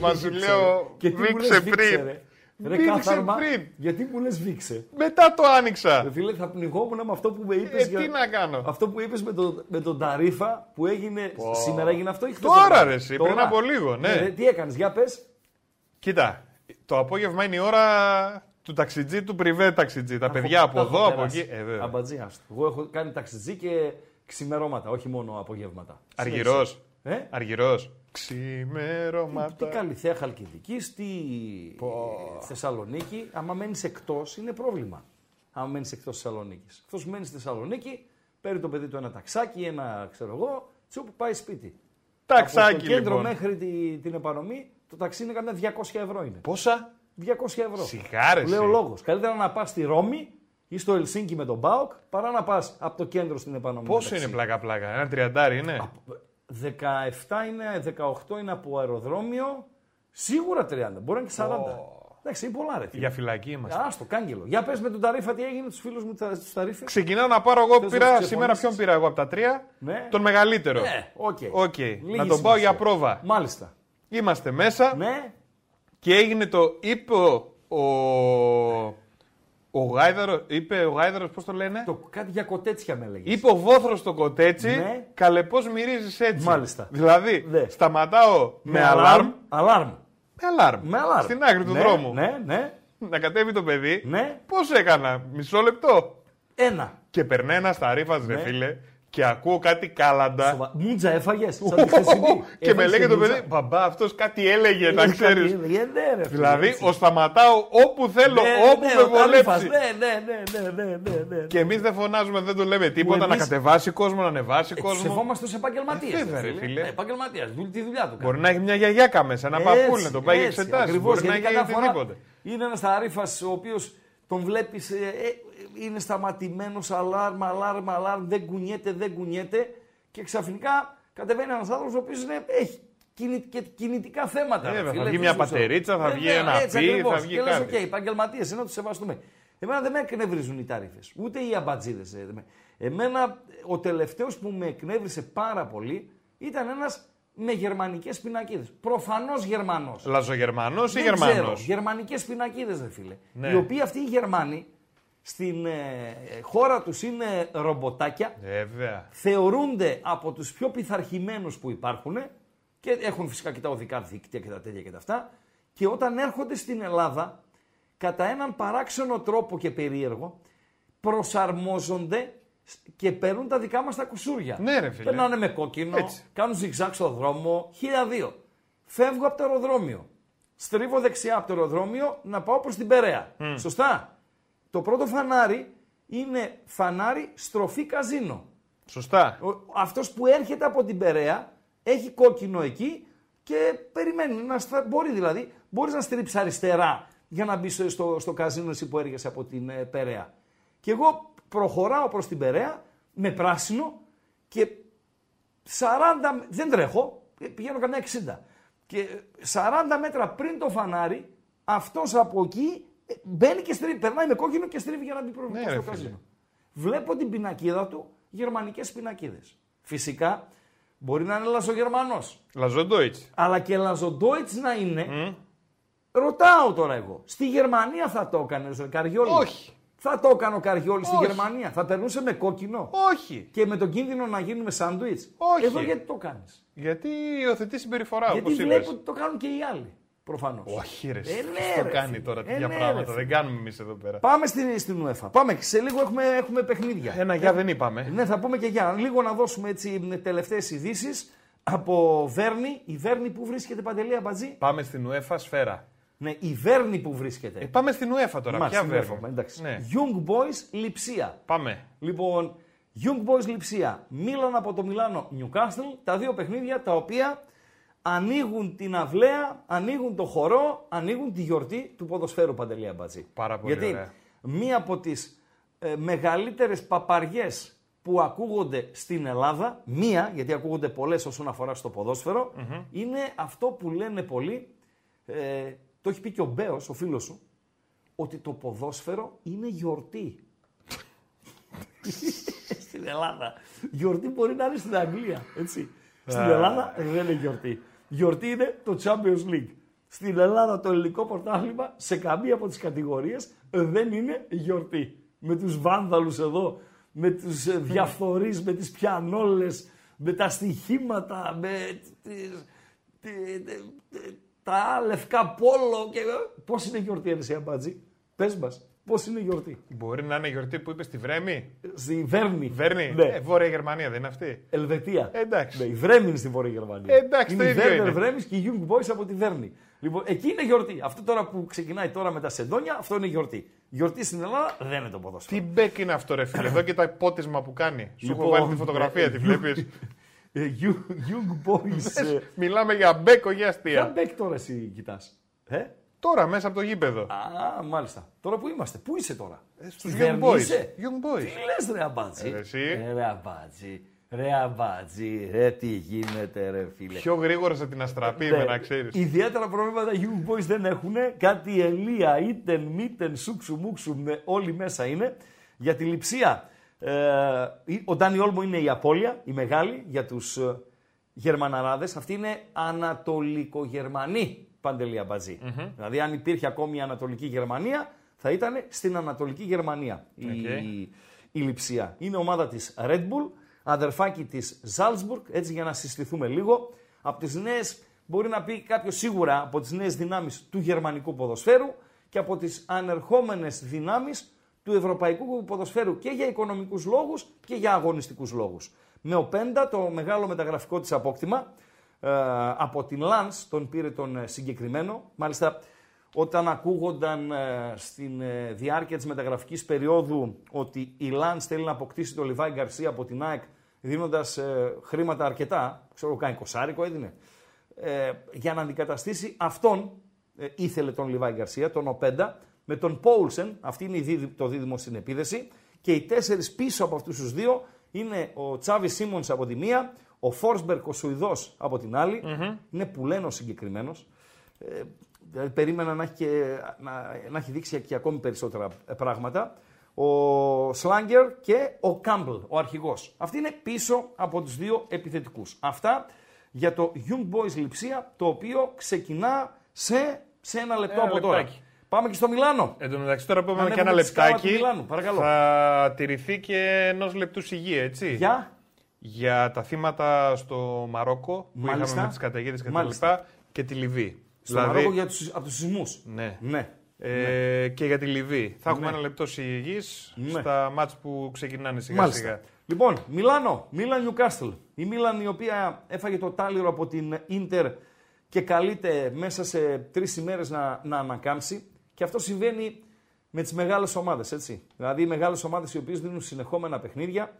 Μα σου λέω, Και τι μου λες βήξε βήξε, πριν. ρε. Ρε Βήξε κάθαρμα, πριν. γιατί μου λες βήξε. Μετά το άνοιξα. Ρε φίλε, θα πνιγόμουν με αυτό που με είπες. Ε, τι να κάνω. Αυτό που είπες με, το, με τον Ταρίφα που έγινε. Σήμερα έγινε αυτό ή χθες Τώρα, το βράδυ; ρε, εσύ, πριν Τώρα. από λίγο, ναι. ρε, τι έκανες, για πες. Κοίτα, το απόγευμα είναι η ώρα του ταξιτζή, του πριβέ ταξιτζή. Τα παιδιά Τα από έχω εδώ, από περάσει. εκεί. Ε, βέβαια. Αμπατζή, άστο. Εγώ έχω κάνει ταξιτζή και ξημερώματα, όχι μόνο απογεύματα. Αργυρός. Ε; Αργυρό. Τι Ξημερώματα. Καλυθέα Χαλκιδικής, τι Θεσσαλονίκη. Άμα μένεις εκτός, είναι πρόβλημα. Άμα μένεις εκτός Θεσσαλονίκης. Αυτό που μένεις στη Θεσσαλονίκη, παίρνει το παιδί του ένα ταξάκι, ένα ξέρω εγώ, τσουπ πάει σπίτι. Από Ταξάκι το κέντρο λοιπόν. μέχρι τη, την επανομή, το ταξί είναι καμιά 200 ευρώ είναι. Πόσα; 200 ευρώ. Σιγάρε. Λέω λόγος. Καλύτερα να πας στη Ρώμη ή στο Ελσίνκι με τον Μπάουκ παρά να πας από το κέντρο στην επανομή. Πόσο ταξί. είναι πλάκα-πλάκα, ένα τριαντάρι είναι; 17 είναι, 18 είναι από αεροδρόμιο. Σίγουρα 30. Μπορεί να είναι και 40. Εντάξει, είναι πολλά ρε. φίλε. Για φυλακή είμαστε. Άστο, κάγκελο. Για πες με τον Ταρίφα τι έγινε τους φίλους μου τους Ταρίφες. Ξεκινάω να πάρω εγώ, Θες να πήρα, τους σήμερα ξεφωνήσεις; ποιον πήρα εγώ από τα τρία; Ναι. Τον μεγαλύτερο. Ναι, οκ. Οκ. Λίγη Να τον πάω σημασία. για πρόβα. Μάλιστα. Είμαστε μέσα Ναι, και έγινε το. Είπε ο. ο ο Γάιδαρο, είπε ο Γάιδαρος, πώς το λένε; το, κάτι για κοτέτσια με έλεγες. Είπε ο βόθρος στο κοτέτσι, Ναι. καλέ πώ μυρίζεις έτσι. Μάλιστα. Δηλαδή, Ναι. σταματάω με, αλάρμ. Αλάρμ. Με αλάρμ. Με αλάρμ. Στην άκρη του ναι, δρόμου. Ναι, ναι, Να κατέβει το παιδί. ναι. Πώς έκανα, μισό λεπτό. Ένα. Και περνάει ένας ταρίφα, ρε Ναι. φίλε, και ακούω κάτι κάλαντα. Σοβα... Μούτζα έφαγες. Σαν τη χθεσινή. και με Έφαγες λέγε το μούτζα. παιδί, μπαμπά, αυτός κάτι έλεγε, να Κάτι ξέρεις. έλεγε, ναι, ρε, φίλε, Δηλαδή, έτσι. ο σταματάω όπου θέλω, Ναι, όπου ναι, με ο Ταρίφας, βολέψει. Ναι, ναι, ναι, ναι, ναι, ναι, ναι. Και εμείς δεν φωνάζουμε, δεν το λέμε τίποτα. Να εμείς- κατεβάσει κόσμο, να ανεβάσει Ε, κόσμο. Σεβόμαστε του επαγγελματίες. Ε, βέβαια, ρε, φίλε. Επαγγελματία. Τη δουλειά του. Μπορεί να έχει μια γιαγιάκα μέσα, ένα Έτσι, παππούλ, να τον πάει για έτσι, εξετάσεις. ακριβώς, Μπορεί να γιατί έχει κάθε φορά οτιδήποτε. Είναι ένας ταρίφας ο οποίος τον βλέπεις, είναι σταματημένος, αλάρμα, αλάρμα, αλάρμα, δεν κουνιέται, δεν κουνιέται και ξαφνικά κατεβαίνει ένας άνθρωπος ο οποίος έχει κινη- και κινητικά θέματα. Ε, ρε βέβαια, φίλε, θα βγει δεν μια σου ξέρω. πατερίτσα, θα Ε, βγει βέβαια, ένα έτσι πι, ακριβώς. θα βγει και λες, κάτι. οκ, επαγγελματίες, ενώ τους σεβαστούμε. Εμένα δεν με εκνευρίζουν οι τάριφες, ούτε οι αμπατζίδες. Εμένα ο τελευταίος που με εκνεύρισε πάρα πολύ ήταν ένας με γερμανικές πινακίδες. Προφανώς Γερμανός. Λαζογερμανός ή Δεν Γερμανός; ξέρω. Γερμανικές πινακίδες, ρε φίλε. Ναι. Οι οποίοι αυτοί οι Γερμανοί στην ε, χώρα τους είναι ρομποτάκια. Βέβαια. Θεωρούνται από τους πιο πειθαρχημένους που υπάρχουν και έχουν φυσικά και τα οδικά δίκτυα και τα τέτοια και τα αυτά. Και όταν έρχονται στην Ελλάδα, κατά έναν παράξενο τρόπο και περίεργο, προσαρμόζονται και παίρνουν τα δικά μας τα κουσούρια. Ναι, ρε φίλε. Περνάνε με κόκκινο, Έτσι. κάνουν ζυγζάκ στο δρόμο, χίλια δύο. Φεύγω από το αεροδρόμιο. Στρίβω δεξιά από το αεροδρόμιο να πάω προς την Περαία. Σωστά; Το πρώτο φανάρι είναι φανάρι στροφή καζίνο. Σωστά. Ο- αυτός που έρχεται από την Περαία έχει κόκκινο εκεί και περιμένει. Να στα... Μπορεί δηλαδή, μπορείς να στρίψεις αριστερά για να μπεις στο, στο, στο καζίνο εσύ που έρχεσαι από την ε, Περαία. Και εγώ προχωράω προς την Περαία με πράσινο και 40, δεν τρέχω, ε, πηγαίνω καμιά 60. Και 40 μέτρα πριν το φανάρι, αυτός από εκεί ε, μπαίνει και στρίβει, περνάει με κόκκινο και στρίβει για να μπει προ- Ναι, στο ρε φίλε. καζίνο. Βλέπω την πινακίδα του, γερμανικές πινακίδες. Φυσικά, μπορεί να είναι λαζογερμανός, Λαζοντόιτς. αλλά και λαζοντόιτς να είναι. Ρωτάω τώρα εγώ, στη Γερμανία θα το έκανες ο Καριόλη; Όχι. Θα το έκανε ο Καριόλη στη Όχι. Γερμανία; Θα περνούσε με κόκκινο; Όχι. Και με τον κίνδυνο να γίνουμε σάντουιτ. Όχι. Εδώ γιατί το κάνεις; Γιατί υιοθετεί συμπεριφορά, όπως Γιατί είπες. βλέπω ότι το κάνουν και οι άλλοι. Προφανώς. Όχι, ρε. Ε, ποιος ναι, το ρε, κάνει φίλε. τώρα Ε, τέτοια ναι, πράγματα. ρε, Δεν κάνουμε εμείς εδώ πέρα. Πάμε στην, στην UEFA. Πάμε. Σε λίγο έχουμε, έχουμε παιχνίδια. Ένα γεια δεν είπαμε. Ναι, θα πούμε και για λίγο να δώσουμε έτσι τελευταίες ειδήσεις από Βέρνη. Η Βέρνη που βρίσκεται παντελή αμπατζή; Πάμε στην UEFA σφαίρα. Ναι, η Βέρνη που βρίσκεται. Ε, πάμε στην UEFA τώρα. Μάλιστα, Ποια στην βέβαια. UEFA, εντάξει. Ναι. Young Boys Λιψία. Πάμε. Λοιπόν, Young Boys Λιψία, Μίλαν από το Μιλάνο, Newcastle, τα δύο παιχνίδια τα οποία ανοίγουν την αυλαία, ανοίγουν το χορό, ανοίγουν τη γιορτή του ποδοσφαίρου Παντελή Αμπατζή. Πάρα πολύ Γιατί ωραία. μία από τις ε, μεγαλύτερες παπαριές που ακούγονται στην Ελλάδα, μία, γιατί ακούγονται πολλές όσον αφορά στο ποδοσφαιρο είναι αυτό που λένε πολλοί, ε, το έχει πει και ο Μπέος, ο φίλος σου, ότι το ποδόσφαιρο είναι γιορτή. στην Ελλάδα. Γιορτή μπορεί να είναι στην Αγγλία, έτσι. Στην Ελλάδα δεν είναι γιορτή. Γιορτή είναι το Champions League. Στην Ελλάδα το ελληνικό πρωτάθλημα σε καμία από τις κατηγορίες δεν είναι γιορτή. Με τους βάνδαλους εδώ, με τους ε, διαφθορείς, με τις πιανόλες, με τα στοιχήματα, με τις, τε- τε- τε- τα λευκά πόλο και... Πώς είναι γιορτή εσύ Αμπάτζη, πες μας, πώς είναι γιορτή; Μπορεί να είναι γιορτή που είπες στη Βρέμη; Στη Βέρνη. Βέρνη. Ναι. Ε, Βόρεια Γερμανία δεν είναι αυτή; Ελβετία. Εντάξει. Ναι, η Βρέμη είναι στη Βόρεια Γερμανία. Ε, εντάξει, είναι το η ίδιο Βέρνερ είναι. Βρέμης και η Young Boys από τη Βέρνη. Λοιπόν, εκεί είναι γιορτή. Αυτό τώρα που ξεκινάει τώρα με τα σεντόνια, αυτό είναι γιορτή. Γιορτή στην Ελλάδα δεν είναι το ποδόσφαιρο. Τι μπεκ είναι αυτό, ρε φίλε. Εδώ και το πότισμα που κάνει. Σου έχω Λοιπόν, βάλει τη φωτογραφία, ε, τη βλέπεις; Ε, Young- Young Boys. ε, Μιλάμε για μπεκ, όχι Ποια αστεία. μπεκ τώρα εσύ κοιτάς. Ε; Τώρα μέσα από το γήπεδο. Α, μάλιστα. Τώρα που είμαστε. Πού είσαι τώρα; Στους Στη Young Βέρνη Boys. είσαι; Young Boys. Τι λες ρε αμπάτζι. Ε, εσύ. Ε, ρε αμπάτζι. Ρε αμπάτζι. Ρε τι γίνεται ρε φίλε. Πιο γρήγορα σε την αστραπή, Ναι. με να ξέρεις. Ιδιαίτερα προβλήματα Young Boys δεν έχουν. Κάτι Ελία, Ίτεν, Μήτεν, σούξου, μουξου, με- όλοι μέσα είναι. Για τη Λειψία, ε, ο Ντάνι Όλμο είναι η απώλεια, η μεγάλη, για τους ε, Γερμαναράδες. Αυτή είναι Ανατολικογερμανή Παντελή Αμπατζή. Δηλαδή αν υπήρχε ακόμη η Ανατολική Γερμανία, θα ήταν στην Ανατολική Γερμανία η, Οκ. η Λειψία. Είναι ομάδα της Red Bull, αδερφάκι της Salzburg, έτσι για να συστηθούμε λίγο. Από τις νέες, μπορεί να πει κάποιος σίγουρα, από τις νέες δυνάμεις του γερμανικού ποδοσφαίρου και από τις ανερχόμενες δυνάμεις του ευρωπαϊκού ποδοσφαίρου και για οικονομικούς λόγους και για αγωνιστικούς λόγους. Με ο Πέντα, το μεγάλο μεταγραφικό της απόκτημα, ε, από την Lens τον πήρε τον ε, συγκεκριμένο. Μάλιστα, όταν ακούγονταν ε, στην ε, διάρκεια της μεταγραφικής περίοδου ότι η Lens θέλει να αποκτήσει τον Λιβάη Γκαρσία από την ΑΕΚ δίνοντας ε, χρήματα αρκετά, ξέρω κάνει κοσάρικο έδινε, ε, για να αντικαταστήσει αυτόν ε, ήθελε τον Λιβάη Γκαρσία, τον Οπέντα, με τον Πόουλσεν, αυτή είναι η δίδυ- το δίδυμο στην επίδεση, και οι τέσσερις πίσω από αυτούς τους δύο είναι ο Τσάβι Σίμονς από τη μία, ο Φόρσμπερκ ο Σουηδός από την αλλη είναι που λένε ο συγκεκριμένος. Ε, δηλαδή περίμενα να έχει, και, να, να έχει δείξει και ακόμη περισσότερα ε, πράγματα. Ο Σλάγκερ και ο Κάμπλ, ο αρχηγός. Αυτοί είναι πίσω από τους δύο επιθετικούς. Αυτά για το Young Boys Λιψία, το οποίο ξεκινά σε, σε ένα λεπτό Ένα από τώρα. λεπτάκι. Πάμε και στο Μιλάνο. Εν τω μεταξύ, τώρα που είπαμε και Ανέβουμε ένα τη σκάλα του λεπτάκι, Μιλάνου, παρακαλώ. θα τηρηθεί και ενός λεπτού σιγή, έτσι. Για Για τα θύματα στο Μαρόκο που Μάλιστα. είχαμε με τις καταιγίδες και τα Μάλιστα. λοιπά και τη Λιβύη. στο Μαρόκο για τους, από τους σεισμούς. Ναι. Ναι. Ε, Και για τη Λιβύη. Θα έχουμε Ναι. ένα λεπτό σιγή Ναι. στα μάτς που ξεκινάνε σιγά Μάλιστα. σιγά. Λοιπόν, Μιλάνο, Μίλαν Νιουκάστλ. Η Μίλαν η οποία έφαγε το τάλιρο από την Ίντερ και καλείται μέσα σε τρεις ημέρες να, να ανακάμψει. Και αυτό συμβαίνει με τις μεγάλες ομάδες, έτσι. Δηλαδή, οι μεγάλες ομάδες οι οποίες δίνουν συνεχόμενα παιχνίδια,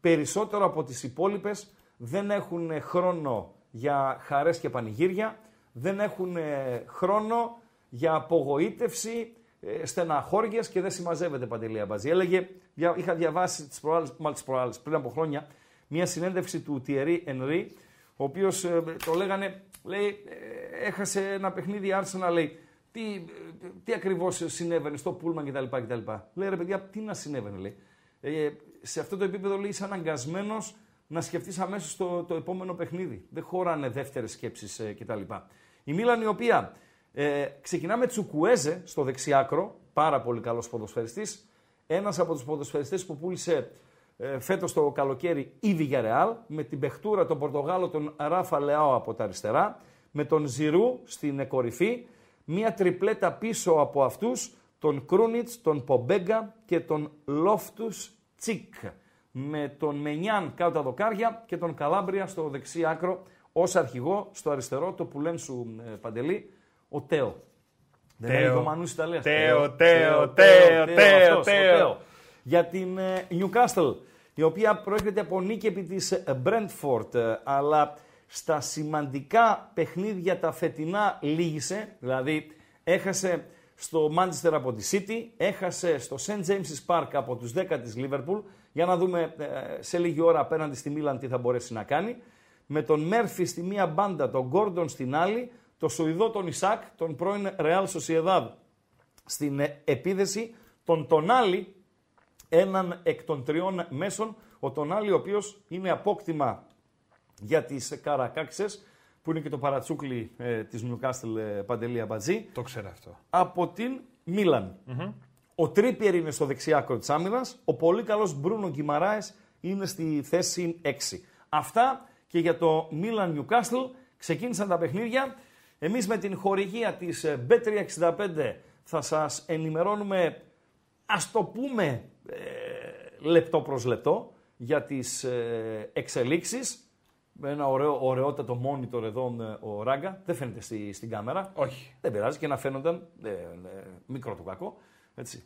περισσότερο από τις υπόλοιπες δεν έχουν χρόνο για χαρές και πανηγύρια, δεν έχουν ε, χρόνο για απογοήτευση, ε, στεναχώριες και δεν συμμαζεύεται Παντελή Αμπαζή. Έλεγε, δια- είχα διαβάσει τις προάλλες, μάλλον τις προάλλες, πριν από χρόνια μια συνέντευξη του Thierry Henry, ο οποίος ε, το λέγανε, λέει, ε, έχασε ένα παιχνίδι Arsenal, λέει, τι, ε, τι ακριβώς συνέβαινε στο Πούλμαν κτλ. κτλ. Λέει ρε παιδιά, τι να συνέβαινε, λέει. Ε, σε αυτό το επίπεδο λέει είσαι αναγκασμένος να σκεφτείς αμέσως το, το επόμενο παιχνίδι. Δεν χωράνε δεύτερες σκέψεις ε, κτλ. Η Μίλαν η οποία ε, ξεκινά με Τσουκουέζε στο δεξιάκρο, πάρα πολύ καλός ποδοσφαιριστής. Ένας από τους ποδοσφαιριστές που πούλησε ε, φέτος το καλοκαίρι η Villarreal, με την παιχτούρα τον Πορτογάλο τον Ράφα Λεάο από τα αριστερά, με τον Ζιρού στην ε, κορυφή, μία τριπλέτα πίσω από αυτούς, τον Κρούνιτς, τον Πομπέγκα και τον Λόφτους Τσίκ. Με τον Μενιάν κάτω τα δοκάρια και τον Καλάμπρια στο δεξί άκρο ως αρχηγό, στο αριστερό το που λένε σου ε, Παντελή, ο Τέο. Δεν Τέο. έλεγε ο Μανούς Ιταλίας. Τέο, Τέο, Τέο, Τέο, αυτός, ο Τέο. Για την ε, Newcastle, η οποία προέρχεται από νίκη επί της ε, Brentford, ε, αλλά στα σημαντικά παιχνίδια τα φετινά λύγησε, δηλαδή έχασε στο Manchester από τη City, έχασε στο St. James's Park από τους 10 της Liverpool, για να δούμε ε, σε λίγη ώρα απέναντι στη Μίλαν τι θα μπορέσει να κάνει. Με τον Μέρφυ στη μία μπάντα, τον Γκόρντον στην άλλη, το Σουηδό τον Ισάκ, τον πρώην Real Sociedad στην ε, επίδεση, τον Τονάλι, έναν εκ των τριών μέσων, ο Τονάλι ο οποίος είναι απόκτημα για τις Καρακάξες, που είναι και το παρατσούκλι ε, της Newcastle ε, Παντελή Αμπατζή, Το ξέρω αυτό. από την μιλαν Ο Τρίπιερ είναι στο δεξιά άκρο της άμυνας, ο πολύ καλός Μπρούνο Γκυμαράες είναι στη θέση 6. Αυτά και για το Μίλαν Newcastle ξεκίνησαν τα παιχνίδια. Εμείς με την χορηγία της ε, Bet365 θα σας ενημερώνουμε, ας το πούμε, ε, λεπτό προς λεπτό για τις ε, εξελίξεις. Με ένα ωραίο, ωραιότατο monitor εδώ ε, ο Ράγκα. Δεν φαίνεται στη, στην κάμερα. Όχι. Δεν πειράζει και να φαίνονταν ε, ε, μικρό το κακό. Έτσι.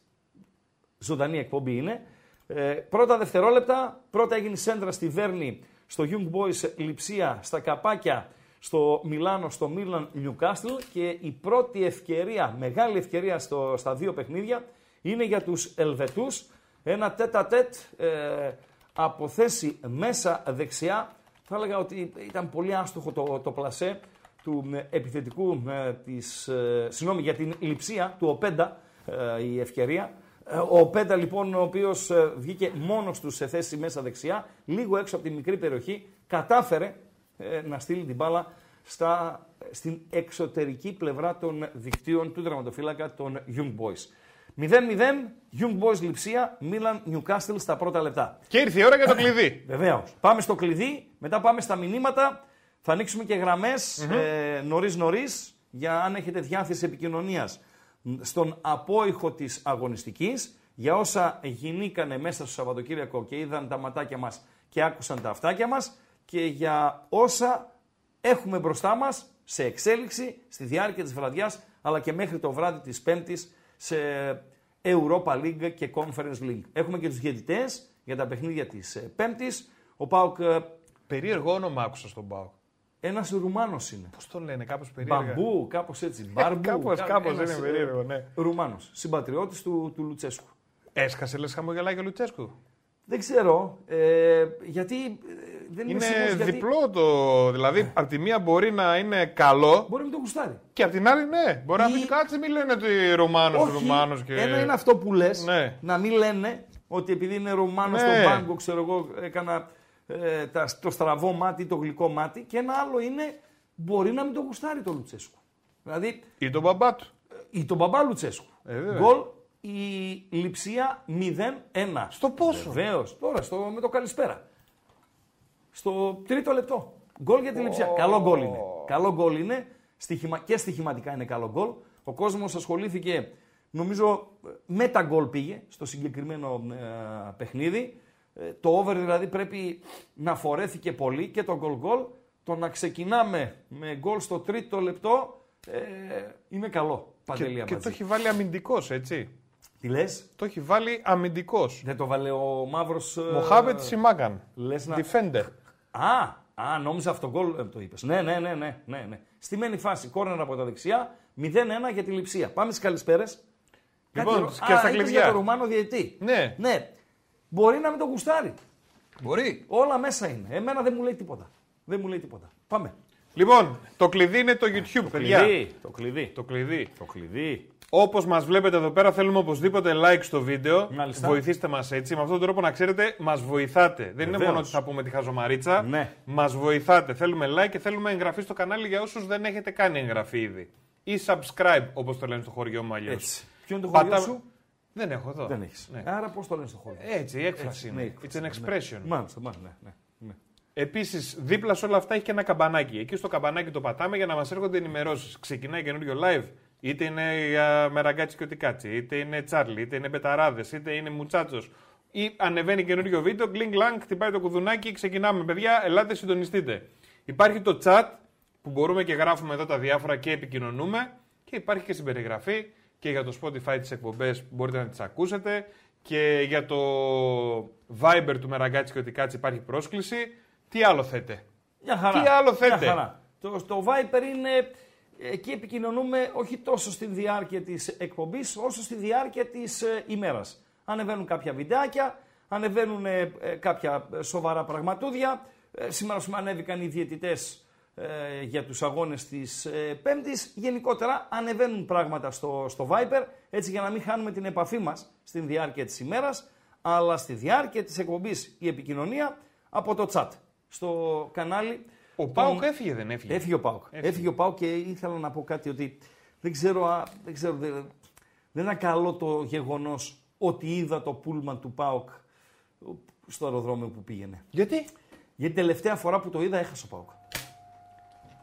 Ζωντανή εκπομπή είναι. Ε, πρώτα δευτερόλεπτα, πρώτα έγινε η σέντρα στη Βέρνη, στο Young Boys Λιψία, στα Καπάκια, στο Μιλάνο, στο Μίλαν Newcastle και η πρώτη ευκαιρία, μεγάλη ευκαιρία στο, στα δύο παιχνίδια είναι για τους Ελβετούς. Ένα τέτα τέτ ε, από θέση μέσα δεξιά. Θα έλεγα ότι ήταν πολύ άστοχο το, το πλασέ του ε, επιθετικού ε, της, ε, συγγνώμη, για την λειψία του Οπέντα ε, η ευκαιρία. Ε, Ο Οπέντα λοιπόν, ο οποίος ε, βγήκε μόνος τους σε θέση μέσα δεξιά, λίγο έξω από τη μικρή περιοχή, κατάφερε ε, να στείλει την μπάλα στα, στην εξωτερική πλευρά των δικτύων του δραματοφύλακα των Young Boys. 0-0, Young Boys Λιψία, Μίλαν Newcastle στα πρώτα λεπτά. Και ήρθε η ώρα για το κλειδί. Βεβαίως. Πάμε στο κλειδί, μετά πάμε στα μηνύματα. Θα ανοίξουμε και γραμμές ε, νωρίς νωρίς για αν έχετε διάθεση επικοινωνίας στον απόϊχο της αγωνιστικής για όσα γινήκανε μέσα στο Σαββατοκύριακο και είδαν τα ματάκια μας και άκουσαν τα αυτάκια μας και για όσα έχουμε μπροστά μας σε εξέλιξη στη διάρκεια της βραδιάς αλλά και μέχρι το βράδυ της Πέμπτης σε Europa League και Conference League. Έχουμε και τους διαιτητές για τα παιχνίδια της ε, Πέμπτης. Ο Πάουκ ε, Περίεργο όνομα άκουσα στον Πάο. ένας Ρουμάνος είναι. Πώς το λένε, κάπως περίεργα. Μπαμπού, κάπως έτσι. Μπαρμπού. Κάπως- κα- κάπως ένας, είναι ε, περίεργο, ναι. Ρουμάνος. Συμπατριώτης του, του Λουτσέσκου. Έσκασε λες χαμογελάκι ο Λουτσέσκου. Δεν ξέρω, ε, γιατί ε, δεν είμαι Είναι σίγουρος γιατί διπλό το. Δηλαδή, από τη μία μπορεί να είναι καλό μπορεί να μην το γουστάρει. και από την άλλη ναι. Μπορεί να Ή- πει κάτσε, μην λένε ότι Ρουμάνος, Όχι, Ρουμάνος και. ένα είναι αυτό που λες, Ναι. να μην λένε ότι επειδή είναι Ρουμάνος Ναι. στον πάγκο, ξέρω εγώ, έκανα ε, τα- το στραβό μάτι, το γλυκό μάτι. Και ένα άλλο είναι, μπορεί να μην το γουστάρει το Λουτσέσκου. Δηλαδή, Ή τον μπαμπά του. ή τον μπαμπά Λουτσέσκου. Ε, βέβαια. Γκολ η λειψία 0-1. Στο πόσο; Βεβαίως. Τώρα στο, με το καλησπέρα. Στο τρίτο λεπτό. Γκολ για τη λειψία. Καλό γκολ είναι. Καλό γκολ είναι. Στοιχημα... Και στοιχηματικά είναι καλό γκολ. Ο κόσμος ασχολήθηκε, νομίζω, με τα γκολ πήγε στο συγκεκριμένο ε, παιχνίδι. Ε, το over δηλαδή πρέπει να φορέθηκε πολύ και το γκολ γκολ. Το να ξεκινάμε με γκολ στο τρίτο λεπτό ε, είναι καλό. Παντελή Και, και Αμπατζή. το έχει βάλει αμυντικός, έτσι. Τι λες; Το έχει βάλει αμυντικός. Δεν το βάλε ο μαύρος. Μοχάβετ Σιμάγκαν. Λες να- Defender. Α, α, νόμιζα αυτό γκολ ε, το είπες. Ναι, ναι, ναι, ναι, ναι, ναι. Στη μένη φάση, κόρνερ από τα δεξιά, 0-1 για τη λειψία. Πάμε στις καλησπέρες. Λοιπόν, και στα κλειδιά. για το Ρουμάνο διαιτή. Ναι. ναι. Μπορεί να μην το γουστάρει. Μπορεί. Όλα μέσα είναι. Εμένα δεν μου λέει τίποτα. Δεν μου λέει τίποτα. Πάμε. Λοιπόν, το κλειδί είναι το YouTube, παιδιά. Κλειδί. Το κλειδί. Το κλειδί. Το κλειδί. Όπως μας βλέπετε εδώ πέρα, θέλουμε οπωσδήποτε like στο βίντεο. Μάλιστα. Βοηθήστε μας έτσι. Με αυτόν τον τρόπο να ξέρετε, μας βοηθάτε. Δεν είναι Βεβαίως. μόνο ότι θα πούμε τη χαζομαρίτσα. Ναι. Μας βοηθάτε. Θέλουμε like και θέλουμε εγγραφή στο κανάλι για όσους δεν έχετε κάνει εγγραφή ήδη. Ή subscribe, όπως το λένε στο χωριό μου αλλιώς. Έτσι. Ποιο είναι το χωριό σου; Δεν έχω εδώ. Δεν έχεις. Ναι. Άρα πώς το λένε στο χώρο. Έτσι, η έκφραση Έτσι, ναι, είναι. έκφραση, It's an ναι. expression. Μάλιστα, μάλιστα. Ναι, ναι, ναι. Επίσης, δίπλα σε όλα αυτά έχει και ένα καμπανάκι. Εκεί στο καμπανάκι το πατάμε για να μας έρχονται ενημερώσεις. Ξεκινάει καινούριο live. Είτε είναι για μεραγκάτσι και οτικάτσι, είτε είναι τσάρλι, είτε είναι μπεταράδες, είτε είναι μουτσάτσος. Ή ανεβαίνει καινούριο βίντεο, γκλινγκ λανγκ, χτυπάει το κουδουνάκι, ξεκινάμε. Παιδιά, ελάτε, συντονιστείτε. Υπάρχει το chat που μπορούμε και γράφουμε εδώ τα διάφορα και επικοινωνούμε. Και υπάρχει και συμπεριγραφή και για το Spotify τις εκπομπές που μπορείτε να τις ακούσετε. Και για το Viber του Μεραγκάτσι και Οτικάτσι υπάρχει πρόσκληση. Τι άλλο θέτε; Μια χαρά. Τι άλλο Μια θέτε; χαρά. Το, το Viper είναι, εκεί επικοινωνούμε όχι τόσο στη διάρκεια της εκπομπής, όσο στη διάρκεια της ε, ημέρας. Ανεβαίνουν κάποια βιντεάκια, ανεβαίνουν ε, ε, κάποια ε, σοβαρά πραγματούδια. Ε, σήμερα ας πούμε, ανέβηκαν οι διαιτητές ε, για τους αγώνες της ε, Πέμπτης. Γενικότερα ανεβαίνουν πράγματα στο, στο Viper, έτσι για να μην χάνουμε την επαφή μας στη διάρκεια της ημέρας, αλλά στη διάρκεια της εκπομπής η επικοινωνία από το chat στο κανάλι. Ο των- Πάουκ έφυγε, δεν έφυγε. Έφυγε ο Πάουκ. Έφυγε. Έφυγε ο Πάουκ και ήθελα να πω κάτι ότι δεν ξέρω, α, δεν, ξέρω δεν, δεν είναι καλό το γεγονός ότι είδα το πούλμαν του Πάουκ στο αεροδρόμιο που πήγαινε. Γιατί; Γιατί τελευταία φορά που το είδα έχασε ο Πάουκ.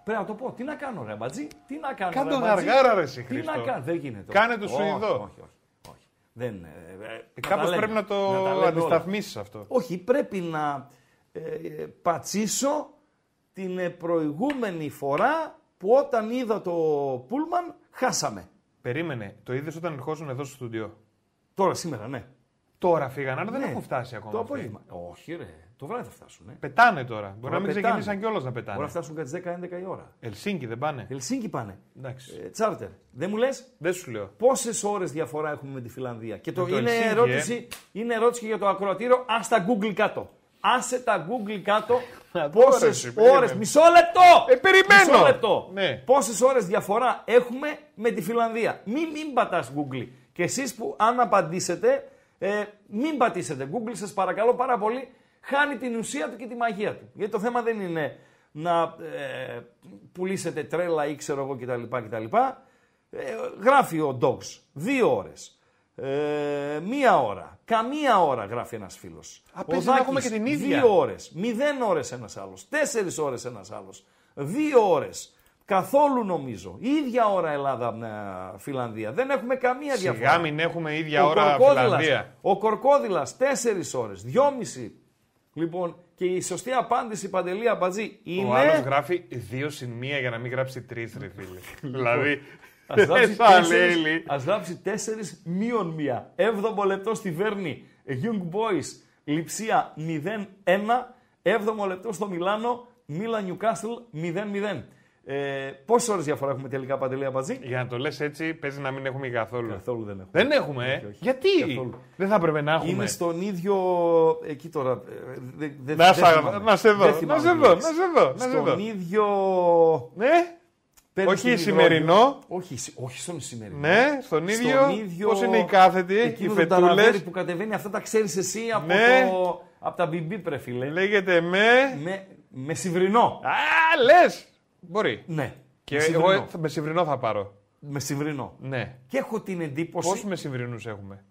Πρέπει να το πω. Τι να κάνω, ρε Μπατζή, τι να κάνω. Κάνε ρε, το Μπατζή, γαργάρα, ρε, εσύ, Τι Χρήστο. να κάνω, δεν γίνεται. Κάνε το Όχι, Σουηδό. Όχι, όχι. όχι. Δεν, ε, ε, τα Κάπως λέμε. πρέπει να το τα λέμε όλα. αντισταθμίσεις αυτό. Όχι, πρέπει να ε, ε, πατσίσω την ε, προηγούμενη φορά που όταν είδα το Πούλμαν χάσαμε. Περίμενε, το είδες όταν ερχόσουν εδώ στο στούντιο; Τώρα, σήμερα, ναι. Τώρα φύγανε, άρα δεν Ναι. έχουν φτάσει ακόμα. Το αυτοί. απόγευμα. Όχι, ρε. Το βράδυ θα φτάσουν. Ε. Πετάνε τώρα. Μπορεί Τώρα να μην πετάνε. ξεκινήσαν κιόλας να Μπορεί πετάνε. να φτάσουν κάτι 10-11 η ώρα. Ελσίνκι δεν πάνε. Ελσίνκι πάνε. Εντάξει. Ε, τσάρτερ. Δεν μου λες; Δεν σου λέω. πόσες ώρες διαφορά έχουμε με τη Φιλανδία; Και το, Με το είναι, Ελσίνκι, ερώτηση, είναι ερώτηση και για το ακροατήριο. Α τα Google κάτω. Άσε τα Google κάτω. Να δω, ρε, Πόσε εσύ, περίμενε. ώρε. Μισό λεπτό! Ε, περιμένω. Μισό λεπτό. Ναι. Πόσες ώρες διαφορά έχουμε με τη Φιλανδία; Μην, μην πατάς Google. Και εσείς που αν απαντήσετε, ε, μην πατήσετε Google, σας παρακαλώ πάρα πολύ. Χάνει την ουσία του και τη μαγεία του. Γιατί το θέμα δεν είναι να ε, πουλήσετε τρέλα ή ξέρω εγώ κτλ. κτλ. Ε, γράφει ο Dogs δύο ώρες. Ε, μία ώρα. Καμία ώρα γράφει ένας φίλος. Α, Ο παίζει να Δάκης, έχουμε και την ίδια. Δύο ώρες. Μηδέν ώρες ένας άλλος. Τέσσερις ώρες ένας άλλος. Δύο ώρες. Καθόλου νομίζω. Η ίδια ώρα Ελλάδα-Φιλανδία. Δεν έχουμε καμία διαφορά. Σιγά μην έχουμε ίδια Ο ώρα Κορκόδηλας- Φιλανδία. Ο Κορκόδηλας τέσσερις ώρες, δυόμιση. Λοιπόν, και η σωστή απάντηση, Παντελή Αμπατζή, είναι... Ο άλλος γράφει δύο συν μία για να μην γράψει τρεις, ρε φίλε. δηλαδή. Ας γράψει, σαν τέσσερις, Λέλη. ας γράψει τέσσερις μείον μία. Έβδομο λεπτό στη Βέρνη. Young Boys. Λιψία 0-1. Έβδομο λεπτό στο Μιλάνο. Μίλα Νιουκάστλ 0-0. Ε, Πόσες ώρες διαφορά έχουμε τελικά παντελή Αμπατζή. Για να το λες έτσι, παίζει να μην έχουμε καθόλου. Καθόλου δεν έχουμε. Δεν έχουμε, ε; Όχι, όχι. Γιατί; Καθόλου. δεν θα έπρεπε να έχουμε. Είναι στον ίδιο. Εκεί τώρα. ε, δε- δε- Να, δεν σα- θυμάμαι. να σε δω, Δεν να θυμάμαι σε τη δω, λέξη. να σε δω, να σε Στον δω. ίδιο. Ναι, παίρνει όχι στον σημερινό. υδρόγειο. Όχι, σι- όχι στον σημερινό. ναι, στον ίδιο. Στον ίδιο... Πώς είναι οι κάθετοι, οι Εκείνο το φετούλες. ταραβέρι που κατεβαίνει, αυτά τα ξέρεις εσύ από, Ναι. το, από τα μπιμπί, πρε φίλε. Λέγεται με. Με, με συμβρινό. Α, λες! Μπορεί. Ναι. Και με εγώ συμβρινό. θα- με συμβρινό θα πάρω. Με συμβρινό. Ναι. Και έχω την εντύπωση. Πόσους με συμβρινού έχουμε;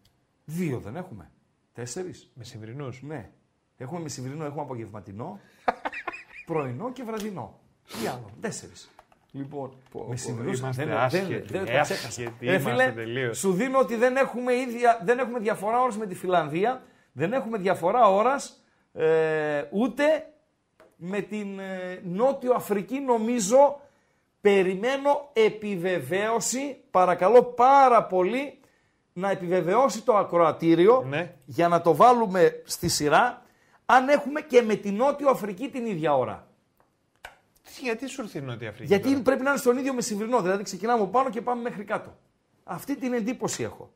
Δύο δεν έχουμε. Τέσσερις. Με συμβρινού. Ναι. Έχουμε με συμβρινό, έχουμε απογευματινό, πρωινό και βραδινό. Τι άλλο; Τέσσερις. Λοιπόν, με συμβρινούς είμαστε δεν, άσχετοι, δεν, δεν, ε, τα ξέχασα. άσχετοι Ρε είμαστε φίλε, τελείως. σου δίνω ότι δεν έχουμε, ίδια, δεν έχουμε διαφορά ώρας με τη Φιλανδία, δεν έχουμε διαφορά ώρας ε, ούτε με την ε, Νότιο Αφρική νομίζω περιμένω επιβεβαίωση, παρακαλώ πάρα πολύ να επιβεβαιώσει το ακροατήριο Ναι. για να το βάλουμε στη σειρά αν έχουμε και με την Νότιο Αφρική την ίδια ώρα. Τι, γιατί σου ήρθε η Νότια Αφρική. Γιατί τώρα; πρέπει να είναι στον ίδιο μεσημβρινό. Δηλαδή ξεκινάμε από πάνω και πάμε μέχρι κάτω. Αυτή την εντύπωση έχω.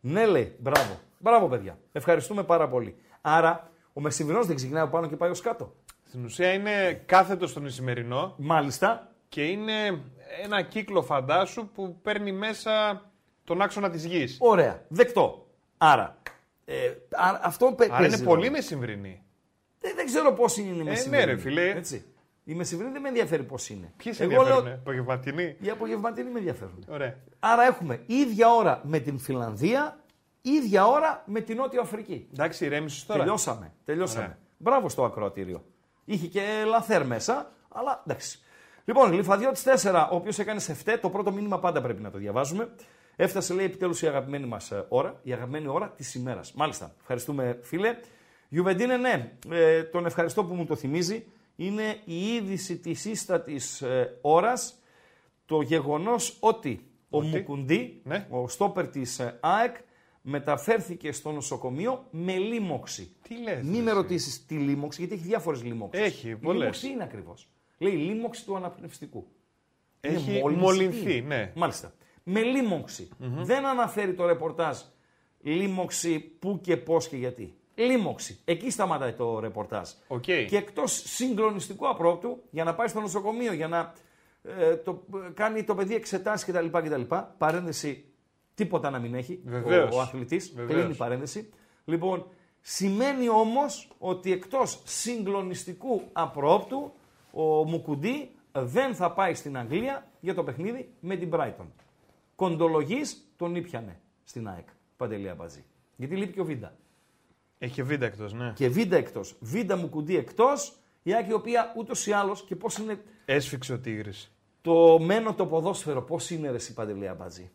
Ναι, λέει. Μπράβο. Μπράβο, παιδιά. Ευχαριστούμε πάρα πολύ. Άρα, ο μεσημβρινό δεν ξεκινάει από πάνω και πάει ως κάτω. Στην ουσία είναι κάθετο στον Ισημερινό Μάλιστα. και είναι ένα κύκλο φαντάσου που παίρνει μέσα τον άξονα της γης. Ωραία. Δεκτό. Άρα. Ε, α- αυτό παι- Άρα παίζει είναι ρόλο. πολύ μεσημβρινή. Δεν, δεν ξέρω πώς είναι η μεσημβρινή. ναι, ρε, φίλε. Έτσι. Η μεσημβρινή δεν με ενδιαφέρει πώς είναι. Ποιοι σε Εγώ ενδιαφέρουν, λέω, απογευματινή. οι απογευματινοί με ενδιαφέρουν. Ωραία. Άρα έχουμε ίδια ώρα με την Φιλανδία, ίδια ώρα με την Νότια Αφρική. Εντάξει, ηρέμησες τώρα. Τελειώσαμε. τελειώσαμε. Ωραία. Μπράβο στο ακροατήριο. Είχε και λαθέρ μέσα, αλλά εντάξει. Λοιπόν, Γλυφαδιώτης 4, ο οποίος έκανε σε φτέ, το πρώτο μήνυμα πάντα πρέπει να το διαβάζουμε. Έφτασε, λέει, επιτέλους η αγαπημένη μας ώρα, η αγαπημένη ώρα της ημέρας. Μάλιστα. Ευχαριστούμε, φίλε. Γιουβεντίνε, ναι, ε, τον ευχαριστώ που μου το θυμίζει. Είναι η είδηση της ίστατης ε, ώρας το γεγονός ότι ο Ότι; Μουκουντή, Ναι. ο στόπερ της ε, ΑΕΚ, μεταφέρθηκε στο νοσοκομείο με λίμωξη. Τι λες, Μην ρε, με εσύ; ρωτήσεις τι λίμωξη, γιατί έχει διάφορες λίμωξεις. Έχει, Η πολλές. λίμωξη είναι ακριβώς. Λέει λίμωξη του αναπνευστικού. Είναι Έχει μόλυνση, μολυνθεί, τι είναι. ναι. Μάλιστα. Με λίμωξη. Δεν αναφέρει το ρεπορτάζ λοίμωξη πού και πώς και γιατί. Λοίμωξη. Εκεί σταματάει το ρεπορτάζ. Οκ. Και εκτός συγκλονιστικού απροόπτου, για να πάει στο νοσοκομείο, για να ε, το, ε, κάνει το παιδί εξετάσεις κτλ. κτλ. Παρένθεση, τίποτα να μην έχει Βεβαίως. ο, ο αθλητής. Βεβαίως. Κλείνει η παρένθεση. Λοιπόν, σημαίνει όμως ότι εκτός συγκλονιστικού απροόπτου, ο Μουκουντή δεν θα πάει στην Αγγλία για το παιχνίδι με την Brighton. Κοντολογή τον ήπιανε στην ΑΕΚ. Παντελία Μπαζή. Γιατί λείπει και ο Βίντα. Έχει και βίντεο εκτός, ναι. Και Βίντα εκτός. Βίντα Μουκουντή εκτός. Η ΑΕΚ η οποία ούτως ή άλλως και πώς είναι Έσφιξε ο Τίγρης. το μένο το ποδόσφαιρο, πώς είναι ρε η Παντελία Μπαζή.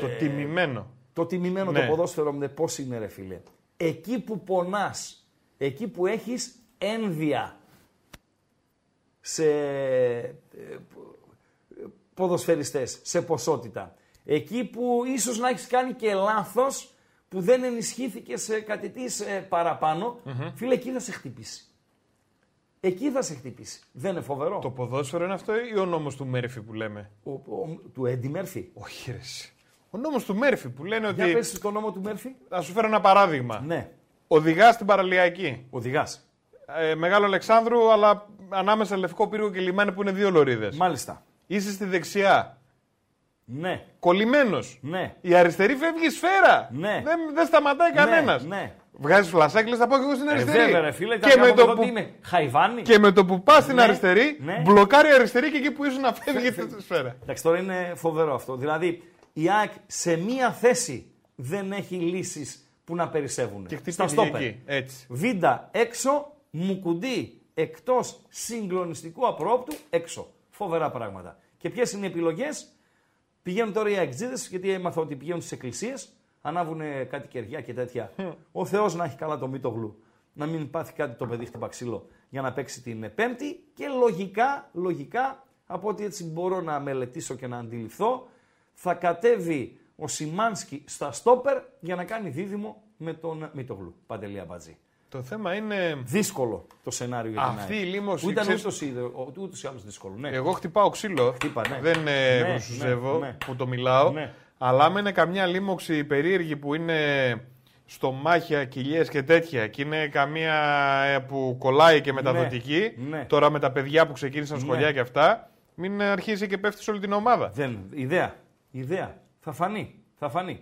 Το τιμημένο. Το τιμημένο Ναι. το ποδόσφαιρο μου, πώς είναι ρε φίλε; Εκεί που πονάς, εκεί που έχεις ένδια σε ε, ποδοσφαιριστές, σε ποσότητα. Εκεί που ίσως να έχεις κάνει και λάθος που δεν ενισχύθηκε σε κάτι της ε, παραπανω φίλε εκεί θα σε χτυπήσει. Εκεί θα σε χτυπήσει. Δεν είναι φοβερό. Το ποδόσφαιρο είναι αυτό ή ο νόμος του Μέρφυ που λέμε; Ο, ο- του Έντι Μέρφυ. Όχι, ρε. εσύ. Ο νόμος του Μέρφυ που λένε Για ότι. πες το νόμο του Μέρφυ. Θα σου φέρω ένα παράδειγμα. Ναι. Οδηγάς στην παραλιακή. Οδηγάς. Ε, Μεγάλο Αλεξάνδρου, αλλά ανάμεσα Λευκό Πύργο και Λιμάνι που είναι δύο λωρίδες. Μάλιστα. Είσαι στη δεξιά. Ναι. Κολλημένος. Ναι. Η αριστερή φεύγει σφαίρα. Ναι. Δεν, δεν σταματάει κανένας. Ναι. Βγάζεις φλασάκι, λες, θα πάω και εγώ στην Ε, αριστερή. βέβαια, ρε φίλε, και, με το που... που, είμαι χαϊβάνι; και με το που πας στην Ναι, αριστερή, ναι. μπλοκάρει η αριστερή και εκεί που ήσουν να φεύγει τη σφαίρα. Εντάξει, τώρα είναι φοβερό αυτό. Δηλαδή, η ΑΕΚ σε μία θέση δεν έχει λύσεις που να περισσεύουν. Και Στα χτύπησε στόπερ. εκεί. Έτσι. Βίντα έξω, Μουκουντή εκτός συγκλονιστικού απρόπτου έξω. Φοβερά πράγματα. Και ποιες είναι οι επιλογές, Πηγαίνουν τώρα οι αεξίδες, γιατί έμαθα ότι πηγαίνουν στις εκκλησίες, ανάβουν κάτι κεριά και τέτοια. Ο Θεός να έχει καλά το μύτο Να μην πάθει κάτι το παιδί χτυπά ξύλο για να παίξει την Πέμπτη. Και λογικά, λογικά, από ό,τι έτσι μπορώ να μελετήσω και να αντιληφθώ, θα κατέβει ο Σιμάνσκι στα στόπερ για να κάνει δίδυμο με τον Μητογλου. Παντελία Μπατζή. Το θέμα είναι. Δύσκολο το σενάριο για την Αυτή ΑΕΚ. η λίμωση, Που ήταν ξέρεις- ούτως ή, ούτως ή άλλως δύσκολο. Ναι. Εγώ χτυπάω ξύλο. Χτύπα, ναι. Δεν ε, Ναι, γρουσουζεύω ναι, ναι. που το μιλάω. Ναι. Αλλά άμα είναι καμιά λίμωξη περίεργη που είναι στομάχια, κοιλιές και τέτοια και είναι καμία ε, που κολλάει και μεταδοτική, Ναι. τώρα με τα παιδιά που ξεκίνησαν σχολεία Ναι. και αυτά, μην αρχίσει και πέφτεις σε όλη την ομάδα. Δεν, ιδέα. Ιδέα. Θα φανεί. Θα φανεί.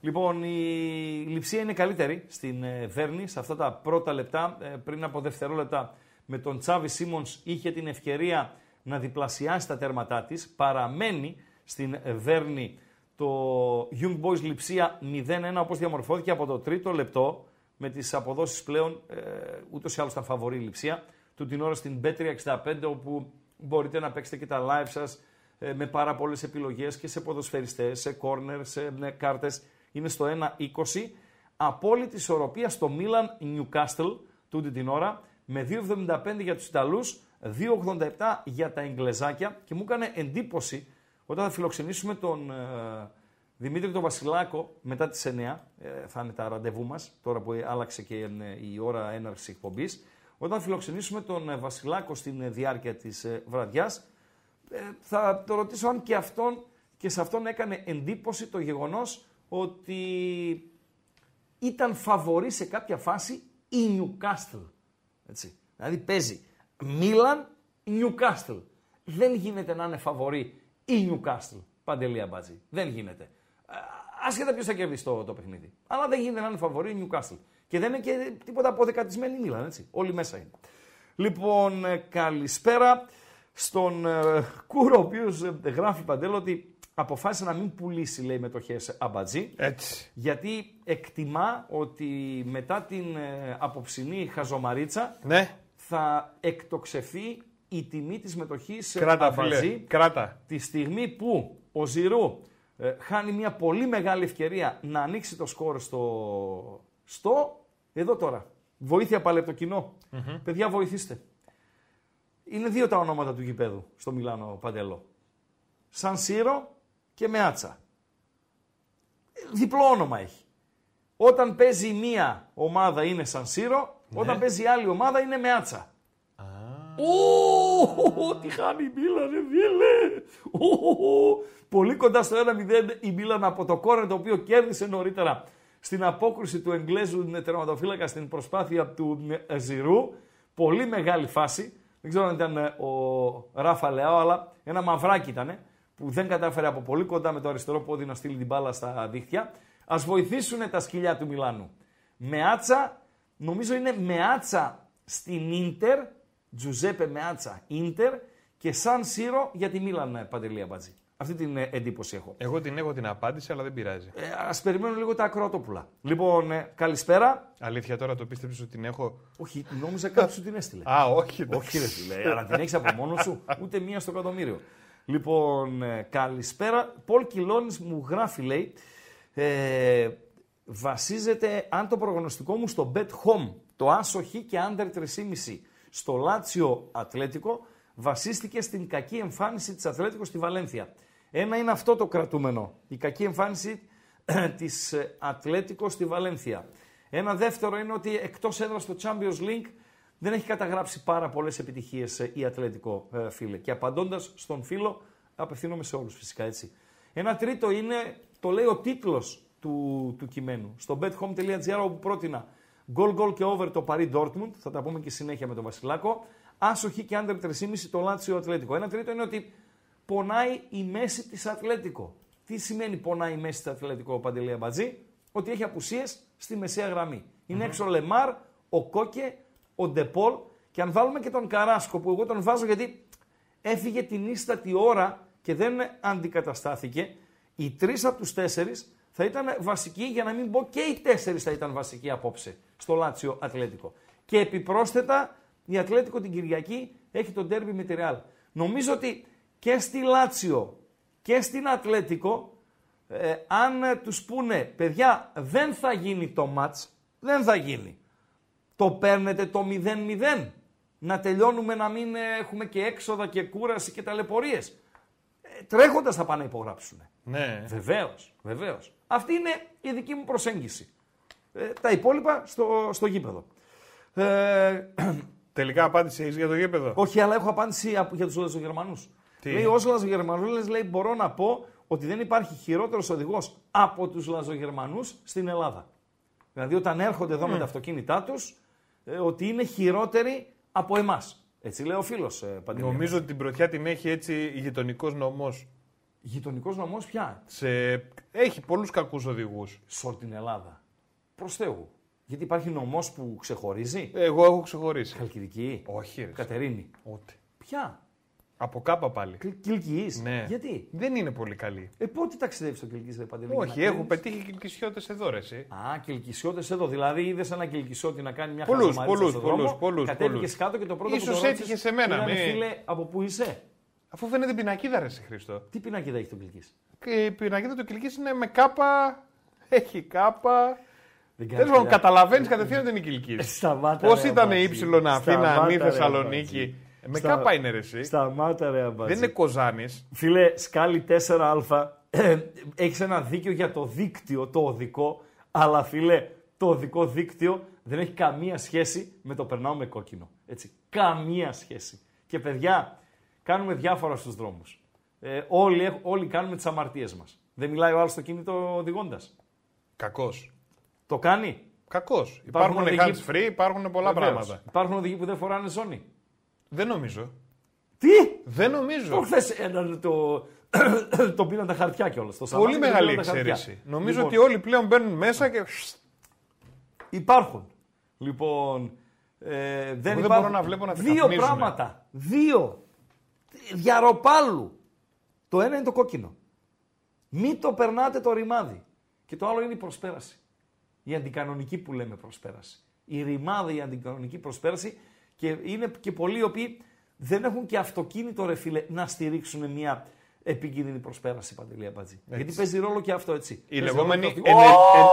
Λοιπόν, η λειψία είναι καλύτερη στην ε, Βέρνη σε αυτά τα πρώτα λεπτά. Ε, πριν από δευτερόλεπτα με τον Τσάβη Σίμονς είχε την ευκαιρία να διπλασιάσει τα τέρματά της. Παραμένει στην ε, Βέρνη το Young Boys Λειψία 0-1 όπως διαμορφώθηκε από το τρίτο λεπτό με τις αποδόσεις πλέον ε, ούτως ή άλλως ήταν φαβορή η Λειψία του την ώρα στην B365 όπου μπορείτε να παίξετε και τα live σας ε, με πάρα πολλές επιλογές και σε ποδοσφαιριστές, σε corner, σε ναι, κάρτες. Είναι στο 1-20. Απόλυτη ισορροπία στο Milan Newcastle τούτη την ώρα με 2,75 για τους Ιταλούς, 2,87 για τα Εγγλεζάκια και μου έκανε εντύπωση όταν θα φιλοξενήσουμε τον ε, Δημήτρη τον Βασιλάκο μετά τις 9, ε, θα είναι τα ραντεβού μας, τώρα που άλλαξε και ε, η ώρα έναρξης εκπομπής, όταν φιλοξενήσουμε τον ε, Βασιλάκο στην ε, διάρκεια της ε, βραδιάς, ε, θα το ρωτήσω αν και αυτόν και σε αυτόν έκανε εντύπωση το γεγονός ότι ήταν φαβορή σε κάποια φάση η Newcastle. Έτσι. Δηλαδή παίζει Μίλαν, Newcastle. Δεν γίνεται να είναι φαβορή η Newcastle. Παντελία μπάτζη. Δεν γίνεται. Α, Άσχετα ποιος θα κερδίσει το, το παιχνίδι. Αλλά δεν γίνεται να είναι φαβορή η Newcastle. Και δεν είναι και τίποτα αποδεκατισμένη η Μίλαν, έτσι. Όλοι μέσα είναι. Λοιπόν, ε, καλησπέρα στον ε, Κούρο, ο οποίος γράφει παντέλο ότι αποφάσισε να μην πουλήσει, λέει, μετοχές αμπατζή. Έτσι. Γιατί εκτιμά ότι μετά την ε, απόψινή χαζομαρίτσα Ναι, θα εκτοξευθεί η τιμή της μετοχής ε, κράτα Αμπατζή φίλε. Κράτα. τη στιγμή που ο Ζηρού ε, χάνει μια πολύ μεγάλη ευκαιρία να ανοίξει το σκορ στο, στο εδώ τώρα. Βοήθεια πάλι από το κοινο Παιδιά βοηθήστε. Είναι δύο τα ονόματα του γηπέδου στο Μιλάνο Παντελό. Σαν Σύρο και Μεάτσα. Ε, Διπλό όνομα έχει. Όταν παίζει η μία ομάδα είναι Σαν Σύρο, όταν παίζει η άλλη ομάδα είναι με άτσα. Ω, τι χάνει η Μίλαν, ρε φίλε. Ω, Πολύ κοντά στο 1-0 η Μίλαν από το κόρνερ το οποίο κέρδισε νωρίτερα στην απόκριση του Εγγλέζου τερματοφύλακα στην προσπάθεια του ε, Ζηρού. Πολύ μεγάλη φάση. Δεν ξέρω αν ήταν ε, ο Ράφα Λεάο, αλλά ένα μαυράκι ήταν που δεν κατάφερε από πολύ κοντά με το αριστερό πόδι να στείλει την μπάλα στα δίχτυα. Ας βοηθήσουν τα σκυλιά του Μιλάνου. Μεάτσα, νομίζω είναι Μεάτσα στην Ίντερ, Τζουζέπε Μεάτσα Ίντερ και Σαν Σύρο για τη Μίλαν ε, Παντελή Αμπατζή. Αυτή την ε, εντύπωση έχω. Εγώ την έχω την απάντηση, αλλά δεν πειράζει. Ε, Α περιμένουμε λίγο τα ακροατόπουλα. Λοιπόν, ε, καλησπέρα. Αλήθεια τώρα το πίστεψες ότι την έχω; Όχι, νόμιζα κάποιος σου την έστειλε. Α, όχι. Όχι, ρε φίλε, αλλά την έχεις από μόνος σου, ούτε μία στο εκατομμύριο. Λοιπόν, ε, καλησπέρα. Πολ Κιλόνη μου γράφει, λέει, ε, βασίζεται, αν το προγνωστικό μου στο Bet Home, το άσο χ και under 3,5 στο Λάτσιο Ατλέτικο, βασίστηκε στην κακή εμφάνιση της Ατλέτικο στη Βαλένθια. Ένα είναι αυτό το κρατούμενο, η κακή εμφάνιση της ε, Ατλέτικο στη Βαλένθια. Ένα δεύτερο είναι ότι εκτός έδρας στο Champions League δεν έχει καταγράψει πάρα πολλές επιτυχίες ε, η Ατλέτικο ε, φίλε. Και απαντώντας στον φίλο, απευθύνομαι σε όλους φυσικά έτσι. Ένα τρίτο είναι, το λέει ο τίτλος του, του κειμένου, στο bethome.gr όπου πρότεινα goal goal και over το Paris Dortmund, θα τα πούμε και συνέχεια με τον Βασιλάκο, άσοχη και under 3,5 το Λάτσιο Ατλέτικο. Ένα τρίτο είναι ότι πονάει η μέση της Ατλέτικο. Τι σημαίνει πονάει η μέση της Ατλέτικο, Παντελή Αμπατζή, ότι έχει απουσίες στη μεσαία γραμμή. Είναι έξω ο Λεμάρ, ο Κόκε, ο Ντεπόλ και αν βάλουμε και τον Καράσκο που εγώ τον βάζω γιατί έφυγε την ίστατη ώρα και δεν αντικαταστάθηκε, οι τρεις από τους τέσσερις θα ήταν βασικοί, για να μην πω και οι τέσσερις θα ήταν βασικοί απόψε στο Λάτσιο Ατλέτικο. Και επιπρόσθετα η Ατλέτικο την Κυριακή έχει τον τέρμι με τη Ρεάλ. Νομίζω ότι και στη Λάτσιο και στην Ατλέτικο, ε, αν ε, τους πούνε, παιδιά, δεν θα γίνει το μάτς, δεν θα γίνει. Το παίρνετε το 0-0, να τελειώνουμε να μην ε, έχουμε και έξοδα και κούραση και ταλαιπωρίες. Ε, τρέχοντας θα πάνε να υπογράψουν. Ναι. Βεβαίως, βεβαίως. Αυτή είναι η δική μου προσέγγιση. Ε, τα υπόλοιπα στο, στο γήπεδο. Ε, Τελικά απάντησε έχεις για το γήπεδο; όχι, αλλά έχω απάντηση από- για τους Λαζογερμανού. Τι; Λέει ως Λαζογερμανούλες, λέει, μπορώ να πω ότι δεν υπάρχει χειρότερος οδηγός από τους Λαζογερμανούς στην Ελλάδα. Δηλαδή, όταν έρχονται εδώ με τα αυτοκίνητά τους, ότι είναι χειρότεροι από εμάς. Έτσι λέει ο φίλος ε, Παντελή. Νομίζω ότι την πρωτιά την έχει έτσι γειτονικός νομός. Γειτονικός νομός πια; Σε... Έχει πολλούς κακούς οδηγούς. Σε όλη την Ελλάδα. Προς Θεού. Γιατί υπάρχει νομός που ξεχωρίζει; Εγώ έχω ξεχωρίσει. Χαλκιδική. Όχι, ρε. Κατερίνη. Ούτε. Ποια; Από κάπα πάλι. Κυλκή. Ναι. Γιατί; Δεν είναι πολύ καλή. Ε, πότε ταξιδεύεις στο Κυλκή, δεν Παντελή. Όχι, να έχω κρίνεις; πετύχει κυλκισιώτε εδώ, ρε, εσύ. Α, κυλκισιώτε εδώ. Δηλαδή είδες ένα κυλκισιώτη να κάνει μια Πολλούς, χαζομαρίτσα πολλούς, στον πολλούς, δρόμο, πολλούς, Κατέβηκες πολλούς. κάτω και το πρώτο Ίσως που το έτυχε σε μένα, Ήταν, μη- φίλε, από πού είσαι; Αφού φαίνεται πινακίδα, ρε, εσύ, Χριστό. Τι πινακίδα έχει το Κυλκή. Και η πινακίδα του κυλκή είναι με κάπα. Έχει κάπα. Δεν Τέλο πάντων, καταλαβαίνεις κατευθείαν ότι είναι κυλκή. Σταμάτα. Πώς ρε, ήταν αμπατζή. η Αθήνα, Σταμάτα, Νη, ρε, Θεσσαλονίκη. Αμπατζή. Με Στα- κάπα είναι ρε, εσύ. Σταμάτα ρε αμπατζή. Δεν είναι Κοζάνης. Φίλε, σκάλι 4α, έχεις ένα δίκιο για το δίκτυο, το οδικό, αλλά φίλε, το οδικό δίκτυο δεν έχει καμία σχέση με το περνάω με κόκκινο. Έτσι, καμία σχέση. Και παιδιά, κάνουμε διάφορα στους δρόμους. Ε, όλοι, έχ- όλοι κάνουμε τις αμαρτίες μας. Δεν μιλάει ο άλλος στο κινητό οδηγώντας. Κακός. Το κάνει; Κακός. Υπάρχουν οδηγοί- hands free, υπάρχουν πολλά Βεβαίως. πράγματα. Υπάρχουν οδηγοί που δεν φοράνε ζώνη. Δεν νομίζω. Τι! Δεν νομίζω. Προχθές έναν το, το πήραν τα χαρτιά κιόλας. Το Σαμάτι Πολύ και το μεγάλη πήραν τα χαρτιά. εξαίρεση. Νομίζω Λοιπόν, ότι όλοι πλέον μπαίνουν μέσα και. Υπάρχουν. Λοιπόν, ε, δεν, δεν υπάρχουν. μπορώ να βλέπω να τα Δύο καπνίζουνε. πράγματα. Δύο. Διαροπάλου. Το ένα είναι το κόκκινο. Μην το περνάτε το ρημάδι. Και το άλλο είναι η προσπέραση. Η αντικανονική που λέμε προσπέραση. Η ρημάδα, η αντικανονική προσπέραση και είναι και πολλοί οι οποίοι δεν έχουν και αυτοκίνητο ρε φίλε να στηρίξουν μια επικίνδυνη προσπέραση Παντελή Αμπατζή. Γιατί παίζει ρόλο και αυτό έτσι. Η Παίζει λεγόμενη ρόλο και ενε- αυτό. εν-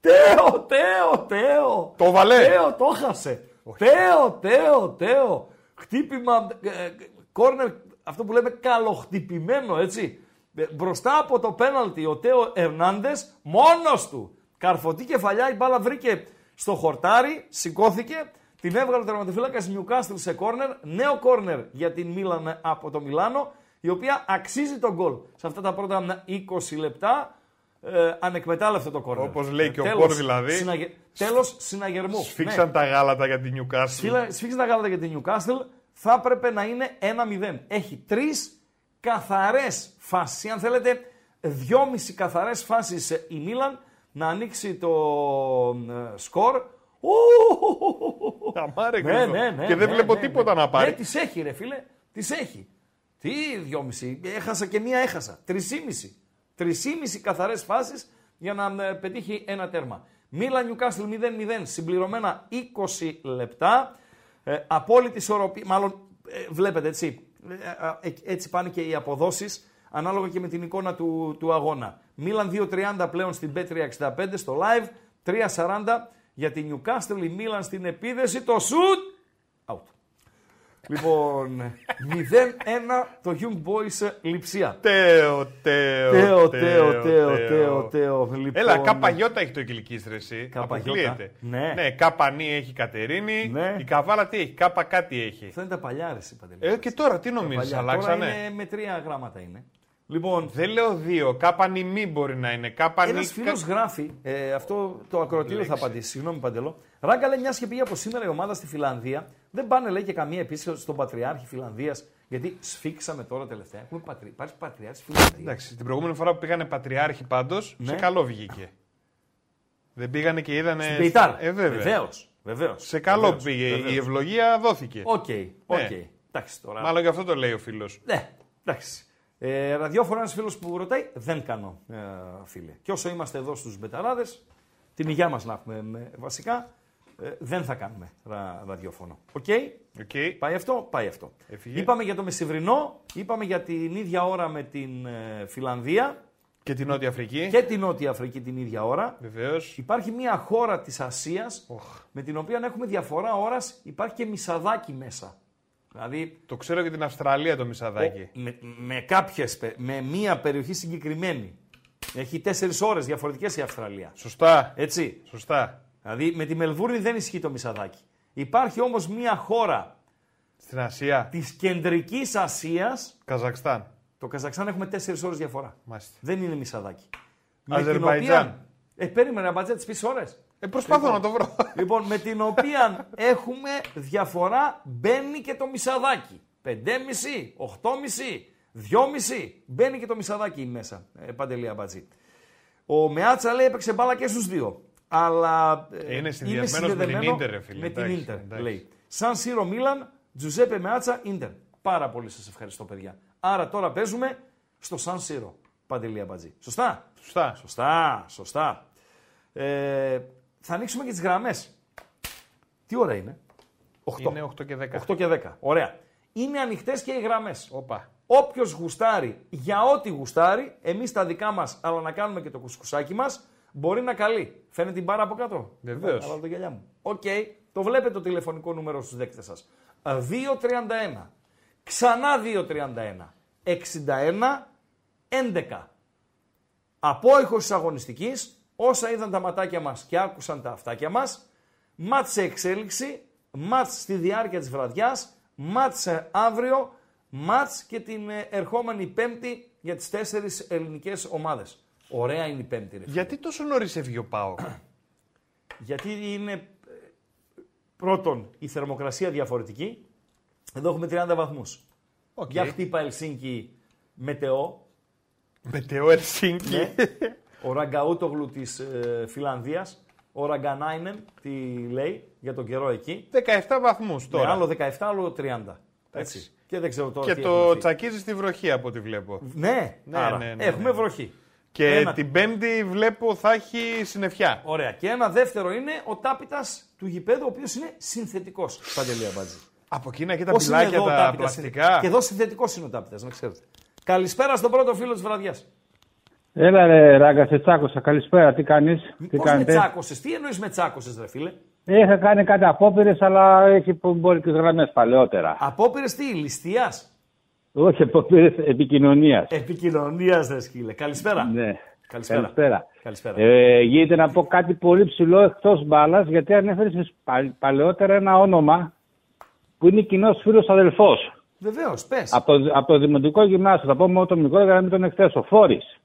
Τέο, Τέο, Τέο. Το βαλέ. Τέο, το χάσε. Τέο, Τέο, Τέο. Χτύπημα, ε, κόρνερ, αυτό που λέμε καλοχτυπημένο, έτσι. Ε, Μπροστά από το πέναλτι ο Τέο Ερνάνδε μόνος του. Καρφωτή κεφαλιά, η μπάλα βρήκε στο χορτάρι, σηκώθηκε, την έβγαλε ο τερματοφύλακας Newcastle σε κόρνερ. Νέο κόρνερ για την Μίλαν από το Μιλάνο, η οποία αξίζει τον γκολ σε αυτά τα πρώτα 20 λεπτά. Ε, ανεκμετάλλευτο το κόρνερ. Όπως λέει και ο Τέλος Κορ δηλαδή. συναγε- Τέλος συναγερμού. Σφίξαν τα γάλατα για την Newcastle. Σφίλα- Σφίξαν τα γάλατα για την Newcastle. Θα έπρεπε να είναι 1-0. Έχει τρεις καθαρές φάσεις. Αν θέλετε, δυόμιση καθαρές φάσεις η Μίλαν να ανοίξει το ε, σκορ. Ου, Αμάρε, ναι, Χρήστο. ναι, ναι, Και δεν ναι, βλέπω ναι, τίποτα ναι. να πάρει. Ναι, τις έχει ρε φίλε, τις έχει. Τι δυόμιση, έχασα και μία έχασα. Τρισήμιση. Τρισήμιση καθαρές φάσεις για να ε, πετύχει ένα τέρμα. Μίλα Νιουκάστιλ 0-0, συμπληρωμένα 20 λεπτά. Ε, απόλυτη ισορροπία, μάλλον ε, βλέπετε έτσι, ε, ε, έτσι πάνε και οι αποδόσεις ανάλογα και με την εικόνα του, του αγώνα. Μίλαν 2-30 πλέον στην B365 στο live, 3-40 για την Newcastle, η Μίλαν στην επίδεση, το σουτ, out. Λοιπόν, 0-1 το Young Boys Λιψία. Τέο, τέο, Τέο, τέο, τέο, τέο, τέο. Λοιπόν, Έλα, κάπα γιώτα έχει το Κυλικής ρε εσύ. Κάπα Αποκλείεται. γιώτα. Ναι. ναι, κάπα νη έχει Κατερίνη. Ναι. Η Καβάλα τι έχει, κάπα κάτι έχει. Αυτά είναι τα παλιά ρε εσύ, Παντελή. Ε, και τώρα τι νομίζεις, Παλιά. Τώρα αλλάξανε. είναι με τρία γράμματα είναι. Λοιπόν, Δεν λέω δύο, κάπα νη μη μπορεί να είναι. Κάπα Ένας νη... φίλος γράφει, ε, αυτό το ακροατήριο θα απαντήσει. Συγγνώμη, Παντελό. Ράγκα λέει μιας και πήγε από σήμερα η ομάδα στη Φιλανδία. Δεν πάνε λέει και καμία επίσκεψη στον Πατριάρχη Φιλανδίας. Γιατί σφίξαμε τώρα τελευταία. Έχουμε πατρι... Υπάρχει Πατριάρχη Φιλανδίας. Εντάξει, την προηγούμενη φορά που πήγανε Πατριάρχη πάντως, σε Ναι. καλό βγήκε. Δεν πήγανε και είδανε... Στην Μπεϊτάρ. Ε, βέβαια. Βεβαίως. Βεβαίως. Σε καλό Βεβαίως. πήγε. Βεβαίως. Η ευλογία δόθηκε. Οκ, οκ. Ναι. Εντάξει τώρα. Μάλλον γι' αυτό το λέει ο φίλος. Ναι, εντάξει. Ε, ραδιόφωνο ένας φίλος που ρωτάει, δεν κάνω, ε, φίλε. Και όσο είμαστε εδώ στους Μπεταράδες, την υγειά μας να έχουμε με- βασικά, ε, δεν θα κάνουμε ρα, ραδιόφωνο. Οκ; Οκ. Πάει αυτό, πάει αυτό. Έφυγε. Είπαμε για το μεσημβρινό, είπαμε για την ίδια ώρα με την ε, Φιλανδία Και την Νότια Αφρική. και την Νότια Αφρική την ίδια ώρα. Βεβαίως. Υπάρχει μια χώρα της Ασίας Οχ. με την οποία έχουμε διαφορά ώρας, υπάρχει και μισαδάκι μέσα. Δηλαδή Το ξέρω και την Αυστραλία το μισαδάκι. με, με κάποιες, πε- με μία περιοχή συγκεκριμένη. Έχει τέσσερις ώρες διαφορετικές η Αυστραλία. Σωστά. Έτσι. Σωστά. Δηλαδή με τη Μελβούρνη δεν ισχύει το μισαδάκι. Υπάρχει όμως μία χώρα Στην Ασία. της κεντρικής Ασίας, Καζακστάν. το Καζακστάν έχουμε τέσσερις ώρες διαφορά. Μάλιστα. Δεν είναι μισαδάκι. Αζερβαϊτζάν. Ε, περίμενε, αμπατζέ τις πεις ώρες. Ε, προσπαθώ να το βρω. Λοιπόν, με την οποία έχουμε διαφορά, μπαίνει και το μισαδάκι. 5,5, 8,5, 2,5, μπαίνει και το μισαδάκι μέσα. Ε, Παντελή Αμπατζή. Ο Μεάτσα λέει έπαιξε μπάλα και στους δύο. Αλλά ε, Είναι συνδυασμένος με την συνδεδεμένο Ίντερ, ρε φίλε. Με την Εντάξει, Ίντερ, εντάξει. λέει. Σαν Σίρο Μίλαν, Τζουζέπε Μεάτσα, Ίντερ. Πάρα πολύ σας ευχαριστώ, παιδιά. Άρα τώρα παίζουμε στο Σαν Σίρο. Παντελή Αμπατζή. Σωστά; Σωστά. Σωστά, σωστά. Ε, θα ανοίξουμε και τις γραμμές. Τι ώρα είναι; 8. Είναι 8 και 10. 8 και 10. Ωραία. Είναι ανοιχτές και οι γραμμές. Όπα. Όποιος γουστάρει για ό,τι γουστάρει, εμείς τα δικά μας, αλλά να κάνουμε και το κουσκουσάκι μας, μπορεί να καλεί. Φαίνεται την μπάρα από κάτω. Βεβαίως. Θα βάλω το γυαλιά μου. Οκ. Το βλέπετε το τηλεφωνικό νούμερο στους δέκτες σας. 231. Ξανά 231. 61. 11. Απόηχος της αγωνιστικής, όσα είδαν τα ματάκια μας και άκουσαν τα αυτάκια μας, ματς σε εξέλιξη, ματς στη διάρκεια της βραδιάς, ματς ε, αύριο, ματς και την ε, ερχόμενη πέμπτη για τις τέσσερις ελληνικές ομάδες. Ωραία είναι η πέμπτη, ρε. φίλε. Γιατί τόσο νωρίς έφυγε ο Πάοκ. Γιατί είναι ε, πρώτον η θερμοκρασία διαφορετική. Εδώ έχουμε 30 βαθμούς. Οκ. Για χτύπα Ελσίνκι μετεό. Μετεό Ελσίνκι. Ναι. Ο Ραγκαούτογλου της ε, Φιλανδίας. Ο Ραγκανάινεν τι λέει για τον καιρό εκεί. 17 βαθμούς Με τώρα. άλλο 17, άλλο 30. Έτσι. Και δεν ξέρω τώρα Και τι το έχουμε αυτή. τσακίζει στη βροχή από ό,τι βλέπω. Ναι, Ναι, άρα, ναι, ναι, έχουμε ναι. βροχή. Και Ένα. την Πέμπτη βλέπω θα έχει συννεφιά. Ωραία. Και ένα δεύτερο είναι ο τάπητας του γηπέδου, ο οποίος είναι συνθετικός. Παντελή Αμπάτζη. Από εκείνα και τα Πώς είναι πιλάκια εδώ ο τα τάπητας, πλαστικά; Και εδώ συνθετικός είναι ο τάπητας, να ξέρετε. Καλησπέρα στον πρώτο φίλο της βραδιάς. Έλα ρε ράγκα, σε τσάκωσα. Καλησπέρα, τι κάνεις, τι Πώς με κάνετε; τσάκωσες, τι εννοείς με τσάκωσες, ρε φίλε; Είχα κάνει κάτι απόπειρες, αλλά έχει εμπορικές γραμμές παλαιότερα. Απόπειρες τι, ληστείας; Όχι, εκπομπή επικοινωνίας. Επικοινωνίας, δε σκύλε. Καλησπέρα. Ναι. Καλησπέρα. Καλησπέρα. Καλησπέρα. Ε, γίνεται να πω κάτι πολύ ψηλό εκτός μπάλας, γιατί ανέφερε παλαιότερα ένα όνομα που είναι κοινός φίλος αδελφός. Βεβαίως, πες. Από, το- από το δημοτικό γυμνάσιο. Θα πω μόνο το μικρό για να μην τον εκθέσω. Φόρης.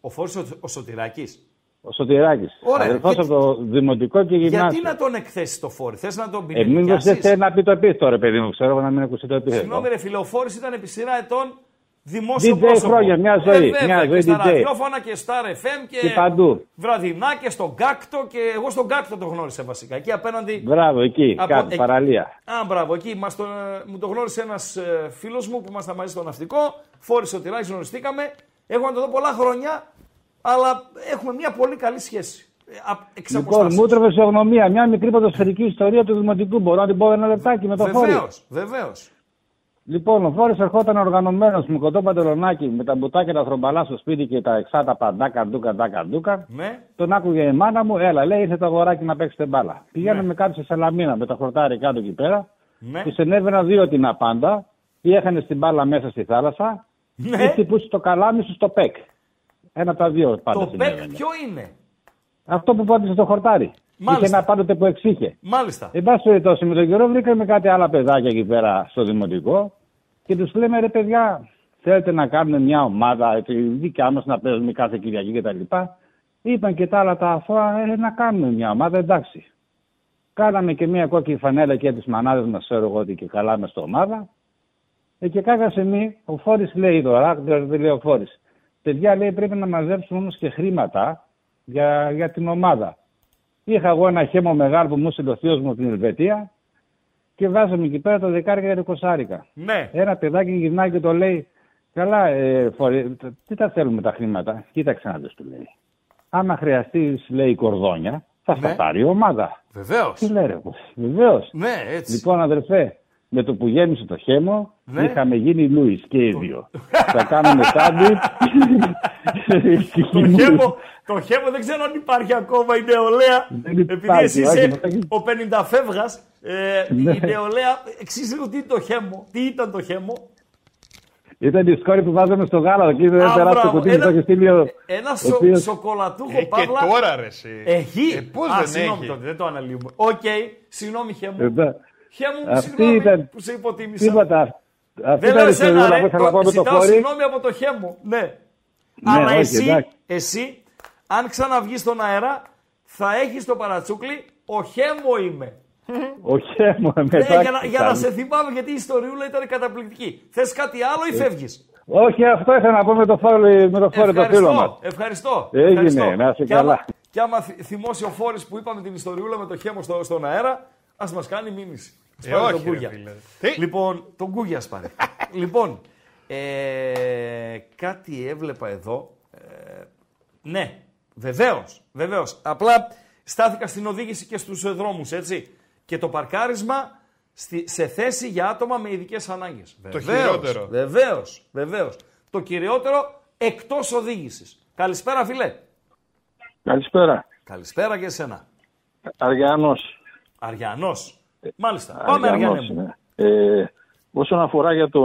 Ο Φόρης ο, ο Σωτηράκης. Ο Σωτηράκης. Ωραία. Αδελφό Και- από το δημοτικό και γυμνάσιο. Γιατί να τον εκθέσεις το Φόρη, θες να τον Ε, μήπως πινελικιάσεις; δεν θέλει να πει το επίθετο, ρε παιδί μου. Ξέρω εγώ να μην ακουσει το επίθετο. Συγγνώμη, ρε φίλε, ο Φόρης ήταν επί σειρά ετών δημόσιο DJ πρόσωπο. χρόνια, μια ζωή, Ε, βέβαια, μια και ζωή στα DJ. ραδιόφωνα και στα RFM και, Και παντού. βραδινά και στον κάκτο και εγώ στον κάκτο το γνώρισα βασικά. Εκεί απέναντι. Μπράβο, εκεί, Από- κάτω, εκεί- παραλία. Α, μπράβο, εκεί μας το, μου το γνώρισε ένας φίλος μου που ήμασταν μαζί στο ναυτικό. Φόρης ο Τυράκη, γνωριστήκαμε. Έχω να το δω πολλά χρόνια, αλλά έχουμε μια πολύ καλή σχέση. Ε, α- Εξ Λοιπόν, αποστάσεως. μου έτρεπε σε γνωμία μια μικρή ποδοσφαιρική ιστορία του Δημοτικού. Μπορώ να την πω ένα λεπτάκι με το φόρο. Βεβαίως, βεβαίως. Λοιπόν, ο Φόρης ερχόταν οργανωμένος με κοντό παντελονάκι, με τα μπουτάκια τα θρομπαλά στο σπίτι και τα εξάτα παντάκα, ντούκα, ντάκα, ντούκα. Ναι, Τον άκουγε η μάνα μου, έλα, λέει, ήρθε το αγοράκι να παίξετε μπάλα. Πηγαίναμε κάτω σε Σαλαμίνα με τα χορτάρι κάτω εκεί πέρα. ναι. Του ενέβαιναν δύο την απάντα, ή έχανε την μπάλα μέσα στη θάλασσα, Ναι. ή χτυπούσε το καλάμι σου στο πεκ. Ένα από τα δύο πάντα Το συνέβαινε. ΠΕΚ ποιο είναι; Αυτό που πάτησε στο χορτάρι. Μάλιστα. Είχε ένα πάντοτε που εξήχε. Μάλιστα. Εν πάση περιπτώσει, με τον καιρό βρήκαμε κάτι άλλα παιδάκια εκεί πέρα στο δημοτικό και τους λέμε ρε παιδιά, θέλετε να κάνουμε μια ομάδα, τη δικιά μας να παίζουμε κάθε Κυριακή κτλ. Είπαν και τα άλλα τα αθώα, ε, να κάνουμε μια ομάδα, εντάξει. Κάναμε και μια κόκκινη φανέλα και τις μανάδες μας, ξέρω εγώ ότι και καλά με στο ομάδα. Ε, και κάποια στιγμή ο Φόρης λέει τώρα, δεν λέει ο Φόρης, παιδιά λέει πρέπει να μαζέψουμε όμως και χρήματα για, για την ομάδα. Είχα εγώ ένα χέμο μεγάλο που μου έστειλε ο θείος μου από την Ελβετία και βάζαμε εκεί πέρα το δεκάρικα και το κοσάρικα. Ναι. Ένα παιδάκι γυρνάει και το λέει, Καλά, ε, φορε... τι τα θέλουμε τα χρήματα. Κοίταξε να δεις, του λέει. Άμα χρειαστείς, λέει, κορδόνια, θα Ναι. στα πάρει η ομάδα. Βεβαίως. Τι λέει, ρε, βεβαίως. Ναι, έτσι. Λοιπόν, αδερφέ, με το που γέμισε το χέμο, Ναι. είχαμε γίνει Λούι και οι δύο. θα κάνουμε σάντι. Το χέμο, το χέμο δεν ξέρω αν υπάρχει ακόμα η νεολαία. Δεν Επειδή υπάρχει, εσύ όχι, είσαι όχι. ο 50 φεύγα, ε, Ναι. η νεολαία. Εξήγησε λίγο τι είναι το χέμο. Τι ήταν το χέμο; Ήταν η σκόρη που βάζαμε στο γάλα, εκεί δεν Α, περάσει το μπράβο. κουτί, μου το είχε στείλει ο- Ένα ο σο, οποίος- σοκολατούχο Ε, και παύλα. τώρα ρε εσύ. Έχει; Ε, πώς Α, δεν συγγνώμη έχει; τότε, δεν το αναλύουμε. Οκ, συγγνώμη χέμο. Ε, ναι. Χέμο, Αυτή συγγνώμη ήταν- που σε υποτίμησα. Τίποτα. Αυτή Δεν ήταν λέω η εσένα, ιστορία ρε. που ήθελα να πω Το, με το ζητάω φόρι. συγγνώμη από το χέμο. Ναι. Ναι, Αλλά όχι, εσύ, εντάξει. εσύ, αν ξαναβγείς στον αέρα, θα έχεις το παρατσούκλι, ο χέμο είμαι. Ο χέμο Ε, μετά. για, να, για να σε θυμάμαι, γιατί η ιστοριούλα ήταν καταπληκτική. Θες κάτι άλλο ή φεύγεις; Όχι, αυτό ήθελα να πω με το φόρι, με το, φόρι το φίλο μας. ευχαριστώ. Έγινε, ευχαριστώ. να είσαι Και άμα- καλά. Και άμα θυ- θυμώσει ο Φόρης που είπαμε την ιστοριούλα με το χέμο στο, στον αέρα, ας μας κάνει μήνυση. Ας Ε, πάρει όχι, τον ρε Κούγια. φίλε. Τι; Λοιπόν, τον Κούγια ας πάρει. λοιπόν, ε, κάτι έβλεπα εδώ. Ε, ναι, βεβαίως, βεβαίως. Απλά στάθηκα στην οδήγηση και στους δρόμους, έτσι. Και το παρκάρισμα στη, σε θέση για άτομα με ειδικές ανάγκες. Το χειρότερο. Βεβαίως, βεβαίως. Το κυριότερο εκτός οδήγησης. Καλησπέρα, φιλέ. Καλησπέρα. Καλησπέρα και εσένα. Αριανός. Αριανός. Μάλιστα. Πάμε, Αριανός Αριανέ μου. είναι. Ε, όσον αφορά για το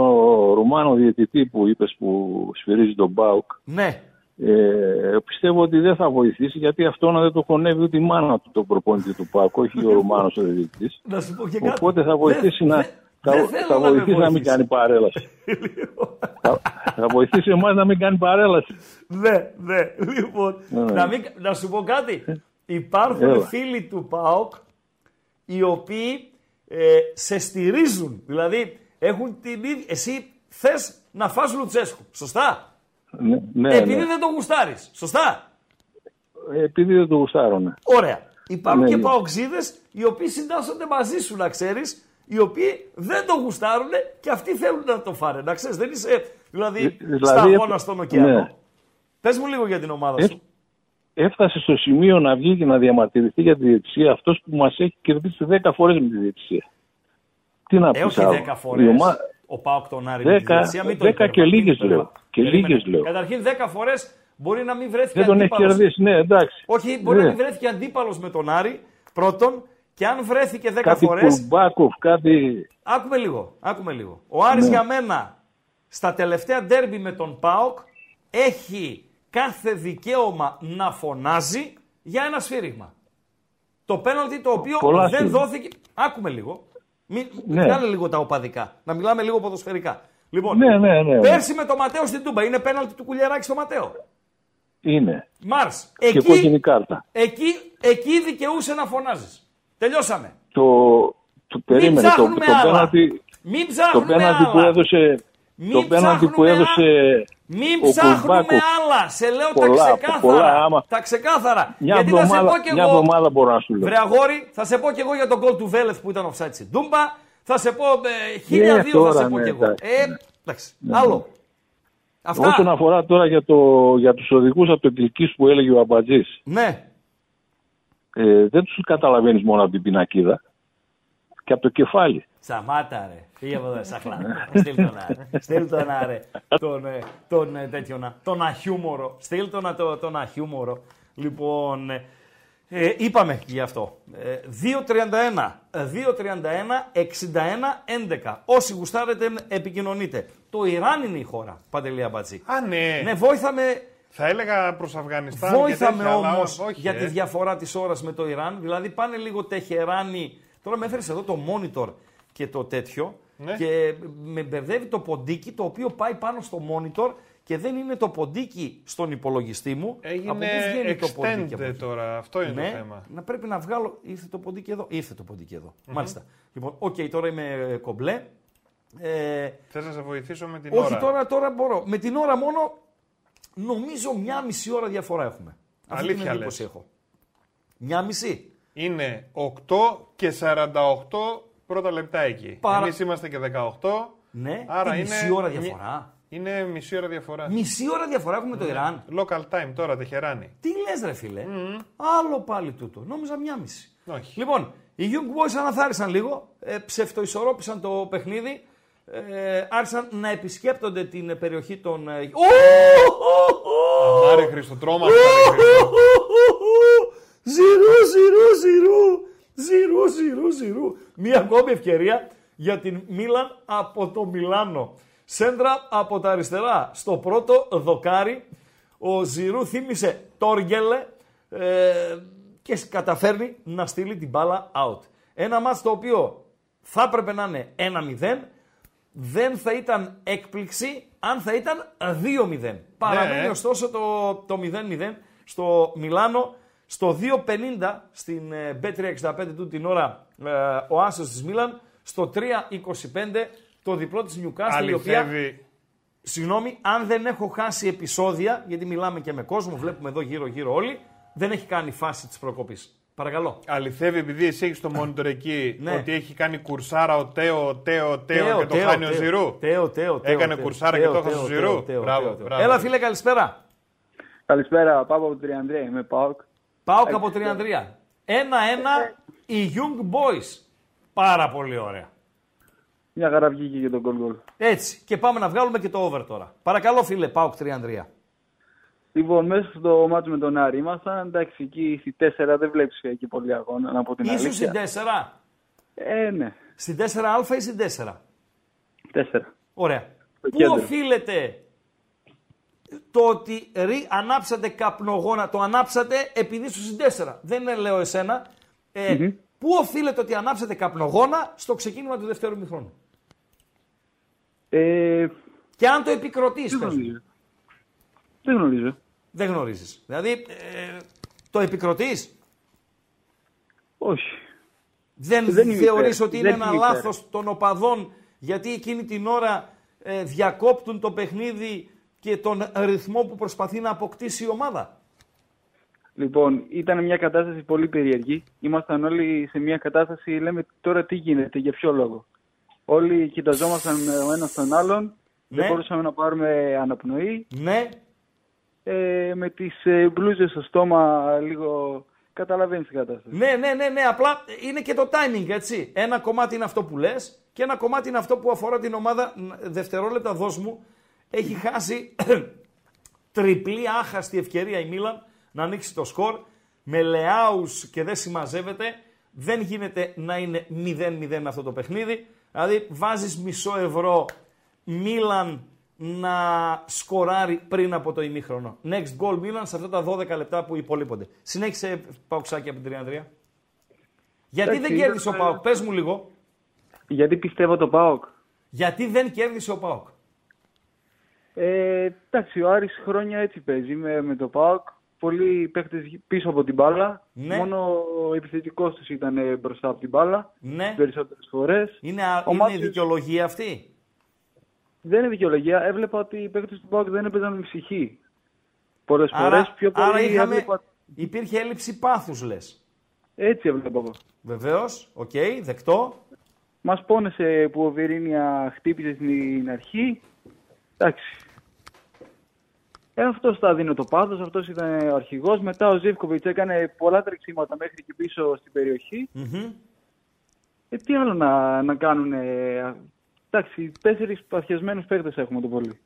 Ρουμάνο διαιτητή που είπες που σφυρίζει τον Μπάουκ, Ναι. ε, πιστεύω ότι δεν θα βοηθήσει γιατί αυτό να δεν το χωνεύει ούτε η μάνα του τον προπονητή του Πάουκ, όχι ο Ρουμάνος ο διαιτητής. Να σου πω και κάτι. Οπότε θα βοηθήσει Δεν- να, δεν- θα, δεν θέλω θα να με βοηθήσει να μην βοηθήσει. κάνει παρέλαση. θα, θα βοηθήσει εμάς να μην κάνει παρέλαση. Ναι, ναι. Λοιπόν, Ναι. να, μην, να σου πω κάτι. Υπάρχουν Έλα. φίλοι του ΠΑΟΚ οι οποίοι ε, σε στηρίζουν. Δηλαδή, έχουν την ίδια... Εσύ θες να φας Λουτσέσκου. Σωστά; Ναι, ναι, Επειδή ναι. δεν το γουστάρεις. Σωστά; Ε, Επειδή δεν το γουστάρω, Ωραία. Υπάρχουν Ναι, και ναι. παοξίδες οι οποίοι συντάσσονται μαζί σου, να ξέρεις, οι οποίοι δεν το γουστάρουν και αυτοί θέλουν να το φάνε. Να ξέρεις, δεν είσαι δηλαδή, Ε, δηλαδή, σταγόνα στον ωκεανό. ναι. Πες μου λίγο για την ομάδα Ε, σου. Έφτασε στο σημείο να βγει και να διαμαρτυρηθεί για τη διαιτησία αυτός που μας έχει κερδίσει 10 φορές με τη διαιτησία. Τι να Ε, πεις όχι άλλο. 10 Η φορές. ομα- Ο Πάοκ τον Άρη. με τη Δέκα- διαιτησία, μην το δέκα και υπερβα- μην λίγες υπερβα- λέω. Και Περίμενε. λίγες λέω. Καταρχήν 10 φορές μπορεί να μην βρέθηκε Δεν τον έχει αντίπαλος. κερδίσει, ναι, εντάξει. Όχι, μπορεί Ναι. να μην βρέθηκε αντίπαλος με τον Άρη. Πρώτον, και αν βρέθηκε 10 Κάτι φορέ. Κουρμπάκοφ, κάτι... Άκουμε λίγο. Άκουμε λίγο. Ο Άρης Ναι. για μένα στα τελευταία ντέρμπι με τον ΠΑΟΚ έχει κάθε δικαίωμα να φωνάζει για ένα σφύριγμα. Το πέναλτι το οποίο Πολλά δεν σφύριγμα. δόθηκε. Άκουμε λίγο. Μην Ναι. βγάλε λίγο τα οπαδικά. Να μιλάμε λίγο ποδοσφαιρικά. Λοιπόν, Ναι, ναι, ναι. πέρσι με το Ματέο στην Τούμπα είναι πέναλτι του Κουλιαράκη στο Ματέο. Είναι. Μάρς. Και Εκεί, κόκκινη κάρτα. εκεί, εκεί δικαιούσε να φωνάζεις. Τελειώσαμε. Το, το Μην περίμενε. Το, ψάχνουμε το άλλα. πέναλτι, Μην το ψάχνουμε πέναλτι που άλλα. έδωσε, Μην το πέναλτι που ψάχνουμε έδωσε Μην ο ψάχνουμε Κουρμπάκοφ. άλλα. Σε λέω Πολλά, τα ξεκάθαρα. πολλά, άμα- Τα ξεκάθαρα. Μια Γιατί θα σε εβδομάδα, πω κι μια εγώ. εβδομάδα μπορώ να σου λέω. Βρε αγόρι, θα σε πω κι εγώ για τον γκολ του Βέλεθ που ήταν offside στην Τούμπα. Θα σε πω ε, χίλια Ναι, δύο θα τώρα, σε πω ναι, κι εγώ. εντάξει. Ε, εντάξει. Άλλο. Αυτά. Όσον αφορά τώρα για, το, για τους οδηγούς από το Κιλκής που έλεγε ο Αμπατζής, Ναι. ε, δεν τους καταλαβαίνεις μόνο από την πινακίδα και από το κεφάλι. Σταμάτα ρε. Φύγε από εδώ, σαχλά. Στείλ τον ρε. Στείλ τον ρε. Τον, ε, τον ε, τέτοιο να. Τον αχιούμορο. Στείλ τον, το, τον αχιούμορο. Λοιπόν, ε, ε, είπαμε γι' αυτό. Ε, 2.31. ε, 2.31, 61, 11. Όσοι γουστάρετε επικοινωνείτε. Το Ιράν είναι η χώρα, Παντελή Αμπατζή. Α, ναι. Ναι, βόηθαμε, Θα έλεγα προς Αφγανιστάν. και βόηθαμε τέτοια, αλλά όμως όχι, για ε. τη διαφορά της ώρας με το Ιράν. Δηλαδή πάνε λίγο Τεχεράνη. Τώρα με έφερες εδώ το monitor και το τέτοιο. Ναι. Και με μπερδεύει το ποντίκι το οποίο πάει πάνω στο monitor και δεν είναι το ποντίκι στον υπολογιστή μου. Έγινε Από πού βγαίνει το ποντίκι από extend εκεί; τώρα. Αυτό είναι Ναι, το θέμα. να πρέπει να βγάλω. Ήρθε το ποντίκι εδώ. Ήρθε το ποντίκι εδώ. Μάλιστα. Λοιπόν, οκ, τώρα είμαι κομπλέ. Ε, Θες να σε βοηθήσω με την όχι, ώρα; τώρα, τώρα μπορώ. Με την ώρα μόνο νομίζω μια μισή ώρα διαφορά έχουμε. Αυτή την Αλήθεια εντύπωση λες. έχω. Μια μισή. Είναι 8 και 48 πρώτα λεπτά εκεί. Παρα- Εμείς είμαστε και 18. Ναι, άρα τι, είναι... μισή ώρα διαφορά. Είναι μισή ώρα διαφορά. Μισή ώρα διαφορά έχουμε με το Ιράν. Local time τώρα, Τεχεράνη. Τι λες ρε φίλε; Άλλο πάλι τούτο. Νόμιζα μια μισή. Όχι. Λοιπόν, οι Young Boys αναθάρισαν λίγο, ε, ψευτοισορρόπησαν το παιχνίδι, ε, άρχισαν να επισκέπτονται την περιοχή των... Ε, Ου! Άρε Χριστό, τρόμαξα. ρε Χριστό. Ζηρού, ζηρού, ζηρού, ζηρού, ζηρού, ζηρού. Μία ακόμη ευκαιρία για την Μίλαν από το Μιλάνο. Σέντρα από τα αριστερά. Στο πρώτο δοκάρι ο Ζηρού θύμισε Τόργελε ε, και καταφέρνει να στείλει την μπάλα out. Ένα μάτς το οποίο θα έπρεπε να είναι 1-0, δεν θα ήταν έκπληξη αν θα ήταν 2-0. Παραμένει ε. ωστόσο το, το 0-0 στο Μιλάνο. Στο 2.50 στην ε, B365 του την ώρα ε, ο Άσος της Μίλαν. Στο 3.25 το διπλό της Νιουκάστιλ η οποία Αληθεύει. Συγγνώμη, αν δεν έχω χάσει επεισόδια, γιατί μιλάμε και με κόσμο, βλέπουμε εδώ γύρω-γύρω όλοι, δεν έχει κάνει φάση της προκοπής. Παρακαλώ. Αληθεύει επειδή εσύ έχεις το monitor εκεί Ναι. ότι έχει κάνει κουρσάρα ο Τέο, ο Τέο, ο Τέο και το χάνει ο Ζηρού. Τέο, τέο, τέο. Έκανε τέο, κουρσάρα τέο, και το έχασε τέο, ο τέο, Ζηρού. τέο, Μπράβο, τέο, τέο. μπράβο. Έλα, φίλε, καλησπέρα. Καλησπέρα, Πάπα από Τριανδρία, είμαι ΠΑΟΚ. Πάω από Τριανδρία. Ένα-ένα οι Young Boys. Πάρα πολύ ωραία. Μια χαρά βγήκε για τον γκολ γκολ. Έτσι. Και πάμε να βγάλουμε και το over τώρα. Παρακαλώ, φίλε, πάω Τριανδρία. Λοιπόν, μέσα στο μάτσο με τον Άρη ήμασταν, εντάξει, εκεί στη 4 δεν βλέπεις εκεί πολύ αγώνα, να πω την Ήσουν στην αλήθεια. 4. Ε, ναι, Στην 4α ή στην 4. 4. Ωραία. Στο Πού κέντρο. οφείλεται το ότι ρι, ανάψατε καπνογόνα, το ανάψατε επειδή ήσουν στην 4. Δεν είναι, λέω εσένα. Ε, Πού οφείλεται ότι ανάψατε καπνογόνα στο ξεκίνημα του δεύτερου μηχρόνου; Ε, Και αν το επικροτείς, δεν πες μου. γνωρίζω. Δεν γνωρίζω. Δεν γνωρίζεις. Δηλαδή, ε, το επικροτείς; Όχι. Δεν, Δεν είμαι θεωρείς υπέρ. ότι είναι Δεν ένα είμαι υπέρ. λάθος των οπαδών γιατί εκείνη την ώρα ε, διακόπτουν το παιχνίδι και τον ρυθμό που προσπαθεί να αποκτήσει η ομάδα. Λοιπόν, ήταν μια κατάσταση πολύ περίεργη. Ήμασταν όλοι σε μια κατάσταση, λέμε τώρα τι γίνεται, για ποιο λόγο. Όλοι κοιταζόμασταν ο ένας τον άλλον, Ναι. δεν μπορούσαμε να πάρουμε αναπνοή. Ναι, Ε, με τις ε, μπλούζες στο στόμα λίγο καταλαβαίνεις την κατάσταση. Ναι, ναι, ναι, ναι. Απλά είναι και το timing, έτσι. Ένα κομμάτι είναι αυτό που λες και ένα κομμάτι είναι αυτό που αφορά την ομάδα. Ν- Δευτερόλεπτα, δώσ' μου. Έχει χάσει τριπλή άχαστη ευκαιρία η Μίλαν να ανοίξει το σκορ. Με Λεάους και δεν συμμαζεύεται. Δεν γίνεται να είναι 0-0 αυτό το παιχνίδι. Δηλαδή βάζεις μισό ευρώ Μίλαν να σκοράρει πριν από το ημίχρονο. Next goal Milan σε αυτά τα 12 λεπτά που υπολείπονται. Συνέχισε Παουξάκη από την 33. Γιατί Εντάξει, δεν κέρδισε ο ήταν- Πάοκ, πες μου λίγο. Γιατί πιστεύω το ΠΑΟΚ. Γιατί δεν κέρδισε ο Πάοκ; Ε, εντάξει, ο Άρης χρόνια έτσι παίζει με, με το ΠΑΟΚ. Πολλοί παίχτες πίσω από την μπάλα. Ναι. Μόνο ο επιθετικός τους ήταν ε, μπροστά από την μπάλα. Ναι. τις Περισσότερες φορές. Είναι, α- Ο είναι Μάτιος- δικαιολογία αυτή; Δεν είναι δικαιολογία. Έβλεπα ότι οι παίχτες του ΠΑΟΚ δεν έπαιζαν με ψυχή. Πολλές φορές Άρα, πιο πολύ άρα είχαμε, έβλεπα... υπήρχε έλλειψη πάθους λες. Έτσι έβλεπα εγώ. Βεβαίως, οκ, δεκτό. Μας πόνεσε που ο Βιερίνια χτύπησε στην αρχή. Εντάξει. Ε, αυτό τα δίνει το πάθος, αυτός ήταν ο αρχηγός. Μετά ο Ζίβκοβιτς έκανε πολλά τρεξίματα μέχρι και πίσω στην περιοχή. Μμμ. Ε, τι άλλο να, να κάνουν. εντάξει, τέσσερις παθιασμένους παίκτες έχουμε το πολύ.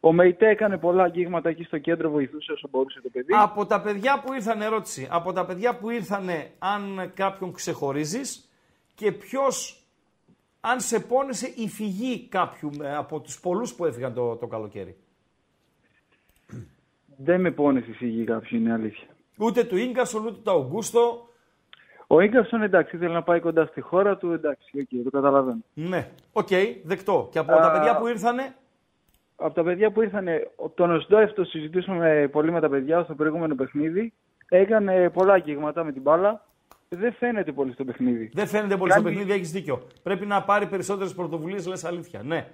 Ο Μεϊτέ έκανε πολλά αγγίγματα εκεί στο κέντρο, βοηθούσε όσο μπορούσε το παιδί. Από τα παιδιά που ήρθαν, ερώτηση, από τα παιδιά που ήρθαν, αν κάποιον ξεχωρίζεις και ποιος, αν σε πόνεσε η φυγή κάποιου ε, από τους πολλούς που έφυγαν το, το καλοκαίρι; Δεν με πόνεσε η φυγή κάποιου, είναι αλήθεια. Ούτε του Ίνγκασον, ούτε του Αουγκούστο. Ο Ίνγκασον εντάξει, ήθελε να πάει κοντά στη χώρα του, εντάξει, οκ, το καταλαβαίνω. Ναι, οκ, δεκτό. Και από τα Α, παιδιά που ήρθανε, Από τα παιδιά που ήρθαν, τον Οσντόεφ το συζητούσαμε πολύ με τα παιδιά στο προηγούμενο παιχνίδι. Έκανε πολλά αγγίγματα με την μπάλα. Δεν φαίνεται πολύ στο παιχνίδι. δεν φαίνεται πολύ στο Κάνει- παιχνίδι, έχεις δίκιο. Πρέπει να πάρει περισσότερες πρωτοβουλίες, λες αλήθεια. Ναι.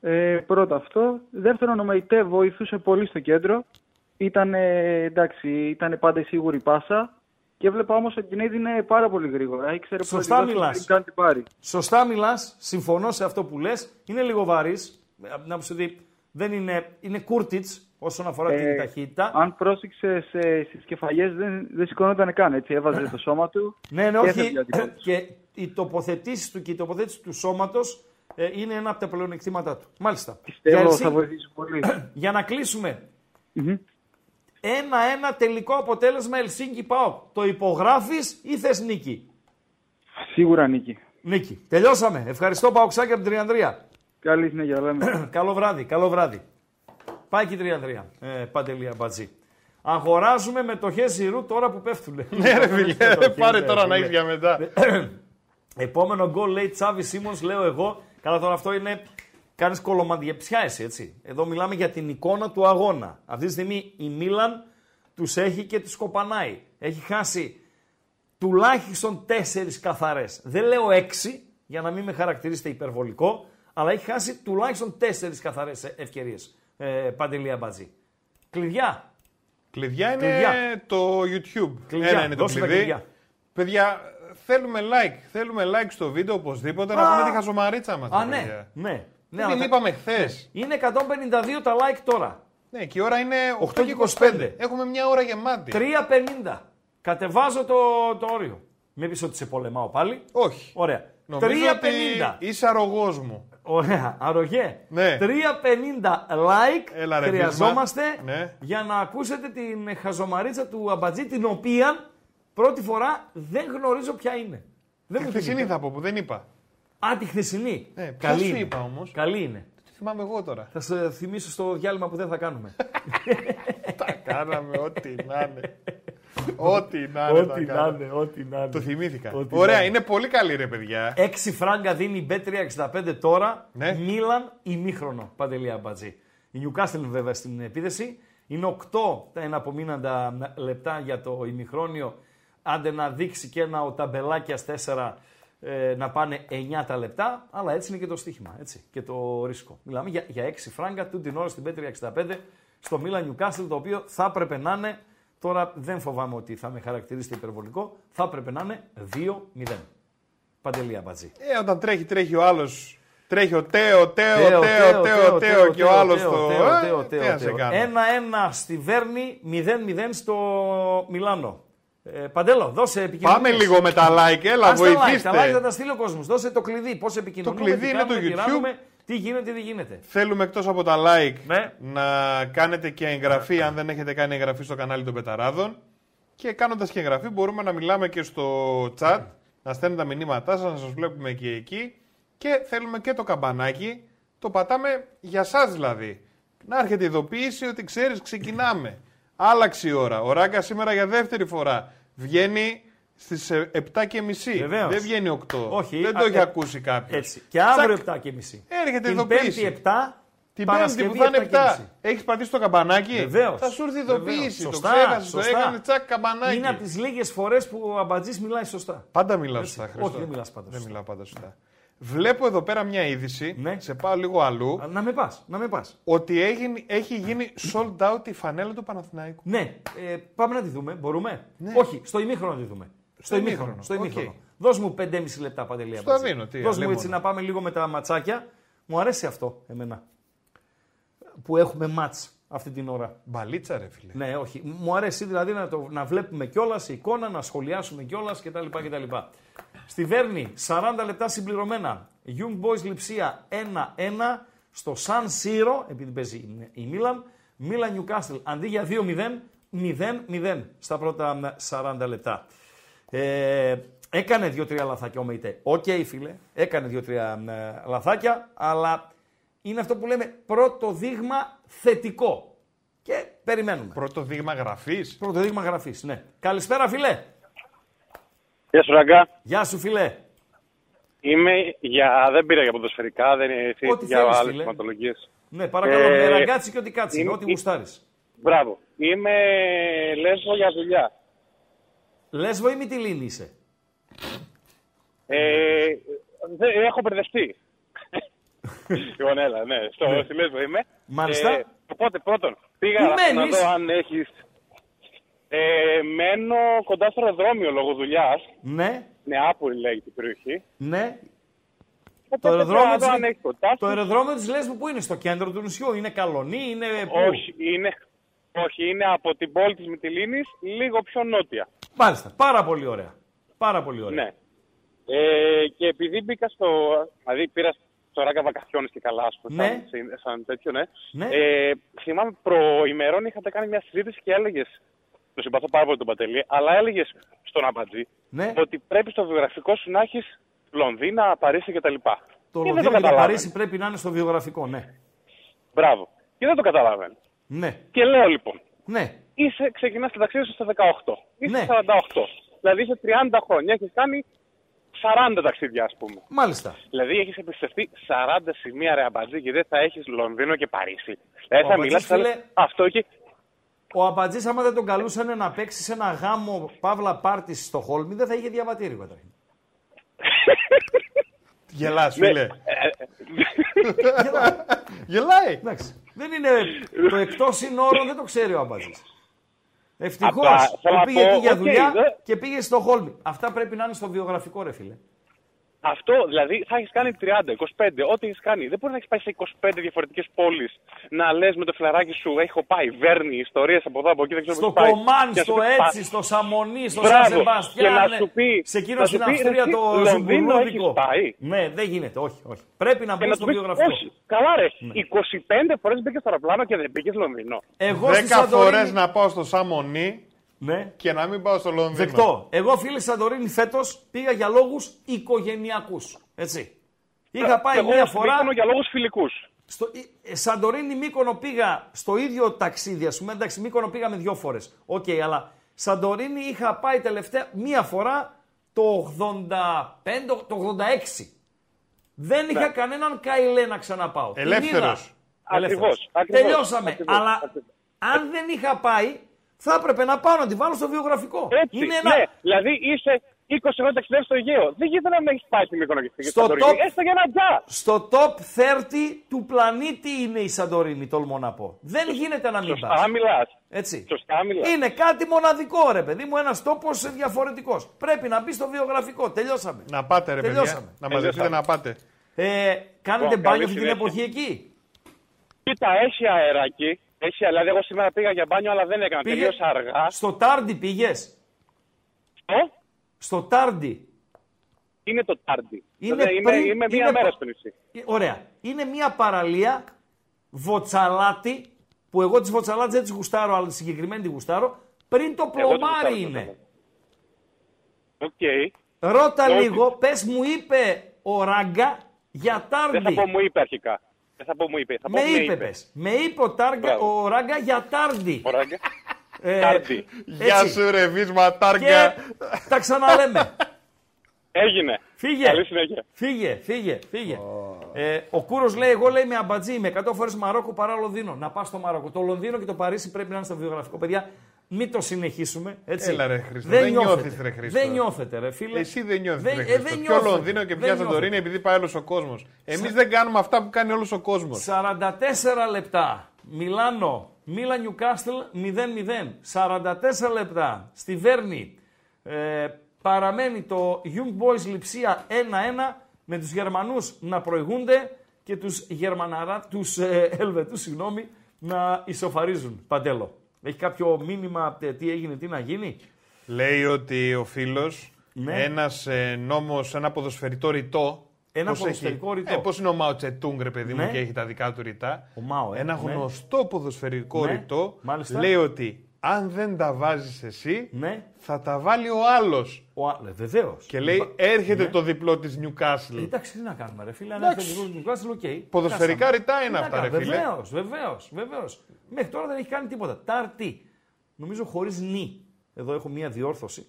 Ε, πρώτο αυτό. Δεύτερον, ο Μεϊτέ βοηθούσε πολύ στο κέντρο. Ήταν, εντάξει, ήταν πάντα η σίγουρη πάσα. Και έβλεπα όμως ότι την έδινε πάρα πολύ γρήγορα. Ήξερε Σωστά πρώτη δόση μιλάς. πριν καν την πάρει. Σωστά μιλάς, συμφωνώ σε αυτό που λες. Είναι λίγο βαρύς. Από την άποψη ότι δεν είναι, είναι κούρτιτς όσον αφορά την Ε, ταχύτητα. Αν πρόσεξε στις κεφαλιές, δεν, δεν σηκωνόταν καν. Έτσι, έβαζε το σώμα του. Ναι, ναι, και όχι. έφευγε ο αντίπαλος. Και οι τοποθετήσεις του και η τοποθέτησης του σώματος είναι ένα από τα πλεονεκτήματά του. Μάλιστα. Πιστεύω Γιάννη, θα βοηθήσει πολύ. για να κλείσουμε. Μμμ. Ένα-ένα τελικό αποτέλεσμα Ελσίνκι Πάοκ. Το υπογράφεις ή θες νίκη; Σίγουρα νίκη. Νίκη. Τελειώσαμε. Ευχαριστώ Παοξάκη από την Τριανδρία. Καλή συνέχεια, λέμε. καλό βράδυ, καλό βράδυ. Πάει και η Τριανδρία. Ε, Παντελία Μπατζή. Αγοράζουμε μετοχές ζηρού τώρα που πέφτουν. Ναι, ρε φίλε, πάρε τώρα να έχεις για μετά. Επόμενο γκολ λέει Τσάβη Σίμονς, λέω εγώ. Καλά, τώρα αυτό είναι. Κάνεις κολομαδιεψιά εσύ, έτσι. Εδώ μιλάμε για την εικόνα του αγώνα. Αυτή τη στιγμή η Μίλαν τους έχει και του κοπανάει. Έχει χάσει τουλάχιστον τέσσερις καθαρές. Δεν λέω έξι, για να μην με χαρακτηρίσετε υπερβολικό, αλλά έχει χάσει τουλάχιστον τέσσερις καθαρές ευκαιρίες. Ε, Παντελία Μπατζή. Κλειδιά. Κλειδιά είναι Κλειδιά. το YouTube. Κλειδιά. Ένα είναι το Δώσε τα κλειδί. κλειδιά. Παιδιά, θέλουμε like. Θέλουμε like στο βίντεο οπωσδήποτε να Α. πούμε τη χαζομαρίτσα μας. Α, ναι. Ναι. Ναι Δεν αλλά την τα- είπαμε χθες. Είναι 152 τα like τώρα. Ναι, και η ώρα είναι 8 8 και και 25. 25. Έχουμε μια ώρα γεμάτη. 3,50. Κατεβάζω το, το όριο. Μην πεις ότι σε πολεμάω πάλι. Όχι. Ωραία. Νομίζω 3,50. ότι είσαι αρρωγός μου. Ωραία. Αρρωγέ. Ναι. 3,50 like Έλα, ρε, χρειαζόμαστε βίσμα. Ναι. για να ακούσετε την χαζομαρίτσα του Αμπατζή, την οποία πρώτη φορά δεν γνωρίζω ποια είναι. Δεν Τη μου χθεσινή θυμείται. θα πω που δεν είπα. Α, τη χθεσινή. Ναι, ποια σου είναι. είπα όμως; Καλή είναι. Τι θυμάμαι εγώ τώρα. Θα σε θυμίσω στο διάλειμμα που δεν θα κάνουμε. Τα κάναμε ό,τι να είναι. Ό,τι να είναι. τα Ό,τι να κάναμε. είναι, ό,τι να είναι. Το θυμήθηκα. Ό,τι Ωραία, να είναι. είναι πολύ καλή ρε παιδιά. 6 φράγκα δίνει η Bet365 τώρα. Ναι. Μίλαν ημίχρονο. Παντελία Μπατζή. Η Newcastle είναι βέβαια στην επίδεση. Είναι 8 τα εναπομείναντα λεπτά για το ημιχρόνιο. Άντε να δείξει και ένα ο ταμπελάκιας 4 ε, να πάνε 9 τα λεπτά. Αλλά έτσι είναι και το στοίχημα. Έτσι, και το ρίσκο. Μιλάμε για, για 6 φράγκα του την ώρα στην Bet365 στο Μίλαν Newcastle το οποίο θα έπρεπε να είναι. Τώρα δεν φοβάμαι ότι θα με χαρακτηρίσετε υπερβολικό. Θα έπρεπε να είναι 2-0. Παντελία Μπατζή. Ε, όταν τρέχει, τρέχει ο άλλος. Τρέχει ο Τέο, Τέο, Τέο, Τέο, Τέο, Τέο και ο άλλος Τέο, το. Τέο, Ε, Τέο, Τι Τέο, να σε Τέο. κάνω. Ένα-ένα στη Βέρνη, 0-0 στο Μιλάνο. Ε, Παντέλο, δώσε επικοινωνία. Πάμε λίγο με τα like, έλα, Τα like, τα like θα βοηθήστε. τα στείλει ο κόσμος. Δώσε το κλειδί. Πώς επικοινωνούμε. κλειδί τι είναι κάνουμε, το τι YouTube. ράνουμε, Τι γίνεται, τι γίνεται. Θέλουμε εκτός από τα like Ναι. να κάνετε και εγγραφή αν δεν έχετε κάνει εγγραφή στο κανάλι των Πεταράδων. Και κάνοντας και εγγραφή μπορούμε να μιλάμε και στο chat, να στέλνετε τα μηνύματά σας, να σας βλέπουμε και εκεί. Και θέλουμε και το καμπανάκι το πατάμε για εσά δηλαδή. Να έρχεται η ειδοποίηση ότι ξέρεις, ξεκινάμε. Άλλαξε η ώρα. Ο Ράγκα σήμερα για δεύτερη φορά βγαίνει στις 7 και μισή. Βεβαίως. Δεν βγαίνει 8. Όχι, Δεν α, το έχει ε, ακούσει κάποιος. Έτσι. Και αύριο 7 και μισή. Έρχεται Την ειδοποίηση. Πέμπτη 7. Την Πέμπτη που θα είναι 7. Έχεις πατήσει το καμπανάκι; Βεβαίως. Θα σου έρθει Βεβαίως. ειδοποίηση. Το Σωστά, ξέχασες, το σωστά. έκανε τσακ καμπανάκι. Είναι από τις λίγες φορές που ο Αμπατζής μιλάει σωστά. Πάντα μιλάω Έτσι. σωστά. Όχι, Χριστό. δεν μιλάς πάντα Δεν σωστά. μιλάω πάντα σωστά. Βλέπω εδώ πέρα μια είδηση. Ναι. Σε πάω λίγο αλλού. Α, Να με πας, να με πας. Ότι έχει, έχει γίνει sold out η φανέλα του Παναθηναϊκού. Ναι, ε, πάμε να τη δούμε. Μπορούμε; Ναι. Όχι, στο ημίχρονο να τη δούμε. Στο ημίχρονο. ημίχρονο. Στο Οκ. ημίχρονο. Δώσ' μου 5,5 λεπτά Παντελή. Στο Αμπατζή. δίνω, τι, Δώσ' μου αλίμονο. έτσι να πάμε λίγο με τα ματσάκια. Μου αρέσει αυτό εμένα. Που έχουμε ματς αυτή την ώρα. Μπαλίτσα, ρε φίλε. Ναι, όχι. Μου αρέσει δηλαδή να, το, να βλέπουμε κιόλας εικόνα, να σχολιάσουμε κιόλας κτλ. κτλ. Στη Βέρνη, 40 λεπτά συμπληρωμένα. Young Boys Λιψία 1-1 στο San Siro, επειδή παίζει η Μίλαν. Μίλαν Newcastle αντί για 2-0, 0-0 στα πρώτα μ, 40 λεπτά. Ε, έκανε δύο-τρία λαθάκια ο Μεϊτέ. Οκ, φίλε, έκανε δύο-τρία μ, λαθάκια, αλλά είναι αυτό που λέμε πρώτο δείγμα θετικό. Και περιμένουμε. Πρώτο δείγμα γραφής. Πρώτο δείγμα γραφής, ναι. Καλησπέρα, φίλε. Γεια σου, Ραγκά. Γεια σου, φιλέ. Είμαι για. Δεν πήρα για ποδοσφαιρικά, δεν είναι εσύ Ό,τι για θέλεις, άλλες φίλε. θεματολογίες. Ναι, παρακαλώ, Ε, με ραγκάτσι και ό,τι κάτσει, είναι- ό,τι γουστάρεις. Μπράβο. Είμαι λέσβο για δουλειά. Λέσβο ή Μυτιλίνη είσαι; Ε, δε- έχω μπερδευτεί. λοιπόν, έλα, ναι, στο, στη Λέσβο είμαι. Μάλιστα. Ε, οπότε, πρώτον, πήγα Πού να μένεις; δω αν έχει. Ε, μένω κοντά στο αεροδρόμιο λόγω δουλειάς. Ναι, Νεάπολη λέγεται η περιοχή. ναι. Οπότε Το πήγα αεροδρόμιο, να της... δω αν έχεις κοντά. το αεροδρόμιο της Λέσβου που είναι, στο κέντρο του νησιού, είναι Καλονή, είναι πού; Όχι, είναι, όχι, είναι από την πόλη της Μυτιλίνης, λίγο πιο νότια. Μάλιστα, πάρα πολύ ωραία. Πάρα πολύ ωραία. Ναι. Ε, και επειδή μπήκα στο. Δηλαδή πήρα στο ράγκα βακασιόνε και καλά, ας πούμε, Ναι. σαν, σαν τέτοιο, ναι. Ναι. Ε, θυμάμαι προημερών είχατε κάνει μια συζήτηση και έλεγες. Το συμπαθώ πάρα πολύ τον Πατελή, αλλά έλεγες στον Αμπατζή Ναι. ότι πρέπει στο βιογραφικό σου να έχεις Λονδίνα, Παρίσι κτλ. Το Και δεν Λονδίνο και το καταλάβαινες. Παρίσι πρέπει να είναι στο βιογραφικό, ναι. Μπράβο. Και δεν το καταλαβαίνω. Ναι, Και λέω λοιπόν, ναι. είσαι, ξεκινάς την ταξίδι σου στα 18. Είσαι Ναι. 48. Δηλαδή είσαι 30 χρόνια. Έχεις κάνει 40 ταξίδια, ας πούμε. Μάλιστα. Δηλαδή έχεις επισκεφτεί 40 σημεία ρε αμπατζή και δεν θα έχεις Λονδίνο και Παρίσι. Δηλαδή θα Αμπατζής, μιλάς θα φίλε, λες, αυτό εκεί. Ο Αμπατζής άμα δεν τον καλούσαν να παίξει σε ένα γάμο παύλα πάρτι στο Χόλμη, δεν θα είχε διαβατήριο καταρχήν. Γελάς, Ναι. φίλε. Γελάει. Εντάξει. Δεν είναι το εκτός συνόρων, δεν το ξέρει ο Αμπατζής. Ευτυχώς Απλά, θέλω που να πήγε πω, εκεί για οκ, δουλειά δε- και πήγε στο Χόλμη. Αυτά πρέπει να είναι στο βιογραφικό, ρε φίλε. Αυτό δηλαδή θα έχεις κάνει 30, 25, ό,τι έχεις κάνει. Δεν μπορεί να έχεις πάει σε 25 διαφορετικές πόλεις να λες με το φιλαράκι σου έχω πάει, βέρνει ιστορίες από εδώ από εκεί, δεν ξέρω Στο πώς πάει. Κομάν, Και να σου στο πει, Έτσι, «Πα- στο Σαμονί, στο Σαν Μπράβο. Και Σεμπαστιάν. να ναι. σου πει- Σε εκείνο να στην σου πει, Αυστρία ρε, το Λονδίνο Ζουμπουρούδικο. έχεις πάει; Ναι, δεν γίνεται, όχι, όχι. Πρέπει να Και μπουν να στο του πεις, βιογραφικό. όχι, καλά ρε, 25 φορές μπήκες στο αεροπλάνο και δεν πήγες Λονδίνο. Εγώ στη 10 φορές Σαντορίνη. να πάω στο Σαμονί Ναι. και να μην πάω στο Λονδίνο. Δεκτό. Εγώ φίλε στη Σαντορίνη φέτος πήγα για λόγους οικογενειακούς. Έτσι. Είχα πάει Και εγώ μία στο φορά. Μύκονο για λόγους φιλικούς. Στο, ε, Σαντορίνη Μύκονο πήγα στο ίδιο ταξίδι, ας πούμε. Εντάξει, Μύκονο πήγαμε δύο φορές. Οκ, αλλά Σαντορίνη είχα πάει τελευταία μία φορά το 85, το 86. Δεν είχα κανέναν γκαϊλέ να ξαναπάω. Την Ελεύθερος. είδα. Ακριβώς, Ελεύθερος. ακριβώς, Τελειώσαμε. ακριβώς, αλλά ακριβώς. αν δεν είχα πάει, θα έπρεπε να πάω να τη βάλω στο βιογραφικό. Έτσι, Είναι ένα... ναι. Δηλαδή είσαι 20 χρόνια ταξιδεύεις στο Αιγαίο. Δεν γίνεται να μην έχεις πάει στη Μύκονο και στη Στο Σαντορίνη. top- Έστω για ένα τζας. Στο top 30 του πλανήτη είναι η Σαντορίνη, τολμώ να πω. Δεν γίνεται να μην Σωστά πας. μιλάς. Έτσι. Σωστά μιλάς. Είναι κάτι μοναδικό, ρε παιδί μου, ένας τόπος διαφορετικός. Πρέπει να μπει στο βιογραφικό. Τελειώσαμε. Να πάτε, ρε παιδιά. Τελειώσαμε. Να μαζευτείτε να πάτε. Ε, κάνετε Λοιπόν, μπάνιο καλή αυτή την συνέχεια. εποχή εκεί. Κοίτα, έχει αεράκι. Έχει, δηλαδή, εγώ σήμερα πήγα για μπάνιο, αλλά δεν έκανα. Τελείωσα αργά. Στο Τάρντι πήγες; Στο; Στο Τάρντι. είναι το Τάρντι. Είναι Δηλαδή, είμαι, πριν- είμαι μία είναι μέρα πα- στο νησί. Ε, Ωραία. Είναι μια παραλία βοτσαλάτη που εγώ τις βοτσαλάτες δεν τις γουστάρω, αλλά τη συγκεκριμένη τη γουστάρω. Πριν το Εγώ τη γουστάρω, Πλωμάρι το είναι. ξέρω. Οκ. Ρώτα Όχι. λίγο, πες μου είπε ο Ράγκα για Δεν θα Τάρντι. πω μου είπε αρχικά. Δεν θα πω μου είπε. Θα Με πω είπε, πες. Με είπε ο, Τάργκα, Μπράβο. ο Ράγκα για Τάρντι. Ωραία. Ε, Τάρντι. Γεια έτσι. σου ρε βίσμα Και τάρκα. τα ξαναλέμε. Έγινε. Φύγε. Καλή συνέχεια. Φύγε, φύγε, φύγε. Ε, ο Κούρος λέει: Εγώ λέει με αμπατζή, με 100 φορές Μαρόκο παρά Λονδίνο. Να πας στο Μαρόκο. Το Λονδίνο και το Παρίσι πρέπει να είναι στο βιογραφικό. Παιδιά, μην το συνεχίσουμε. Έτσι. Έλα, ρε, Χρήστο, δεν νιώθετε. νιώθεις, ρε, Χρήστο. Δεν νιώθετε, ρε φίλε. Εσύ δεν νιώθεις. Δεν- ρε, ε, Χρήστο. δεν Πιο νιώθετε. Λονδίνο και Δεν πια Σαντορίνη νιώθετε. επειδή πάει όλος ο κόσμος. Εμείς δεν κάνουμε αυτά που κάνει όλος ο κόσμος. 44 λεπτά. Μιλάνο, Μίλα Νιουκάστλ 0-0. 44 λεπτά. Στη Βέρνη. Ε, παραμένει το Young Boys Λιψία 1-1 με τους Γερμανούς να προηγούνται και τους, Γερμαναρά, τους ε, Ελβετούς συγγνώμη, να ισοφαρίζουν. Παντέλο. Έχει κάποιο μήνυμα ε, τι έγινε, τι να γίνει; Λέει ότι ο φίλος Ναι. ένας ε, νόμος, ένα ποδοσφαιρικό ρητό. Ένα πώς ποδοσφαιρικό έχει- ρητό. Ε, Πώς είναι ο Μάο Τσετούγκ, ρε παιδί Ναι. μου, και έχει τα δικά του ρητά. Ο Μάο, ε, Ένα ναι. γνωστό ποδοσφαιρικό Ναι, ρητό μάλιστα. λέει ότι αν δεν τα βάζεις εσύ, Ναι. θα τα βάλει ο άλλος. Ο, α- ε, βεβαίως. Και λέει, έρχεται το διπλό της Νιουκάσλ. Ε, Εντάξει, τι να κάνουμε, ρε φίλε. Αν Εντάξει. έρθει ο Νιουκάστλ, οκ. Ποδοσφαιρικά Χάσαμε. ρητά είναι Τι να αυτά, ρε κάνουμε, φίλε. Βεβαίως, βεβαίως, βεβαίως. Μέχρι τώρα δεν έχει κάνει τίποτα. Τάρτι. Νομίζω χωρίς νη. Εδώ έχω μία διόρθωση.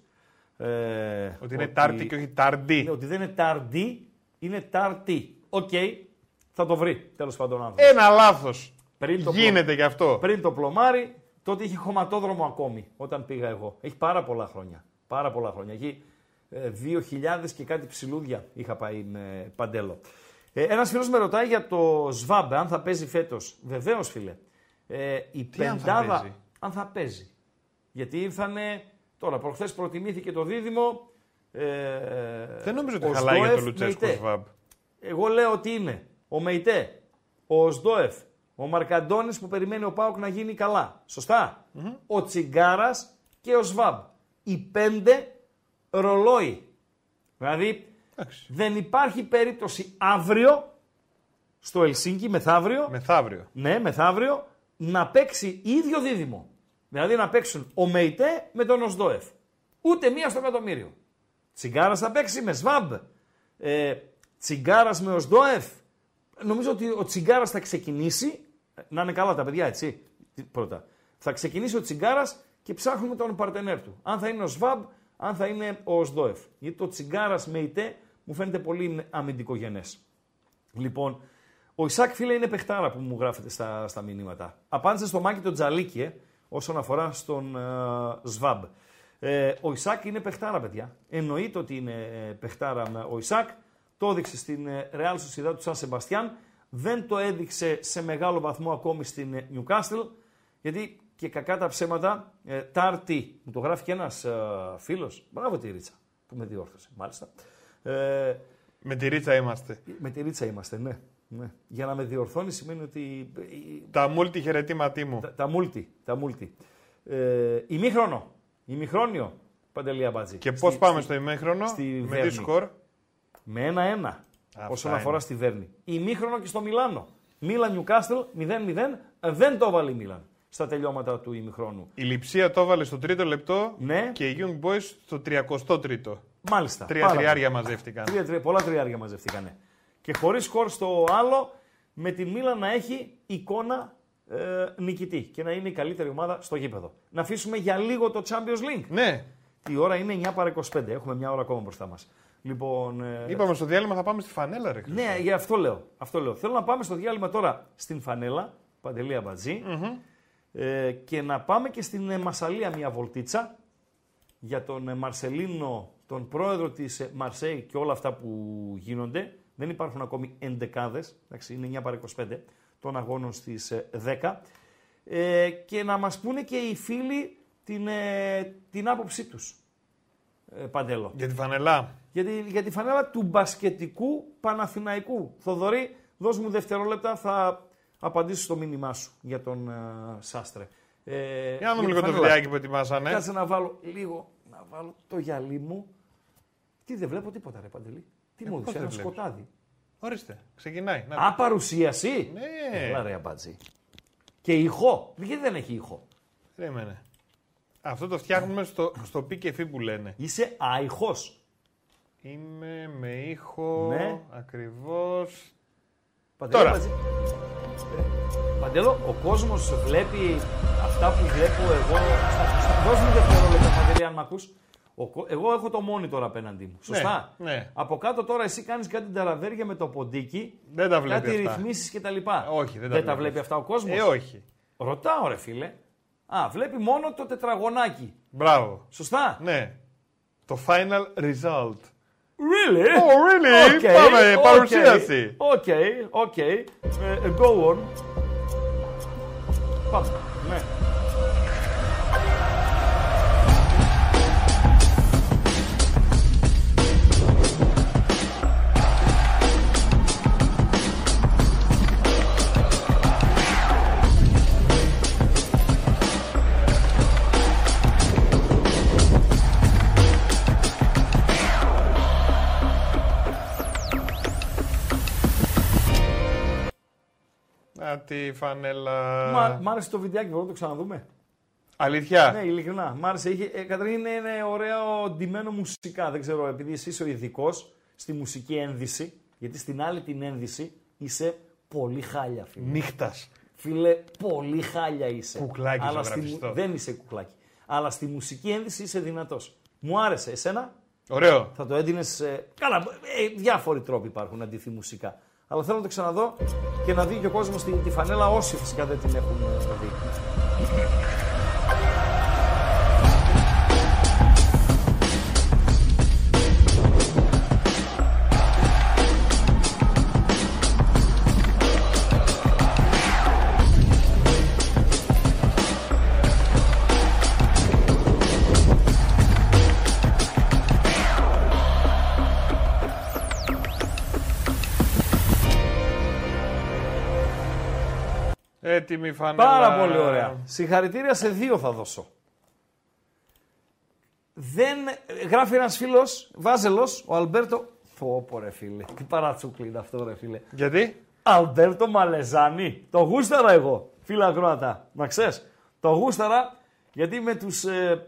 Ε, Ότι είναι τάρτι και όχι τάρντι. Ναι, ότι δεν είναι τάρντι, είναι τάρτι. Οκ, θα το βρει τέλος πάντων ο άνθρωπος. Ένα λάθος. Πριν το Γίνεται γι' αυτό. Πριν το Πλωμάρι, τότε είχε χωματόδρομο ακόμη όταν πήγα εγώ. Έχει πάρα πολλά χρόνια. Πάρα πολλά χρόνια. Έχει ε, 2.000 και κάτι ψηλούδια είχα πάει με παντέλο. Ε, Ένας φίλος με ρωτάει για το ΣΒΑΜ, αν θα παίζει φέτος. Βεβαίως, φίλε. Ε, η Τι αν θα πεντάδα. παίζει; αν θα παίζει. Γιατί ήρθανε. Τώρα, προχθές προτιμήθηκε το δίδυμο. Ε, Δεν νομίζω ότι ο χαλάει για το Σντόεφ Λουτσέσκο Μεϊτέ. Σβάμπ. Εγώ λέω ότι είναι ο Μεϊτέ, ο Σντόεφ, ο Μαρκαντώνης που περιμένει ο Πάοκ να γίνει καλά. Σωστά; Ο Τσιγκάρας και ο Σβάμπ. Οι πέντε ρολόι. Δηλαδή Εντάξει. δεν υπάρχει περίπτωση αύριο στο Ελσίνκι, μεθαύριο, Μεθαύριο. ναι, μεθαύριο, να παίξει ίδιο δίδυμο. Δηλαδή να παίξουν ο Μεϊτέ με τον Οσδόεφ. Ούτε μία στο εκατομμύριο. Τσιγκάρας θα παίξει με Σβάμπ. Ε, Τσιγκάρας με Οσδόεφ. Νομίζω ότι ο Τσιγκάρας θα ξεκινήσει. Ε, Να είναι καλά τα παιδιά, έτσι. τι- Πρώτα. Θα ξεκινήσει ο Τσιγκάρας και ψάχνουμε τον παρτενέρ του. Αν θα είναι ο Σβάμπ, αν θα είναι ο Οσδόεφ. Γιατί το Τσιγκάρας με Ιτέ μου φαίνεται πολύ αμυντικογενές. Λοιπόν, ο Ισάκ φίλε είναι παιχτάρα που μου γράφετε στα, στα μηνύματα. Απάντησε στο Μάκη τον Τζαλίκη, ε, όσον αφορά στον ε, Σβάμπ. Ε, ο Ισάκ είναι παιχτάρα, παιδιά. Εννοείται ότι είναι ε, παιχτάρα με ο Ισάκ. Το έδειξε στην ε, Real Sociedad του Σαν Σεμπαστιάν. Δεν το έδειξε σε μεγάλο βαθμό ακόμη στην ε, Newcastle. Γιατί και κακά τα ψέματα, ε, Τάρτι, μου το γράφει και ένας ε, φίλος. Μπράβο τη Ρίτσα, που με διόρθωσε, μάλιστα. Ε, Με τη ρίτσα είμαστε. με τη ρίτσα είμαστε, ναι. ναι. Για να με διορθώνει σημαίνει ότι. ε, Τα μούλτι χαιρετήματί μου. Τα, τα μούλτι. Τα μούλτι. Ε, ημίχρονο. Ημιχρόνιο. Παντελή Αμπάτζη. Και Στη- πώς πάμε στη- στο ημίχρονο, στη με τι Βέρνη. σκορ; Με ένα-ένα. Όσον αφορά είναι. στη Βέρνη. Ημίχρονο και στο Μιλάνο. Μίλαν Νιουκάστελ 0-0. Ε, Δεν το έβαλε η Μίλαν στα τελειώματα του ημιχρόνου. Η Λιψία το έβαλε στο τρίτο λεπτό Ναι. και οι Young Boys στο 33ο. Μάλιστα. Τρία Πάρα τριάρια πολύ. μαζεύτηκαν. Τρία, τρία, πολλά τριάρια μαζευτήκανε. Και χωρίς σκορ στο άλλο, με τη Μίλαν να έχει εικόνα ε, νικητή και να είναι η καλύτερη ομάδα στο γήπεδο. Να αφήσουμε για λίγο το Champions League. Ναι, Η ώρα είναι 9 παρα 25. Έχουμε μια ώρα ακόμα μπροστά μας. Λοιπόν, ε, είπαμε στο διάλειμμα θα πάμε στη φανέλα, ρε. Χρήστο. ναι, για αυτό λέω. Αυτό λέω. Θέλω να πάμε στο διάλειμμα τώρα στην Φανέλα, Παντελή Αμπατζή, ε, και να πάμε και στην ε, Μασαλία μια βολτίτσα για τον ε, Μαρσελίνο, τον πρόεδρο της ε, Μαρσέη και όλα αυτά που γίνονται. Δεν υπάρχουν ακόμη εντεκάδες, εντάξει, είναι 9 παρα 25 των αγώνων στις ε, 10. Ε, και να μας πούνε και οι φίλοι την, ε, την άποψή τους. Ε, Παντέλο. Για τη φανελά. Για τη, για τη φανέλα του μπασκετικού Παναθηναϊκού. Θοδωρή, δώσ' μου δευτερόλεπτα, θα απαντήσω στο μήνυμά σου για τον ε, Σάστρε. Ε, Για να δούμε τη λίγο το φανέλα. βιντεάκι που ετοιμάσανε. Κάτσε να βάλω λίγο, να βάλω το γυαλί μου. Τι δεν βλέπω τίποτα ρε Παντελή. Τι μου πώς έδωσε, δεν ένα βλέπεις; σκοτάδι. Ορίστε, ξεκινάει. Να. Α, παρουσίαση. Ναι. Έλα ρε αμπάτζη. Και ηχό. Γιατί δεν έχει ηχό; Περίμενε. Αυτό το φτιάχνουμε στο, στο πι και φι που λένε. Είσαι αϊχός. Είμαι με ήχο Ναι. ακριβώς. Παντελή, Τώρα. Αμπατζή. Παντέλο, ο κόσμος βλέπει αυτά που βλέπω εγώ. Στα- στα- Δώσ' μου δευτερόλεπτα, Παντελή, αν μ' ακούς. Ο κο- εγώ έχω το monitor απέναντί μου. Σωστά; ναι. Από κάτω τώρα εσύ κάνεις κάτι ταραβέρια με το ποντίκι. Δεν τα βλέπει Κάτι αυτά. ρυθμίσεις κτλ. Όχι, δεν τα δεν τα βλέπεις. βλέπει αυτά ο κόσμος; Ε, όχι. Ρωτάω, ρε φίλε. Α, βλέπει μόνο το τετραγωνάκι. Μπράβο. Σωστά; Ναι. Το final result. Really? Oh, really? Okay, Πάμε, okay, παρουσίαση. Okay, okay. Ε, ε, go on. Πάμε. Ναι. Α, τη φανέλα. Μα, μ' άρεσε το βιντεάκι, μπορούμε να το ξαναδούμε. Αλήθεια; Ναι, ειλικρινά. Μ' άρεσε. Είχε, ε, καταρχήν είναι, είναι ωραίο ντυμένο μουσικά. Δεν ξέρω, επειδή εσύ είσαι ο ειδικός στη μουσική ένδυση, γιατί στην άλλη την ένδυση είσαι πολύ χάλια, φίλε. Νύχτας. Φίλε, πολύ χάλια είσαι. Κουκλάκι Αλλά στη, ζωγραφιστό. μου- Δεν είσαι κουκλάκι. Αλλά στη μουσική ένδυση είσαι δυνατός. Μου άρεσε. Εσένα; Ωραίο. θα το έντυνες. Καλά, ε, διάφοροι τρόποι υπάρχουν να ντυθεί μουσικά. Αλλά θέλω να το ξαναδώ και να δει και ο κόσμος τη, τη φανέλα όσοι φυσικά δεν την έχουν ε, δει. Έτοιμη φανέλα. Πάρα πολύ ωραία. Συγχαρητήρια σε δύο θα δώσω. Δεν. Γράφει ένας φίλος, Βάζελος, ο Αλμπέρτο. Πω, πω, ρε φίλε. Τι παρατσούκλι είναι αυτό, ρε φίλε. Γιατί; Αλμπέρτο Μαλεζάνη. Το γούσταρα εγώ, φίλα ακροατά. Να ξέρεις, το γούσταρα γιατί με τους... ε,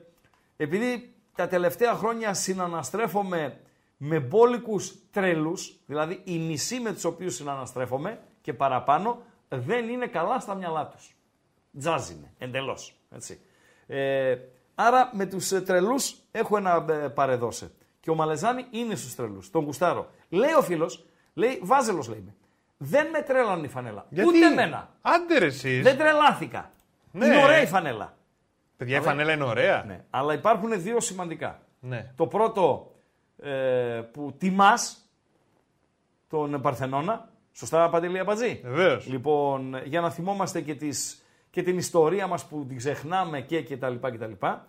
επειδή τα τελευταία χρόνια συναναστρέφομαι με μπόλικους τρελούς, δηλαδή οι μισοί με τους οποίους συναναστρέφομαι και παραπάνω, δεν είναι καλά στα μυαλά τους. Τζάζ είναι, εντελώς. Έτσι. Ε, άρα με τους ε, τρελούς έχω ένα ε, παρεδώσε. Και ο Μαλεζάνη είναι στους τρελούς. Τον γουστάρω. Λέει ο φίλος, λέει, βάζελος λέει με. Δεν με τρέλανε η φανέλα. Γιατί; Ούτε εμένα. Άντε ρε εσείς. Δεν τρελάθηκα. Ναι. Είναι ωραία η φανέλα. Παιδιά, η φανέλα είναι ωραία. Ναι. Αλλά υπάρχουν δύο σημαντικά. Ναι. Το πρώτο ε, που τιμάς τον Παρθενώνα. Σωστά, Παντελή Αμπατζή. Βεβαίως. Λοιπόν, για να θυμόμαστε και, τις, και την ιστορία μας που την ξεχνάμε και, και τα λοιπά και τα λοιπά.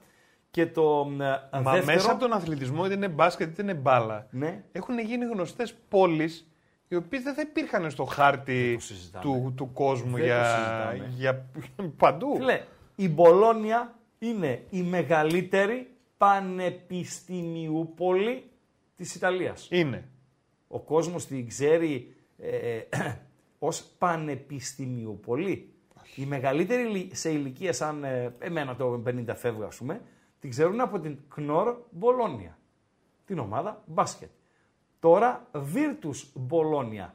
Και το ε, Μα δεύτερο... μέσα από τον αθλητισμό, είτε είναι μπάσκετ είτε είναι μπάλα, Ναι. έχουν γίνει γνωστές πόλεις οι οποίες δεν θα υπήρχαν στο χάρτη το συζητάμε. του, του κόσμου Δεν το για, συζητάμε. για παντού. Φίλε, η Μπολόνια είναι η μεγαλύτερη πανεπιστημιούπολη της Ιταλίας. Είναι. Ο κόσμος την ξέρει ε, ως πανεπιστημιούπολη. Η μεγαλύτερη ηλι- σε ηλικία σαν ε, εμένα το 50 φεύγω ας πούμε, την ξέρουν από την Κνόρ Μπολόνια. Την ομάδα μπάσκετ. Τώρα Virtus Μπολόνια.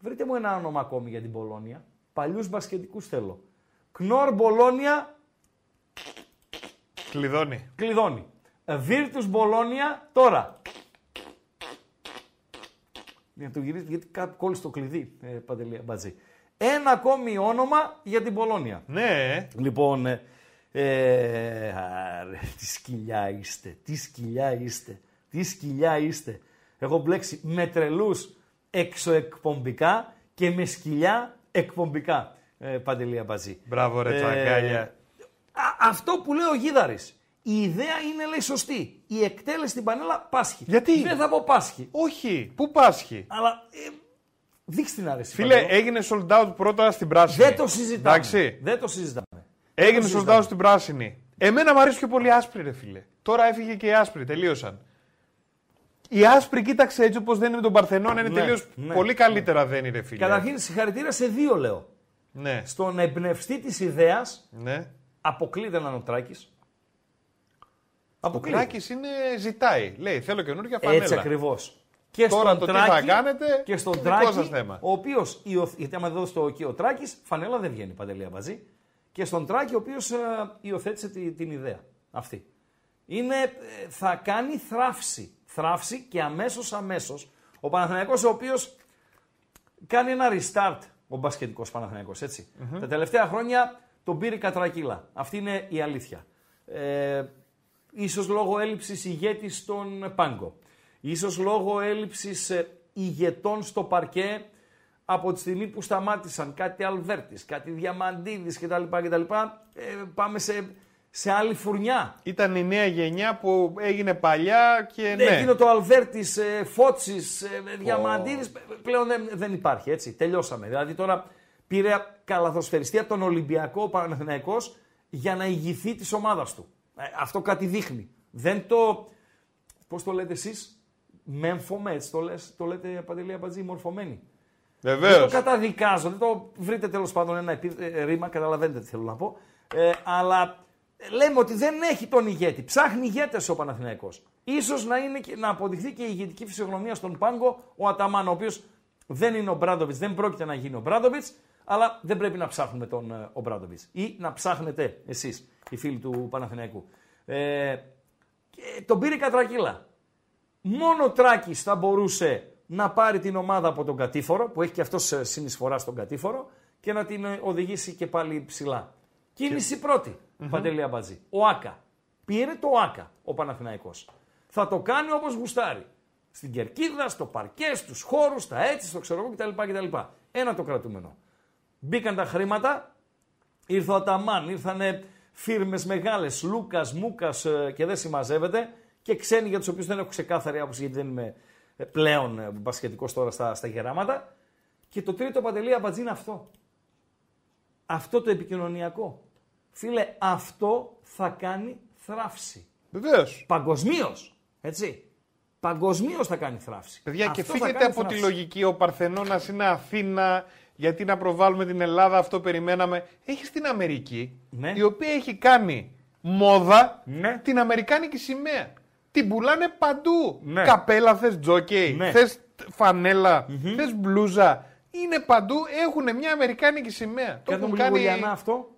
Βρείτε μου ένα όνομα ακόμη για την Μπολόνια. Παλιούς μπασκετικούς θέλω. Κνόρ Μπολόνια Κλειδώνει. κλειδώνει. Virtus Μπολόνια τώρα. Για να το γυρίσει, γιατί κάπου κόλλησε το κλειδί, ε, Παντελή Αμπατζή. Ένα ακόμη όνομα για την Πολώνια. Ναι, Λοιπόν, ε, ε, άρε, τι σκυλιά είστε, τι σκυλιά είστε, τι σκυλιά είστε. Έχω μπλέξει με τρελούς εξωεκπομπικά και με σκυλιά εκπομπικά, ε, Παντελή Αμπατζή. μπράβο ρε Ε, τσαγκάλια. Α, αυτό που λέει ο Γίδαρης. Η ιδέα είναι λέει σωστή. Η εκτέλεση στην πανέλα πάσχει. Γιατί; Δεν θα πω πάσχει. Όχι, πού πάσχει; Αλλά ε, δείξτε την αρέσει. Φίλε, Παντελό. έγινε sold out πρώτα στην πράσινη. Δεν το συζητάμε. Εντάξει. Δεν το συζητάμε. Έγινε Δεν το sold συζητάμε. out στην πράσινη. Εμένα μου αρέσει πιο πολύ η άσπρη, ρε φίλε. Τώρα έφυγε και η άσπρη, τελείωσαν. Η άσπρη, κοίταξε έτσι όπως δεν είναι με τον Παρθενώνα, είναι Ναι, τελείως ναι, πολύ καλύτερα δεν είναι, φίλε. Καταρχήν συγχαρητήρια σε δύο λέω. Ναι, Στον εμπνευστή της ιδέας ναι. αποκλείται ένα Νοτράκη. Ο Κράκης είναι, ζητάει. Λέει, θέλω καινούργια φανέλα. Έτσι ακριβώς. Και Τώρα στον το τι Τράκη, θα κάνετε, και στον δικό Τράκη, σας θέμα. ο οποίος, γιατί άμα δώσει το OK ο Τράκης, φανέλα δεν βγαίνει παντελή αμπατζή. Και στον Τράκη, ο οποίος υιοθέτησε τη- την ιδέα αυτή. Είναι, ε, θα κάνει θράψη. Θράψη και αμέσως αμέσως. Ο Παναθηναϊκός ο οποίος κάνει ένα restart ο μπασκετικός Παναθηναϊκός, έτσι. Τα τελευταία χρόνια τον πήρε κατρακύλα. Αυτή είναι η αλήθεια. Ε, ίσως λόγω έλλειψης ηγέτης στον Πάγκο. Ίσως λόγω έλλειψης ε, ηγετών στο παρκέ από τη στιγμή που σταμάτησαν κάτι Αλβέρτης, κάτι Διαμαντίδης κτλ. κτλ ε, πάμε σε, σε άλλη φουρνιά. Ήταν η νέα γενιά που έγινε παλιά και Ναι, ναι. εκείνο το Αλβέρτης, ε, Φώτσης, ε, Διαμαντίδης πλέον δεν, δεν υπάρχει έτσι. Τελειώσαμε. Δηλαδή τώρα πήρε καλαθοσφαιριστή από τον Ολυμπιακό ο Παναθηναϊκός για να ηγηθεί της ομάδας του. Ε, αυτό κάτι δείχνει. Δεν το. Πώς το λέτε εσείς, Μέμφωμε, έτσι το, λες, το λέτε παντελή Αμπατζή, μορφωμένη. Δεν Βεβαίω. το καταδικάζω, δεν το βρείτε τέλος πάντων ένα επί- ε, ρήμα, καταλαβαίνετε τι θέλω να πω. Ε, αλλά λέμε ότι δεν έχει τον ηγέτη. Ψάχνει ηγέτες ο Παναθηναϊκός. Ίσως να, είναι, και- να αποδειχθεί και η ηγετική φυσιογνωμία στον Πάγκο ο Αταμάν, ο οποίος δεν είναι ο Μπράντοβιτς, δεν πρόκειται να γίνει ο Μπράντοβιτς, αλλά δεν πρέπει να ψάχνουμε τον ε, ο Μπράντοβιτς. Ή να ψάχνετε εσείς, οι φίλοι του Παναθηναϊκού. Ε, και τον πήρε κατρακύλα. Μόνο ο Τράκης θα μπορούσε να πάρει την ομάδα από τον κατήφορο, που έχει και αυτός ε, συνεισφορά στον κατήφορο, και να την ε, οδηγήσει και πάλι ψηλά. Κίνηση πρώτη, Παντελή Αμπατζή. Ο Άκα. Πήρε το Άκα ο Παναθηναϊκός. Θα το κάνει όπως γουστάρει. Στην κερκίδα, στο παρκέ, στους χώρους, στα έτσι, στο ξέρω εγώ κτλ. κτλ. Ένα το κρατούμενο. Μπήκαν τα χρήματα, Ήρθε ο Αταμάν, ήρθαν φίρμες μεγάλες, Λούκας, Μούκας και δεν συμμαζεύεται και ξένοι για τους οποίους δεν έχω ξεκάθαρη άποψη γιατί δεν είμαι ε, πλέον ε, μπασκετικός τώρα στα, στα γεράματα. Και το τρίτο παντελή αμπατζή είναι αυτό. Αυτό το επικοινωνιακό. Φίλε, αυτό θα κάνει θράψη. Βεβαίως. Παγκοσμίως. Έτσι. Παγκοσμίως θα κάνει θράψη. Παιδιά, Αυτό και θα φύγετε κάνει από τη θράψη. λογική ο Παρθενώνας είναι Αθήνα, γιατί να προβάλλουμε την Ελλάδα, αυτό περιμέναμε. Έχεις την Αμερική, Ναι. η οποία έχει κάνει μόδα Ναι. την Αμερικάνικη σημαία. Την πουλάνε παντού. Ναι. Καπέλα, θες τζόκεϊ, Ναι. θες φανέλα, θες μπλούζα. Είναι παντού, έχουν μια Αμερικάνικη σημαία. Το Κάτω μου έχουν λίγο κάνει. Λιανά αυτό.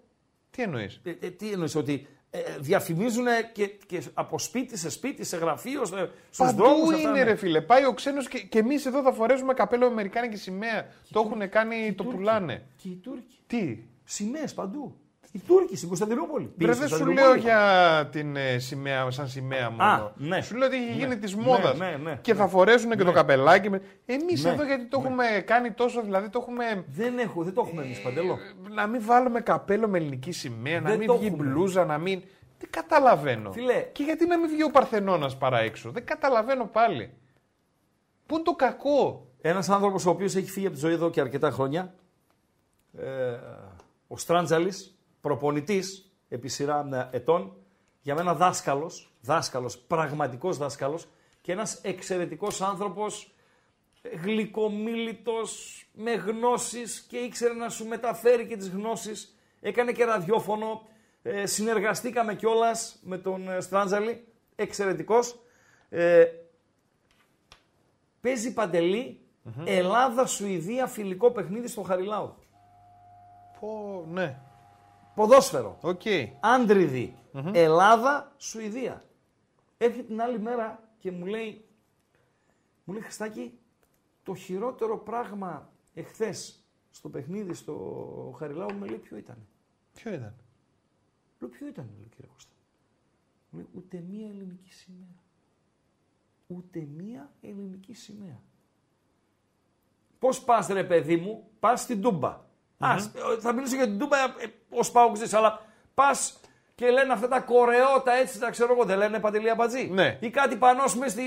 Τι εννοείς; Ε, ε, τι εννοείς, ότι ε, διαφημίζουν και, και από σπίτι σε σπίτι, σε γραφείο, σε, στους Παντού δρόμους. αυτά, είναι ναι. ρε φίλε. Πάει ο ξένος και, και εμείς εδώ θα φορέσουμε καπέλο Αμερικάνικη σημαία. Το έχουν κάνει, το Τούρκοι. πουλάνε. Και οι Τούρκοι. Τι; Σημαίες παντού. Οι Τούρκοι στην Κωνσταντινούπολη. Ρε, Πήγες δεν στην σου Κωνσταντινούπολη; λέω για την ε, σημαία, σαν σημαία μόνο. Α, ναι. Σου λέω ότι έχει Ναι. γίνει της Ναι, μόδας. ναι, ναι, και ναι. θα φορέσουν και το καπελάκι. Εμείς Ναι, εδώ γιατί το έχουμε κάνει τόσο, δηλαδή το έχουμε. Δεν, έχω, δεν το έχουμε εμείς παντελώ. Να μην βάλουμε καπέλο με ελληνική σημαία, να Δεν μην το βγει έχουμε. μπλούζα, να μην. Δεν καταλαβαίνω. Φιλέ. Και γιατί να μην βγει ο Παρθενώνας παρά έξω; Δεν καταλαβαίνω πάλι. Πού είναι το κακό; Ένας άνθρωπος ο οποίος έχει φύγει από τη ζωή εδώ και αρκετά χρόνια, ε, ο Στράντζαλης, προπονητής επί σειρά ε, ετών, για μένα δάσκαλος, δάσκαλος, πραγματικός δάσκαλος και ένας εξαιρετικός άνθρωπος, ε, γλυκομίλητος, με γνώσεις και ήξερε να σου μεταφέρει και τις γνώσεις. Έκανε και ραδιόφωνο, ε, συνεργαστήκαμε κιόλας με τον ε, Στράντζαλη, εξαιρετικός. Ε, παίζει Παντελή Ελλάδα-Σουηδία φιλικό παιχνίδι στο Χαριλάου. Πω, ναι. Ποδόσφαιρο. Οκ. Άντριδη. Ελλάδα-Σουηδία. Έρχεται την άλλη μέρα και μου λέει, μου λέει Χριστάκη, το χειρότερο πράγμα εχθές στο παιχνίδι στο Χαριλάου με λέει ποιο ήταν; Ποιο ήταν; Λέω ποιο ήταν, λέει κύριε Κώστα; Μου λέει ούτε μία ελληνική σημαία. Ούτε μία ελληνική σημαία. Πώς πας ρε παιδί μου, πας στην Τούμπα. Ας, ε, θα μιλήσω για την Τούμπα ε, ως παοξής, αλλά πας και λένε αυτά τα κορεότα έτσι, τα ξέρω εγώ, δεν λένε παντελή αμπατζή. Ναι. Ή κάτι πανό μες στη...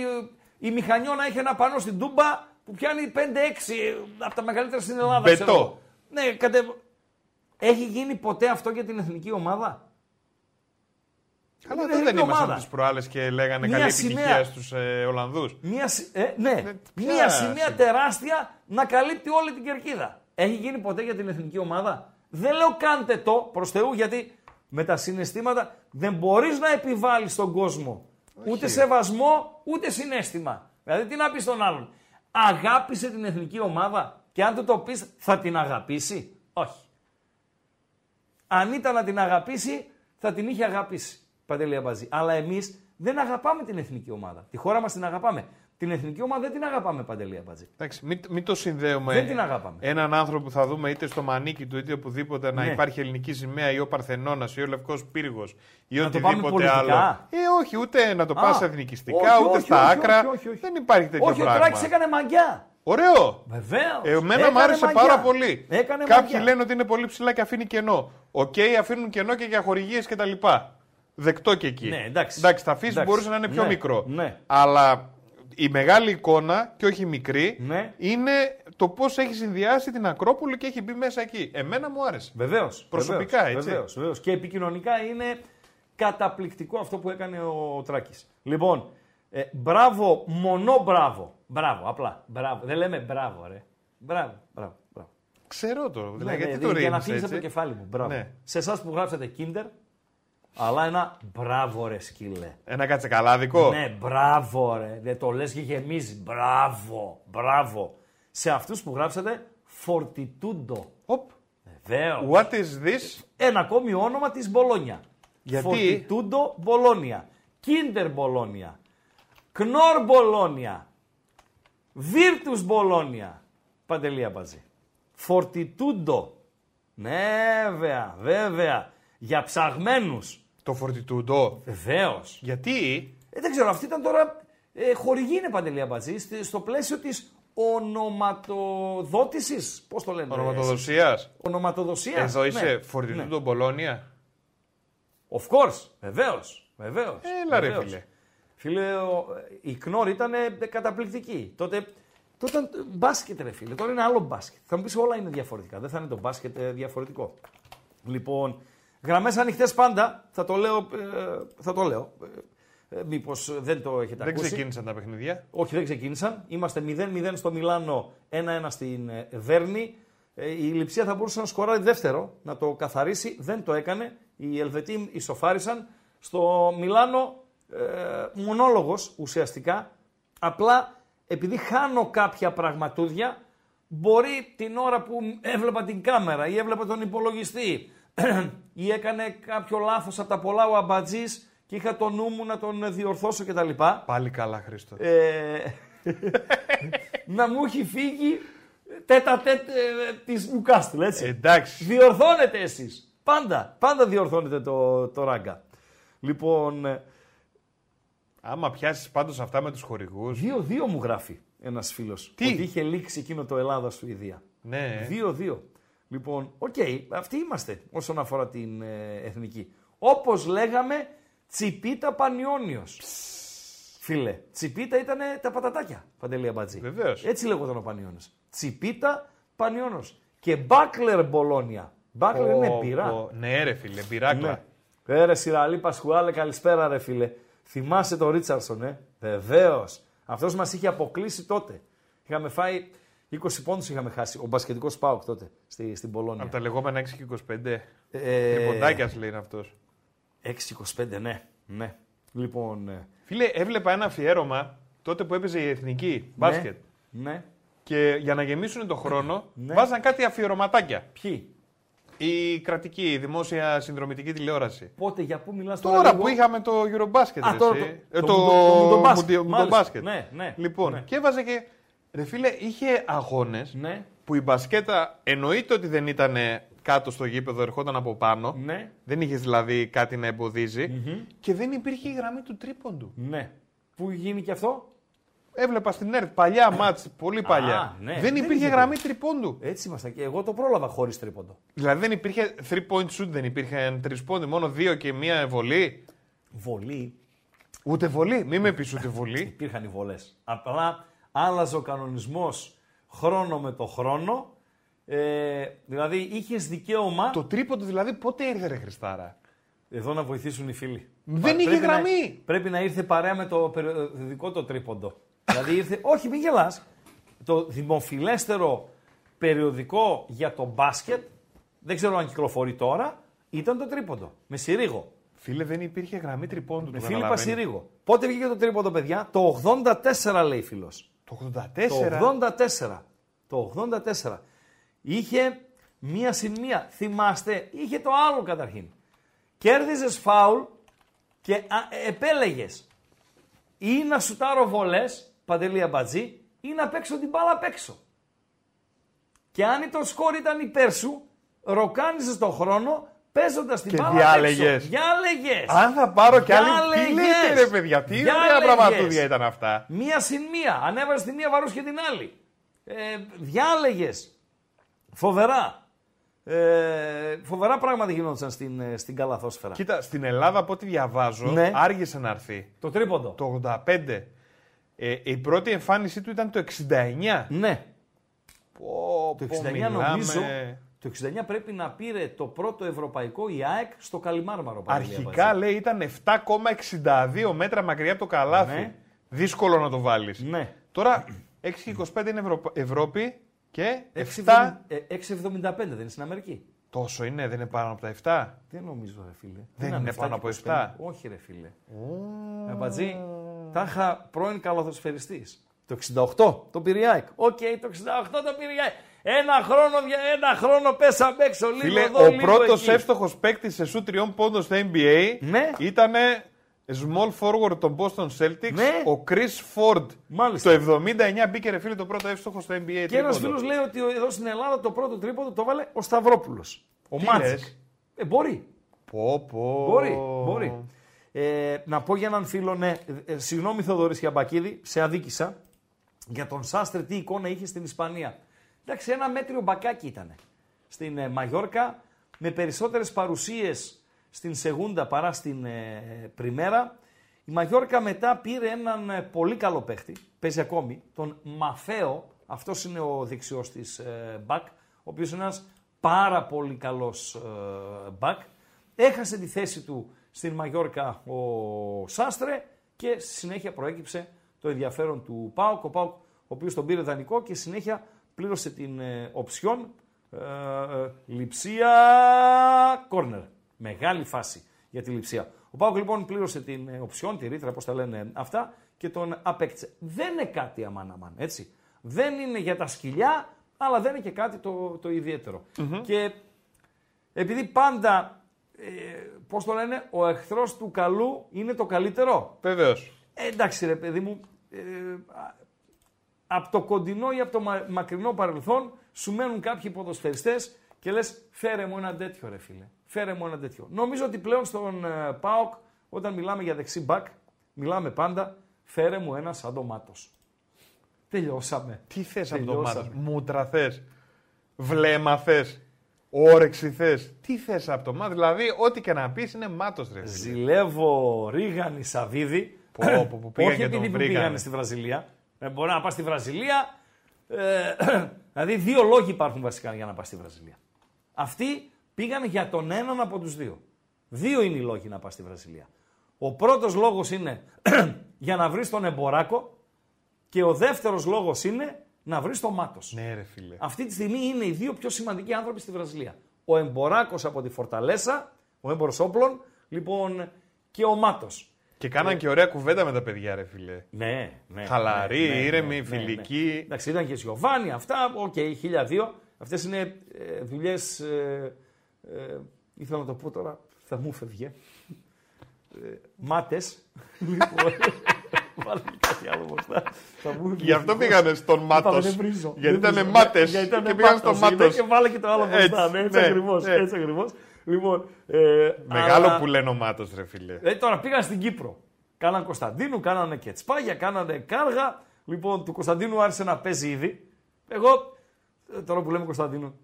Η Μηχανιώνα έχει ένα πανό στην Τούμπα που πιάνει 5-6 ε, από τα μεγαλύτερα στην Ελλάδα. Μπετό. ξέρω εγώ. Ναι, κατε... Έχει γίνει ποτέ αυτό για την εθνική ομάδα; Αλλά Είναι εδώ δεν εθνική ήμασταν ομάδα. τις προάλλες και λέγανε Μια καλή σημαία. επιτυχία στους ε, Ολλανδούς. Μία, συ- ε, ναι, ποια μία σημαία σημαία; τεράστια να καλύπτει όλη την κερκίδα. Έχει γίνει ποτέ για την εθνική ομάδα; Δεν λέω κάντε το προς Θεού γιατί με τα συναισθήματα δεν μπορείς να επιβάλλεις στον κόσμο ούτε σεβασμό ούτε συνέστημα. Δηλαδή τι να πεις στον άλλον; αγάπησε την εθνική ομάδα; Και αν του το πεις, θα την αγαπήσει; Όχι. Αν ήταν να την αγαπήσει, θα την είχε αγαπήσει. Παντελή Αμπαζή. Αλλά εμείς δεν αγαπάμε την εθνική ομάδα. Τη χώρα μας την αγαπάμε. Την εθνική ομάδα δεν την αγαπάμε, Παντελή Αμπαζή. Εντάξει, μην, μην το συνδέουμε. Δεν την αγαπάμε. Έναν άνθρωπο που θα δούμε είτε στο μανίκι του είτε οπουδήποτε να Ναι. υπάρχει ελληνική σημαία ή ο Παρθενώνας ή ο Λευκός Πύργος ή Να το πάμε οτιδήποτε πολιτικά; άλλο. Ε, όχι, ούτε να το Α, πας εθνικιστικά, όχι, ούτε όχι, στα όχι, άκρα. όχι, όχι, όχι. Δεν υπάρχει τέτοιο Όχι, ο πράγμα. Τράκης έκανε μαγιά. Ωραίο! Βεβαίως. Ε, εμένα μου άρεσε πάρα πολύ. Έκανε Κάποιοι μαγιά. λένε ότι είναι πολύ ψηλά και αφήνει κενό. Οκ, αφήνουν κενό και για χορηγίες κτλ. Δεκτό και εκεί. Ναι, εντάξει. Εντάξει, θα αφήσει Εντάξει. μπορούσε να είναι πιο Ναι, μικρό. ναι. Αλλά η μεγάλη εικόνα και όχι η μικρή Ναι. είναι το πώς έχει συνδυάσει την Ακρόπολη και έχει μπει μέσα εκεί. Εμένα μου άρεσε. Βεβαίως. Προσωπικά, έτσι. Βεβαίως, βεβαίως. Και επικοινωνικά είναι καταπληκτικό αυτό που έκανε ο Τράκης. Λοιπόν, ε, μπράβο, μονό μπράβο. Μπράβο, απλά. Μπράβο. Δεν λέμε μπράβο, ρε. Μπράβο, μπράβο. μπράβο. Ξέρω το. Δηλαδή, Ναι, γιατί ναι, το για να ρίχνεις φύγει από έτσι. το κεφάλι μου. Μπράβο. Ναι. Σε εσάς που γράψατε Kinder, αλλά ένα μπράβο, ρε σκύλε. Ένα κατσεκαλάδικο. Ναι, μπράβο, ρε. Δεν το λες και γεμίζεις. Μπράβο, μπράβο. Σε αυτούς που γράψατε Φορτιτούντο. Οπ. Βεβαίως. What is this? Ένα ακόμη όνομα της Μπολόνια. Γιατί; Φορτιτούντο Μπολόνια. Κίντερ Μπολόνια. Κνόρ Μπολόνια. Βίρτους Μπολόνια. Παντελή Αμπατζή. Φορτιτούντο. Ναι, βέβαια, βέβαια. Για ψαγμένους. Το φορτιτούντο. Βεβαίως. Γιατί; Ε, δεν ξέρω, αυτή ήταν τώρα. Ε, χορηγή είναι παντελή Αμπατζή στη- στο πλαίσιο της ονοματοδότησης. Πώς το λένε. ονοματοδοσίας. Ονοματοδοσίας. Εδώ είσαι Ναι. φορτιτούντο Μπολόνια. Of course, βεβαίως. Βεβαίως, Έλα, ρε, βεβαίως. φίλε. Φίλε, ο- η Κνόρ ήταν ε, καταπληκτική. Τότε, τότε ήταν ε, μπάσκετ, ρε φίλε. Τώρα είναι άλλο μπάσκετ. Θα μου πεις όλα είναι διαφορετικά. Δεν θα είναι το μπάσκετ ε, διαφορετικό. Λοιπόν, γραμμές ανοιχτές πάντα. Θα το λέω. Ε, θα το λέω. Ε, Μήπως δεν το έχετε Δεν ακούσει. ξεκίνησαν τα παιχνίδια. Όχι, δεν ξεκίνησαν. Είμαστε 0-0 στο Μιλάνο, 1-1 στην ε, Βέρνη. Ε, Η Λιψία θα μπορούσε να σκοράρει δεύτερο, να το καθαρίσει. Δεν το έκανε. Οι Ελβετοί ισοφάρισαν. Στο Μιλάνο, ε, μονόλογος ουσιαστικά. Απλά επειδή χάνω κάποια πραγματούδια, μπορεί την ώρα που έβλεπα την κάμερα ή έβλεπα τον υπολογιστή ή έκανε κάποιο λάθος από τα πολλά ο Αμπατζής και είχα το νου μου να τον διορθώσω κτλ Πάλι καλά, Χρήστο. ε, να μου έχει φύγει τετ α τετ ε, της Νιουκάστλ, έτσι. Εντάξει. Διορθώνετε εσείς. Πάντα, πάντα διορθώνετε το, το Ράγκα. Λοιπόν, ε, Άμα πιάσεις πάντως αυτά με τους χορηγούς. 2-2 μου γράφει ένας φίλος. Τι; Ότι είχε λήξει εκείνο το Ελλάδα-Σουηδία. Ναι. 2-2. Λοιπόν, οκ, αυτοί είμαστε όσον αφορά την ε, εθνική. Όπως λέγαμε, τσιπίτα πανιόνιος. Φίλε, τσιπίτα ήταν τα πατατάκια, Παντελή Αμπατζή. Βεβαίως. Έτσι λέγονταν ο Πανιόνιος. Τσιπίτα πανιόνιος. Και μπάκλερ Μπολόνια. Μπάκλερ είναι πυρά. Πω, Ναι, ρε φίλε, πυράκλα. Ναι. Ε, ρε Σιραλή Πασχουάλε, καλησπέρα ρε φίλε. Θυμάσαι τον Ρίτσαρσον, ε. Βεβαίω. Αυτό μα είχε αποκλείσει τότε. Είχαμε φάει 20 πόντους είχαμε χάσει. Ο μπασκετικός Πάοκ τότε στη, στην Πολώνια. Από τα λεγόμενα 6 και 25. Ε, Τριποντάκια λέει είναι αυτός. 6-25, ναι. ναι. Λοιπόν. ε, Φίλε, έβλεπα ένα αφιέρωμα τότε που έπαιζε η εθνική μπάσκετ. Ναι. ναι. Και για να γεμίσουν τον χρόνο, Ναι. βάζαν κάτι αφιερωματάκια. Ποιοι; Η κρατική, η δημόσια συνδρομητική τηλεόραση. Πότε, για πού μιλάς Τώρα που είχαμε το Eurobasket. Α, ρε, τώρα εσύ. το- Ε, το το Μουντο- το Μουντομπάσκετ. Μουντιο- Μάλιστα. Μουντομπάσκετ. Ναι, ναι, Λοιπόν, ναι. και έβαζε και. Ρε φίλε, είχε αγώνες Ναι. που η μπασκέτα εννοείται ότι δεν ήταν κάτω στο γήπεδο, ερχόταν από πάνω. Ναι. Δεν είχες δηλαδή κάτι να εμποδιζει Και δεν υπήρχε η γραμμή του τρίποντου. Ναι. Πού γίνει και αυτό; Έβλεπα στην ΕΡΤ παλιά μάτς, πολύ παλιά. ναι. Δεν Δεν υπήρχε είχε γραμμή τριπόντου. Έτσι ήμασταν και εγώ το πρόλαβα χωρίς τρίποντο. Δηλαδή δεν υπήρχε 3 point shoot, δεν υπήρχε τρισπόντι, μόνο δύο και μία βολή. Βολή. Ούτε βολή, μην με πεις ούτε βολή. Υπήρχαν οι βολές. Απλά άλλαζε ο κανονισμός χρόνο με το χρόνο. Ε, δηλαδή είχες δικαίωμα. Το τρίποντο δηλαδή πότε ήρθε ρε Χριστάρα; Εδώ να βοηθήσουν οι φίλοι. Δεν Πα- είχε πρέπει γραμμή. Να, πρέπει να ήρθε παρέα με το περιοδικό το τρίποντο. δηλαδή ήρθε. Όχι, μην γελάς. Το δημοφιλέστερο περιοδικό για το μπάσκετ, δεν ξέρω αν κυκλοφορεί τώρα, ήταν το τρίποντο. Με Συρίγο. Φίλε, δεν υπήρχε γραμμή τριπόντου. Με το Φίλιππα καταλαβαίνεις. Συρίγο. Πότε βγήκε το τρίποντο, παιδιά; Το 84 λέει φίλος. Το 84. Το 84. Το 84. Είχε μία συν μία. Θυμάστε, είχε το άλλο καταρχήν. Κέρδιζες φάουλ και α, επέλεγες ή να σουτάρω βολές, παντελή αμπατζή, ή να παίξω την μπάλα απ' έξω. Και αν το σκόρ ήταν υπέρ σου, ροκάνιζες τον χρόνο παίζοντας την Και μπάλα διάλεγες. απ' έξω. Διάλεγες. Αν θα πάρω κι άλλη. Τι Διάλεγες. λέτε, ρε παιδιά, τι ωραία Διάλεγες. πραγματούδια ήταν αυτά. Μία συν μία. Ανέβαζε τη μία, βαρούσε και την άλλη. Ε, Διάλεγες. Φοβερά. Ε, φοβερά πράγματα γινόντουσαν στην, ε, στην καλαθόσφαιρα. Κοίτα, στην Ελλάδα από ό,τι διαβάζω, Ναι. άργησε να έρθει. Το τρίποντο. Το 85. Ε, η πρώτη εμφάνισή του ήταν το 69. Ναι. Πω, Το πω, 69 μιλάμε. νομίζω. Το 69 πρέπει να πήρε το πρώτο ευρωπαϊκό η ΑΕΚ στο Καλιμάρμαρο. Παντελή Αρχικά Αμπατζή. λέει ήταν 7,62 μέτρα μακριά από το καλάθι. Ναι. Δύσκολο να το βάλεις. Ναι. Τώρα 6,25 είναι Ευρω... Ευρώπη και 7. 6,70 ε, 6,75 δεν είναι στην Αμερική. Τόσο είναι, δεν είναι πάνω από τα 7. Δεν νομίζω, ρε φίλε. Δεν είναι 7 πάνω και από 25. 7. Όχι, ρε φίλε. Αμπατζή, τα είχα πρώην καλαθοσφαιριστή. Το 68 το πήρε η ΑΕΚ. Οκ, το 68 το πήρε η ΑΕΚ. Ένα χρόνο, δια- ένα χρόνο πέσαμε έξω. Λίγο Φίλε, εδώ, ο λίγο πρώτος εκεί. εύστοχος παίκτης σε σουτ τριών πόντων στο NBA Ναι. ήταν small forward των Boston Celtics, Ναι. ο Chris Ford. Μάλιστα. Το 79 μπήκε ρε φίλε το πρώτο εύστοχο στο NBA. Και ένας τρίποντο. φίλος λέει ότι εδώ στην Ελλάδα το πρώτο τρίποντο το βάλε ο Σταυρόπουλος. Ο Τι Μάτζικ. λες; Ε, μπορεί. Πω, πω. Μπορεί. μπορεί. Ε, να πω για έναν φίλο, ναι, ε, ε, συγγνώμη Θοδωρής Χιαμπακίδη, σε αδίκησα. Για τον Σάστρε τι εικόνα είχε στην Ισπανία. Εντάξει, ένα μέτριο μπακάκι ήταν. Στην ε, Μαγιόρκα, με περισσότερες παρουσίες στην Σεγούντα παρά στην ε, Πριμέρα. Η Μαγιόρκα μετά πήρε έναν ε, πολύ καλό παίχτη, παίζει ακόμη, τον Μαφέο, αυτός είναι ο δεξιός της ε, μπακ, ο οποίος είναι ένας πάρα πολύ καλός ε, μπακ. Έχασε τη θέση του στην Μαγιόρκα ο Σάστρε και στη συνέχεια προέκυψε το ενδιαφέρον του ΠΑΟΚ. Ο ΠΑΟΚ ο οποίος τον πήρε δανεικό και συνέχεια πλήρωσε την ε, οψιόν ε, ε, λειψία κόρνερ. Μεγάλη φάση για τη λειψία. Ο ΠΑΟΚ λοιπόν πλήρωσε την ε, οψιόν, τη ρήτρα, πώς τα λένε αυτά, και τον απέκτησε. Δεν είναι κάτι αμάν αμάν, έτσι. Δεν είναι για τα σκυλιά, αλλά δεν είναι και κάτι το, το ιδιαιτερο Και επειδή πάντα, ε, πώς το λένε, ο εχθρός του καλού είναι το καλύτερο. Βεβαίως. Ε, εντάξει ρε παιδί μου, ε, από το κοντινό ή από το μα- μακρινό παρελθόν σου μένουν κάποιοι ποδοσφαιριστές και λες φέρε μου ένα τέτοιο ρε φίλε. Φέρε μου ένα τέτοιο. Νομίζω ότι πλέον στον ε, ΠΑΟΚ όταν μιλάμε για δεξί μπακ μιλάμε πάντα φέρε μου ένα σαν το Μάτος. Τελειώσαμε. Τι θες από το Τελειώσαμε. μάτος, μούτρα θες, βλέμμα θες, όρεξη θες. Τι θες από το μάτος, δηλαδή ό,τι και να πεις είναι μάτος ρε. φίλε. Ζηλεύω Ρίγανη Σαββίδη. Πω, πω, πω, πήγα Όχι και τον επειδή που βρήκανε. πήγανε στη Βραζιλία. Ε, μπορεί να πας στη Βραζιλία. Ε, δηλαδή, δύο λόγοι υπάρχουν βασικά για να πας στη Βραζιλία. Αυτοί πήγαν για τον έναν από τους δύο. Δύο είναι οι λόγοι να πας στη Βραζιλία. Ο πρώτος λόγος είναι για να βρεις τον εμποράκο και ο δεύτερος λόγος είναι να βρεις τον μάτος. Ναι, ρε φίλε. Αυτή τη στιγμή είναι οι δύο πιο σημαντικοί άνθρωποι στη Βραζιλία. Ο Εμποράκος από τη Φορταλέσα, ο έμπορο όπλων, λοιπόν, και ο Μάτος. Και κάναν και ωραία κουβέντα με τα παιδιά, ρε φίλε. Ναι, ναι. Χαλαρή, ναι, ναι, ήρεμη, ναι, φιλική. Ναι. Εντάξει, ήταν και Τζιοβάνι, αυτά, OK, okay, 1002. Αυτές είναι ε, δουλειές. Ε, ε, ήθελα να το πω τώρα, θα μου φεύγε. Ε, Μάτες. λοιπόν, βάλε κάτι άλλο μπροστά. Θα μου Γι' αυτό πήγανε στον μάτος. Είπα, δεν βρίζω. Γιατί Δεν ήταν βρίζω. μάτες. Γιατί ήταν Και πήγαν στον μάτος, μάτος. είναι, Και βάλε και το άλλο μπροστά. Έτσι, Ναι, έτσι ναι, ακριβώς, ναι. έτσι ακριβώς. Λοιπόν, ε, Μεγάλο αλλά- που λένε ο μάτος, ρε φίλε. ε, τώρα πήγαν στην Κύπρο. Κάναν Κωνσταντίνου, κάνανε και τσπάγια, κάνανε κάργα. Λοιπόν, του Κωνσταντίνου άρχισε να παίζει ήδη. Εγώ, ε, τώρα που λέμε Κωνσταντίνου,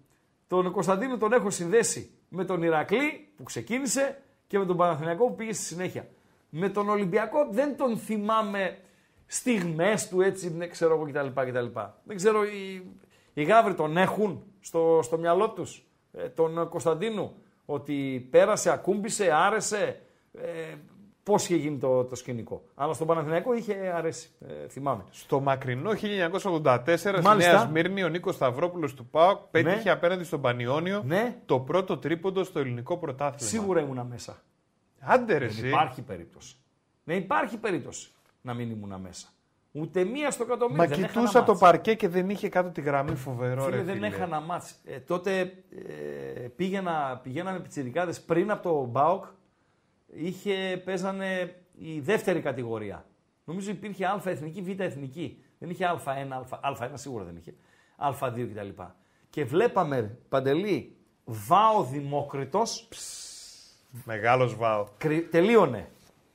τον Κωνσταντίνου τον έχω συνδέσει με τον Ηρακλή που ξεκίνησε και με τον Παναθηναϊκό που πήγε στη συνέχεια. Με τον Ολυμπιακό δεν τον θυμάμαι στιγμές του έτσι, δεν ξέρω εγώ κτλ. κτλ. Δεν ξέρω, οι, οι γάβροι τον έχουν στο, στο μυαλό τους, ε, τον Κωνσταντίνου, ότι πέρασε, ακούμπησε, άρεσε, ε, πώς είχε γίνει το, το σκηνικό. Αλλά στον Παναθηναϊκό είχε αρέσει, ε, θυμάμαι. Στο μακρινό 1984 στη Μάλιστα. Νέας Σμύρνη, ο Νίκος Σταυρόπουλος του ΠΑΟΚ πέτυχε απέναντι στον Πανιόνιο Ναι. το πρώτο τρίποντο στο ελληνικό πρωτάθλημα. Σίγουρα ήμουνα μέσα. Άντε ρε, Δεν εσύ. υπάρχει περίπτωση. Δεν υπάρχει περίπτωση να μην ήμουν μέσα. Ούτε μία στο εκατομμύριο. Μα Δεν έχανα κοιτούσα το μάτς. παρκέ και δεν είχε κάτω τη γραμμή φοβερό. Φίλε, ρε, δεν φίλε. έχανα μάτς. Ε, τότε ε, πήγαινα, πηγαίναμε πιτσιρικάδες πριν από το ΜΠΑΟΚ. Είχε, παίζανε η δεύτερη κατηγορία. Νομίζω υπήρχε Α εθνική, Β εθνική. Δεν είχε Α1, Α, Α1 σίγουρα δεν είχε. Α2 κτλ. Και βλέπαμε, Παντελή, Βάο Δημόκριτος, Μεγάλος βάο. κρυ... τελείωνε.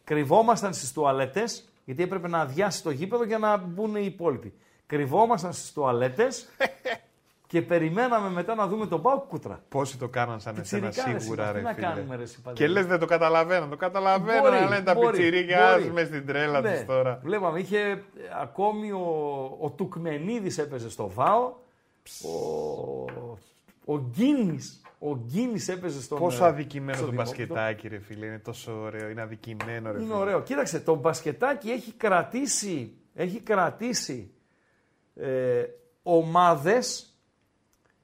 Κρυβόμασταν στις τουαλέτες, γιατί έπρεπε να αδειάσει το γήπεδο για να μπουν οι υπόλοιποι. Κρυβόμασταν στις τουαλέτες και περιμέναμε μετά να δούμε τον Πάο Κούτρα. Πόσοι το κάναν σαν εσένα Πιτσιρικάδες σίγουρα, είμαστε, ρε τι να φίλε. κάνουμε, ρε, εσύ, Παντελή. και λες δεν το καταλαβαίνω. Το καταλαβαίνω Μπορεί, να λένε τα μπορεί, πιτσιρίκια μπορεί. μες στην τρέλα Ναι. τους τώρα. Βλέπαμε, είχε ε, ακόμη ο, ο Τουκμενίδης έπαιζε στο ΒΑΟ, ο, ο Γκίνης, ο Γκίνης έπαιζε στον... Πόσο ε, αδικημένο στο το Δημόκριτο. μπασκετάκι, ρε φίλε. Είναι τόσο ωραίο. Είναι αδικημένο, ρε Είναι φίλε. ωραίο. Κοίταξε, το μπασκετάκι έχει κρατήσει, έχει κρατήσει ε, ομάδες.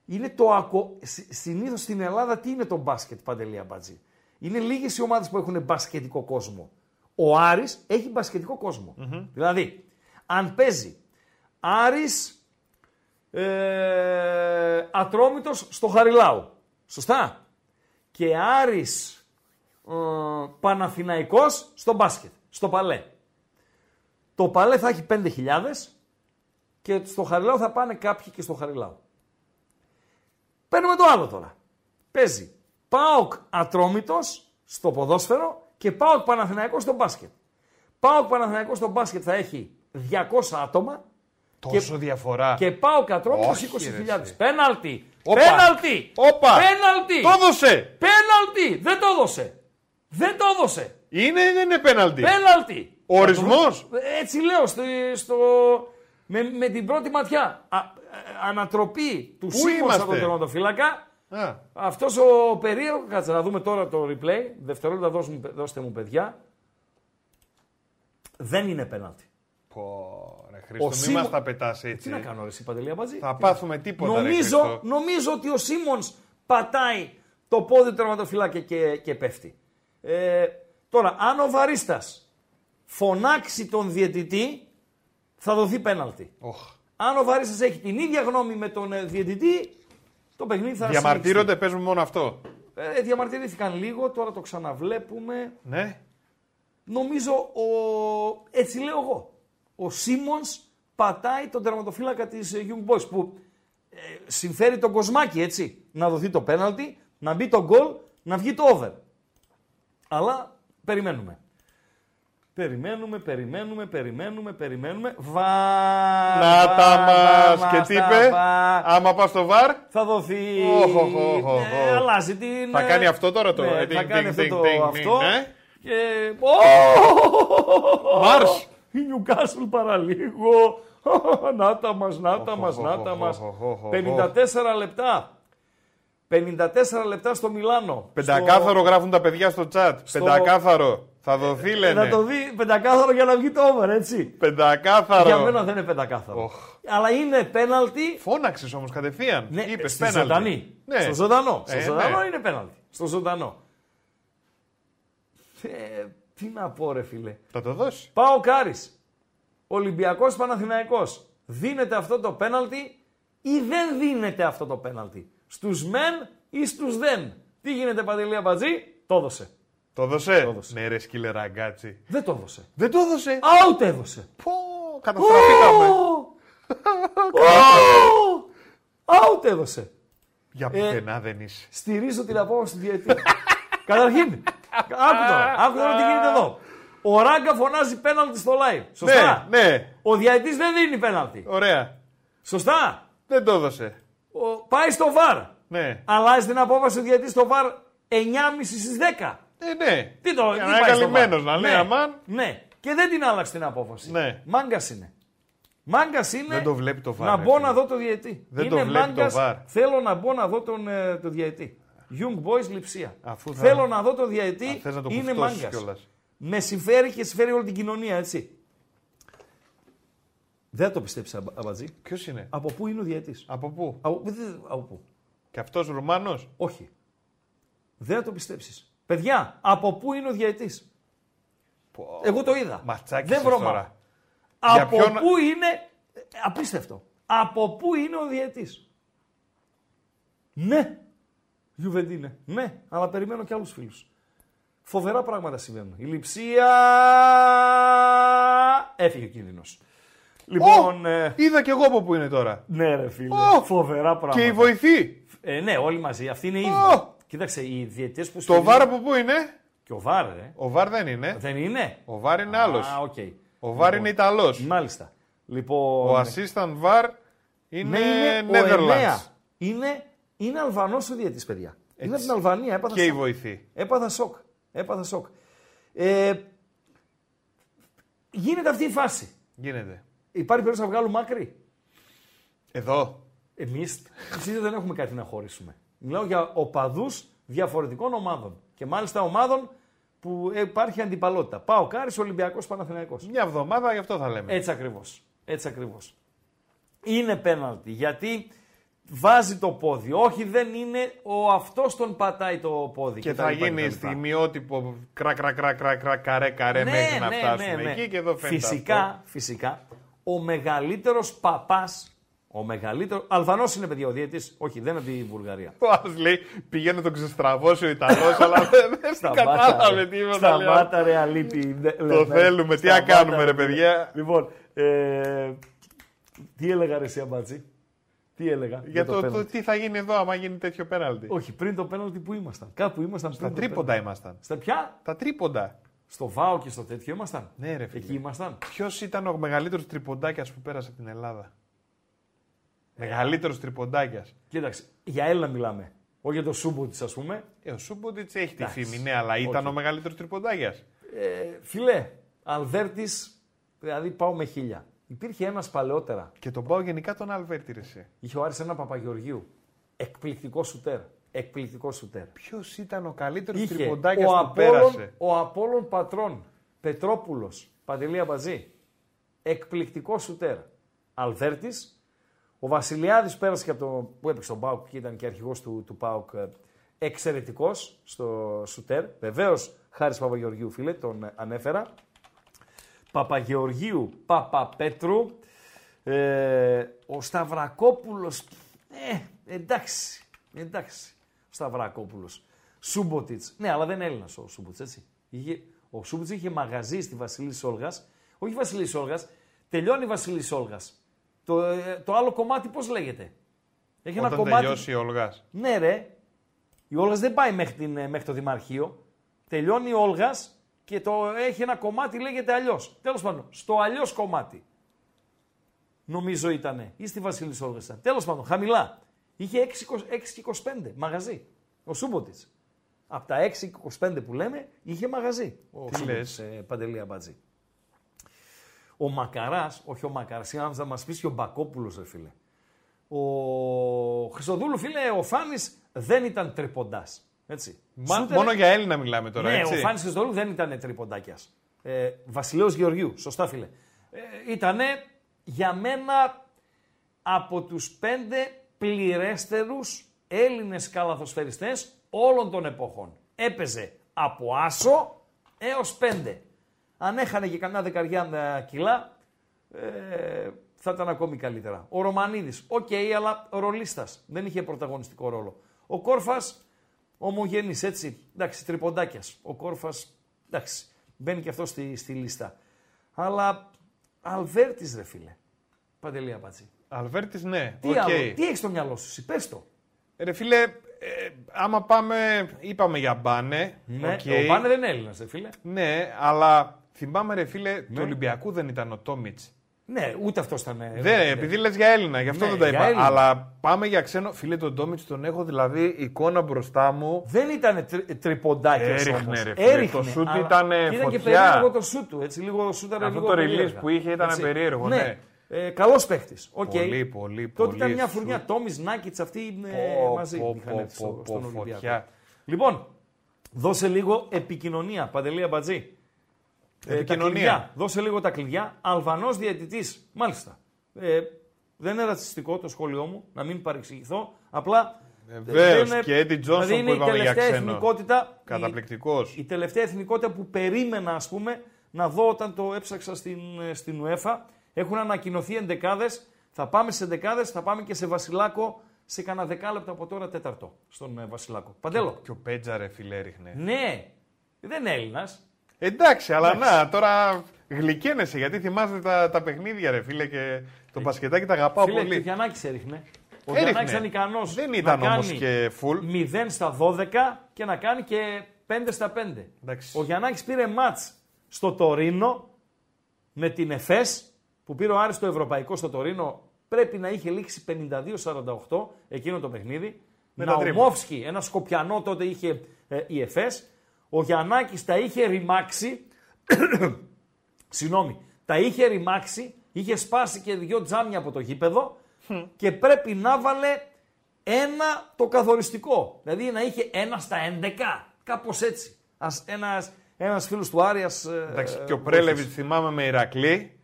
Είναι το ακο... συ- Συνήθως στην Ελλάδα τι είναι το μπάσκετ, Παντελή Αμπατζή; Είναι λίγες οι ομάδες που έχουν μπασκετικό κόσμο. Ο Άρης έχει μπασκετικό κόσμο. Δηλαδή, αν παίζει Άρης ε, Ατρόμητος στο Χαριλάου. Σωστά. Και Άρης ε, Παναθηναϊκός στο μπάσκετ, στο παλέ. Το παλέ θα έχει 5.000 και στο Χαριλάου θα πάνε κάποιοι και στο Χαριλάου. Παίρνουμε το άλλο τώρα. Παίζει ΠΑΟΚ Ατρόμητος στο ποδόσφαιρο και ΠΑΟΚ Παναθηναϊκός στο μπάσκετ. ΠΑΟΚ Παναθηναϊκός στο μπάσκετ θα έχει 200 άτομα Τόσο διαφορά. και ΠΑΟΚ Ατρόμητος Όχι, ρε, 20.000. εσύ. Πέναλτι! Όπα. Πέναλτι! Όπα. Πέναλτι! Το έδωσε! Πέναλτι! Δεν το έδωσε! Δεν το έδωσε! Είναι ή δεν είναι πέναλτι. Πέναλτι! Ο ορισμός. Έτσι λέω στο, στο, με, με την πρώτη ματιά. Α, ε, ανατροπή του Πού Σίμως από είμαστε; τον τερματοφύλακα. Α, Αυτός ο περίεργος, κάτσε να δούμε τώρα το replay. Δευτερόλεπτα δώστε μου, δώστε μου παιδιά. Δεν είναι πέναλτι. πω, ρε Χρήστο, Ο μην Σίμω- μας τα πετάς Τι έτσι. να κάνω ρε εσύ Παντελή Αμπατζή. Θα Τι πάθουμε να- τίποτα, ρε νομίζω, Χριστό. νομίζω ότι ο Σίμονς πατάει το πόδι του τερματοφυλάκια και, και πέφτει. Ε, τώρα, αν ο Βαρίστας φωνάξει τον διαιτητή, θα δοθεί πέναλτι. Οχ. Αν ο Βαρίστας έχει την ίδια γνώμη με τον ε, διαιτητή, το παιχνίδι θα Διαμαρτύρονται, παίζουν μόνο αυτό. συνεχιστεί. Ε, διαμαρτυρήθηκαν λίγο, τώρα το ξαναβλέπουμε. Ναι. Νομίζω, ο... έτσι λέω εγώ, ο Σίμονς πατάει τον τερματοφύλακα της ε, Young Boys που ε, συμφέρει τον Κοσμάκη, έτσι, να δοθεί το πέναλτι, να μπει το γκολ, να βγει το over. Αλλά περιμένουμε. Περιμένουμε, περιμένουμε, περιμένουμε, περιμένουμε. Βα... Να βα- τα βα- μας. Και τι στα είπε, βα- άμα πας στο βαρ, θα δοθεί. Οχ, οχ, οχ, οχ, Ε, οχ. αλλάζει την. Θα ε, κάνει αυτό τώρα το, Ναι, ε, θα ding, κάνει ding, αυτό ding, το ding, αυτό. ναι. Και. Μάρς. Η Νιουκάσλ παραλίγο. Να τα μας, να τα Οχ, μας, οχ, να οχ, τα οχ, μας. οχ, οχ, οχ. 54 λεπτά. 54 λεπτά στο Μιλάνο. Πεντακάθαρο γράφουν τα παιδιά στο chat. Στο- Πεντακάθαρο. Θα δοθεί Στο... λένε. Να το δει πεντακάθαρο για να βγει το over, έτσι. Πεντακάθαρο. Για μένα δεν είναι πεντακάθαρο. Οχ. Αλλά είναι πέναλτι. Φώναξες όμως κατευθείαν. Ναι, Είπες στη πέναλτι. ζωντανή. Ναι. Στο ζωντανό. Στο Ε, ζωντανό ναι. είναι πέναλτι. Στο ζωντανό. Ε, τι να πω ρε φίλε. Θα το δώσει. Πάω Κάρις. Ολυμπιακός Παναθηναϊκός. Δίνεται αυτό το πέναλτι ή δεν δίνεται αυτό το πέναλτι; Στους μεν ή στους δεν; Τι γίνεται Παντελή Αμπατζή. Το έδωσε. Το δώσε. Το δώσε. Ναι ρε σκύλε ραγκάτσι. Δεν το έδωσε. Δεν το έδωσε. Out έδωσε. Πω, καταστραφήκαμε. Out έδωσε. Για Ε, πουθενά δεν είσαι. Στηρίζω την απόφαση του διαιτή. Καταρχήν, άκου τώρα, άκου τώρα τι γίνεται εδώ. Ο Ράγκα φωνάζει πέναλτι στο live. Σωστά; Ναι, ναι. Ο διαιτής δεν δίνει πέναλτι. Ωραία. Σωστά; Δεν το έδωσε. Ο, πάει στο βαρ. Ναι. Αλλάζει την απόφαση του διαιτή στο βαρ 9.30 στις 10. Ε, ναι. Τι το, Για τι να είναι πάει στο καλυμμένος, βαρ. να λέει ναι, αμάν. Ναι. Και δεν την άλλαξε την απόφαση. Ναι. Μάγκας είναι. Μάγκας είναι. Δεν το βλέπει το βαρ, Να ρε μπω φίλε. να δω το διαιτή. Δεν είναι το βλέπει το μάγκας, βαρ. Θέλω να μπω να δω τον ε, το διαιτή. Young Boys λειψία. Αφού θα- Θέλω να δω το διαιτή. Α, θες να το είναι κουφτώσεις μάγκας. κιόλας. Με συμφέρει και συμφέρει όλη την κοινωνία, έτσι. Δεν το πιστέψεις, Αμπατζή. Ποιος είναι; Από πού είναι ο διαιτής; Από πού; Από, δεν- από πού. Και αυτός Ρουμάνος; Όχι. Δεν θα το πιστέψεις. Παιδιά, από πού είναι ο διαιτής; Εγώ το είδα. Ματσάκι Δεν βρω τώρα. μάνα. Για Από ποιον- πού είναι. ε, Απίστευτο. Από πού είναι ο διαιτής; Ναι. Γιουβεντίνε. Ναι, αλλά περιμένω και άλλους φίλους. Φοβερά πράγματα συμβαίνουν. Η λειψία. Έφυγε ο κίνδυνος. Λοιπόν. Ω, ε, είδα κι εγώ από πού είναι τώρα. ναι, ρε φίλε. Ω, Φοβερά πράγματα. Και η βοηθή. Ε, ναι, όλοι μαζί. Αυτή είναι η Ω. ίδια. Κοίταξε, οι διαιτητές που Το στηρίζουν- βάρ από πού είναι; Και ο Βάρ, ρε. Ο βάρ δεν είναι. Δεν είναι; Ο βάρ είναι άλλος. Α, οκ. Ο βάρ είναι Ιταλός. Μάλιστα. Λοιπόν. Ο assistant βάρ είναι ναι, είναι ο Netherlands. Εννέα. Είναι, είναι Αλβανός ο διαιτής, παιδιά. Είναι από την Αλβανία. Έπαθα Και η σοκ. βοηθή. Έπαθα σοκ. Έπαθα σοκ. Ε, γίνεται αυτή η φάση. Γίνεται. Υπάρχει περίπτωση να βγάλουμε άκρη; Εδώ. Εμείς δεν έχουμε κάτι να χωρίσουμε. Μιλάω για οπαδούς διαφορετικών ομάδων. Και μάλιστα ομάδων που υπάρχει αντιπαλότητα. Πάω Κάρις, Ολυμπιακός Παναθηναϊκός. Μια εβδομάδα γι' αυτό θα λέμε. Έτσι ακριβώς. Έτσι ακριβώς. Είναι πέναλτι γιατί βάζει το πόδι. Όχι, δεν είναι ο αυτός τον πατάει το πόδι. και κτλ. θα γίνει κτλ. στιγμιότυπο κρά κρά κρά κρά κρά καρέ καρέ Ναι, μέχρι να ναι, φτάσουμε ναι, ναι. εκεί και εδώ φαίνεται Φυσικά, αυτό. φυσικά, ο μεγαλύτερος παπάς. Ο μεγαλύτερο. Αλβανός είναι παιδιά ο διαιτής. Όχι, δεν είναι από τη Βουλγαρία. Ο άλλος λέει πήγαινε να τον ξεστραβώσει ο Ιταλός αλλά δεν δεν κατάλαβε τίποτα. λέει. Σταμάτα ρε αλήτη. Το θέλουμε, τι να κάνουμε, ρε, παιδιά; Λοιπόν, ε, τι έλεγα ρε εσύ αμπάτσι. Τι έλεγα. Για το, το πέναλτι. τι θα γίνει εδώ άμα γίνει τέτοιο πέναλτι. Όχι, πριν το πέναλτι που ήμασταν. Κάπου ήμασταν πριν. Τα το τρίποντα πέναλτι. ήμασταν. Στα ποια; Τα τρίποντα. Στο ΒΑΟ και στο τέτοιο ήμασταν; Ναι, ρε φίλε. Εκεί ήμασταν; Ποιος ήταν ο μεγαλύτερος τριποντάκιας που πέρασε από την Ελλάδα; Μεγαλύτερος τριποντάκιας. Κοίταξε, για Έλληνα μιλάμε. Όχι για το σούμπο τη, ας πούμε. Ε, ο Σούμποντιτς έχει τη Εντάξει. φήμη, ναι, αλλά ήταν Όχι. ο μεγαλύτερος τριποντάκιας. Ε, φιλέ, Αλβέρτης, δηλαδή πάω με χίλια. Υπήρχε ένας παλαιότερα. Και τον πάω γενικά τον Αλβέρτη, ρε. εσύ. Είχε ο Άρης ένα Παπαγεωργίου. Εκπληκτικό σουτέρ. Εκπληκτικό σουτέρ. Ποιος ήταν ο καλύτερος Είχε τριποντάκια ο, που Απόλλων, πέρασε; ο Απόλλων Πατρών. Πετρόπουλος. Παντελία Μπατζή. Εκπληκτικό σουτέρ. Αλβέρτης. Ο Βασιλιάδης πέρασε και από το που έπαιξε τον Πάουκ και ήταν και αρχηγός του, του Πάουκ. Εξαιρετικός στο σουτέρ. Βεβαίως χάρης Παπαγεωργίου, φίλε, τον ε, ανέφερα. Παπαγεωργίου Παπαπέτρου. Ε, ο Σταυρακόπουλος, ε, εντάξει, εντάξει, ο Σταυρακόπουλος. Σούμποτιτς, ναι, αλλά δεν είναι Έλληνας ο Σούμποτιτς, έτσι. Είχε, ο Σούμποτιτς είχε μαγαζί στη Βασιλής Όλγας, όχι Βασιλής Όλγας, τελειώνει η Βασιλής Όλγας. Το, ε, το άλλο κομμάτι πώς λέγεται; Έχει ένα Όταν κομμάτι... τελειώσει ο Ολγά. Ναι, ρε. Η Όλγας δεν πάει μέχρι, την, ε, μέχρι το Δημαρχείο. Τελειώνει η Όλγας και το έχει ένα κομμάτι λέγεται αλλιώς. Τέλος πάντων, στο αλλιώς κομμάτι. Νομίζω ήταν. Ή στη Βασίλη Όλγα ήταν. Τέλος πάντων, χαμηλά. Είχε 6,25 μαγαζί. Ο Σούμποτιτ. Από τα 6,25 που λέμε, είχε μαγαζί. Ο Τι Σούμποτιτς, λες; ε, Παντελή Αμπατζή. Ο Μακαράς, όχι ο Μακαράς, σήμερα θα μας πεις και ο Μπακόπουλος, ρε φίλε. Ο Χριστοδούλου, φίλε, ο Φάνης δεν ήταν τρυποντά. Έτσι. Μα, σουτέρ- μόνο για Έλληνα μιλάμε τώρα, ναι, έτσι. ο Φάνης Χριστοδούλου δεν ήταν τριποντάκιας. Ε, Βασιλέος Γεωργίου, σωστά φίλε. Ε, ήτανε για μένα από τους πέντε πληρέστερους Έλληνες καλαθοσφαιριστές όλων των εποχών. Έπαιζε από άσο έως πέντε. Αν έχανε και κανένα δεκαριά ε, κιλά, ε, θα ήταν ακόμη καλύτερα. Ο Ρωμανίδης, οκ, αλλά ρολίστας, δεν είχε πρωταγωνιστικό ρόλο. Ο Κόρφας, ομογενής, έτσι, εντάξει, τριποντάκιας. Ο Κόρφας, εντάξει, μπαίνει και αυτό στη, στη λίστα. Αλλά Αλβέρτης ρε φίλε, Παντελή Αμπατζή. Αλβέρτης, ναι. Τι οκ. άλλο, τι έχεις στο μυαλό σου, εσύ, πες το. Ρε φίλε, ε, άμα πάμε, είπαμε για Μπάνε. Ναι, οκ. ο Μπάνε δεν είναι Έλληνας, ρε φίλε. Ναι, αλλά θυμάμαι ρε φίλε, Ναι. του Ολυμπιακού δεν ήταν ο Τόμιτς. Ναι, ούτε αυτός ήταν. ε, Δεν, ε, επειδή λες για Έλληνα, γι' αυτό Ναι, δεν τα για είπα. Έλληνα. Αλλά πάμε για ξένο. Φίλε, τον Τόμιτς τον έχω δηλαδή εικόνα μπροστά μου. Δεν ήταν τρι, τριποντάκιας Έριχνε, όμως. ρε φίλε, Έριχνε, το σουτ αλλά ήταν Ήταν και φωτιά. περίεργο το σουτ του, έτσι, λίγο σούταρε Αυτό λίγο το release περίεργα. που είχε ήταν Έτσι. περίεργο, ναι. Ε, καλός παίχτης. Οκ. Πολύ, πολύ, Τότε πολύ ήταν μια σουτ. φουρνιά. Τόμιτς, Νάκιτς, αυτοί ε, Πω, μαζί πω, είχαν πω, έρθει στο- πω, στον πω, Ολυμπιακό. φωτιά. Λοιπόν, δώσε λίγο επικοινωνία, Παντελή Αμπατζή. Ε, τα Επικοινωνία. κλειδιά. Δώσε λίγο τα κλειδιά. Αλβανός διαιτητής. Μάλιστα. Ε, δεν είναι ρατσιστικό το σχόλιο μου, να μην παρεξηγηθώ. Απλά. Βεβαίως, δεν είναι- και Eddie Johnson δηλαδή είναι που η είπαμε για τελευταία ξένο. εθνικότητα. η- Καταπληκτικός. Η τελευταία εθνικότητα που περίμενα, ας πούμε, να δω όταν το έψαξα στην, ε, στην UEFA. Έχουν ανακοινωθεί εντεκάδες. Θα πάμε σε εντεκάδες, θα πάμε και σε Βασιλάκο σε κανένα δεκάλεπτο από τώρα τέταρτο στον ε, Βασιλάκο. Παντέλο. Και ο Πέτζα ρε φιλέ ρίχνε. Ναι, δεν είναι Έλληνας. Εντάξει, αλλά να, τώρα γλυκένεσαι γιατί θυμάσαι τα, τα παιχνίδια ρε φίλε και το μπασκετάκι τα αγαπάω Φίλε, και ο πολύ. Γιαννάκης έριχνε. Ο Έριχνε. Γιαννάκης ήταν ικανός. Δεν ήταν όμως και full. 0 στα 12 και να κάνει και 5 στα 5. Εντάξει. Ο Γιαννάκης πήρε μάτς στο Τωρίνο με την ΕΦΕΣ που πήρε ο Άρης στο Ευρωπαϊκό στο Τωρίνο. Πρέπει να είχε λήξει 52-48 εκείνο το παιχνίδι. Με τα Ναουμόφσκι, ένα σκοπιανό τότε είχε ε, η ΕΦΕΣ. Ο Γιαννάκης τα είχε ρημάξει Συγγνώμη, τα είχε ρημάξει, είχε σπάσει και δυο τζάμια από το γήπεδο και πρέπει να βάλε ένα το καθοριστικό. Δηλαδή να είχε ένα στα 11, κάπως έτσι. Ας, ένας, ένας φίλος του Άριας... ε, Εντάξει, και ο ε, Πρέλεβιτς θυμάμαι με Ηρακλή,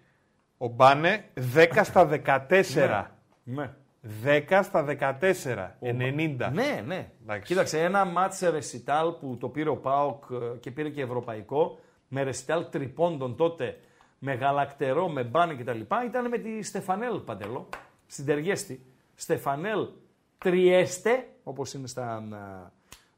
ο Μπάνε 10 στα 14. Ναι. 10 στα 14. 90. Ναι, ναι. Εντάξει. Κοίταξε, ένα μάτσε ρεσιτάλ που το πήρε ο Πάοκ ε, και πήρε και ευρωπαϊκό, με ρεσιτάλ τριπώντων τότε, με γαλακτερό, με μπάνε κτλ. Ήταν με τη Στεφανέλ Παντελό, στην Τεργέστη. Στεφανέλ Τριέστε, όπως είναι στα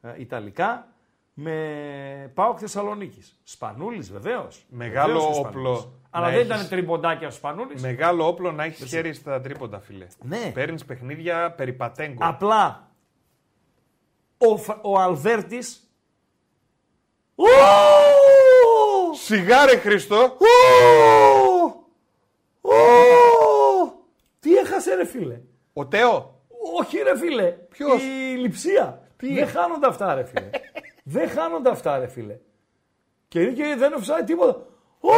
ε, ε, Ιταλικά, με Πάοκ Θεσσαλονίκης. Σπανούλης βεβαίως. Μεγάλο Βεβαίως και όπλο Σπανούλης. Αλλά να δεν έχεις. ήταν τριμποντάκια ο Σπανούλης. Μεγάλο όπλο να έχεις χέρι στα τρίποντα, φίλε. Ναι. Παίρνεις παιχνίδια περιπατέγκο. Απλά ο, Φα- ο Αλβέρτης Ου! Σιγάρε Χριστό! Ου! Ου! Τι έχασε ρε φίλε; Ο Τέο. Όχι ρε φίλε. Ποιος; Η λειψία. Δεν χάνονται αυτά ρε φίλε. δεν χάνονται αυτά ρε φίλε. Και είναι και δεν offside τίποτα. Ου!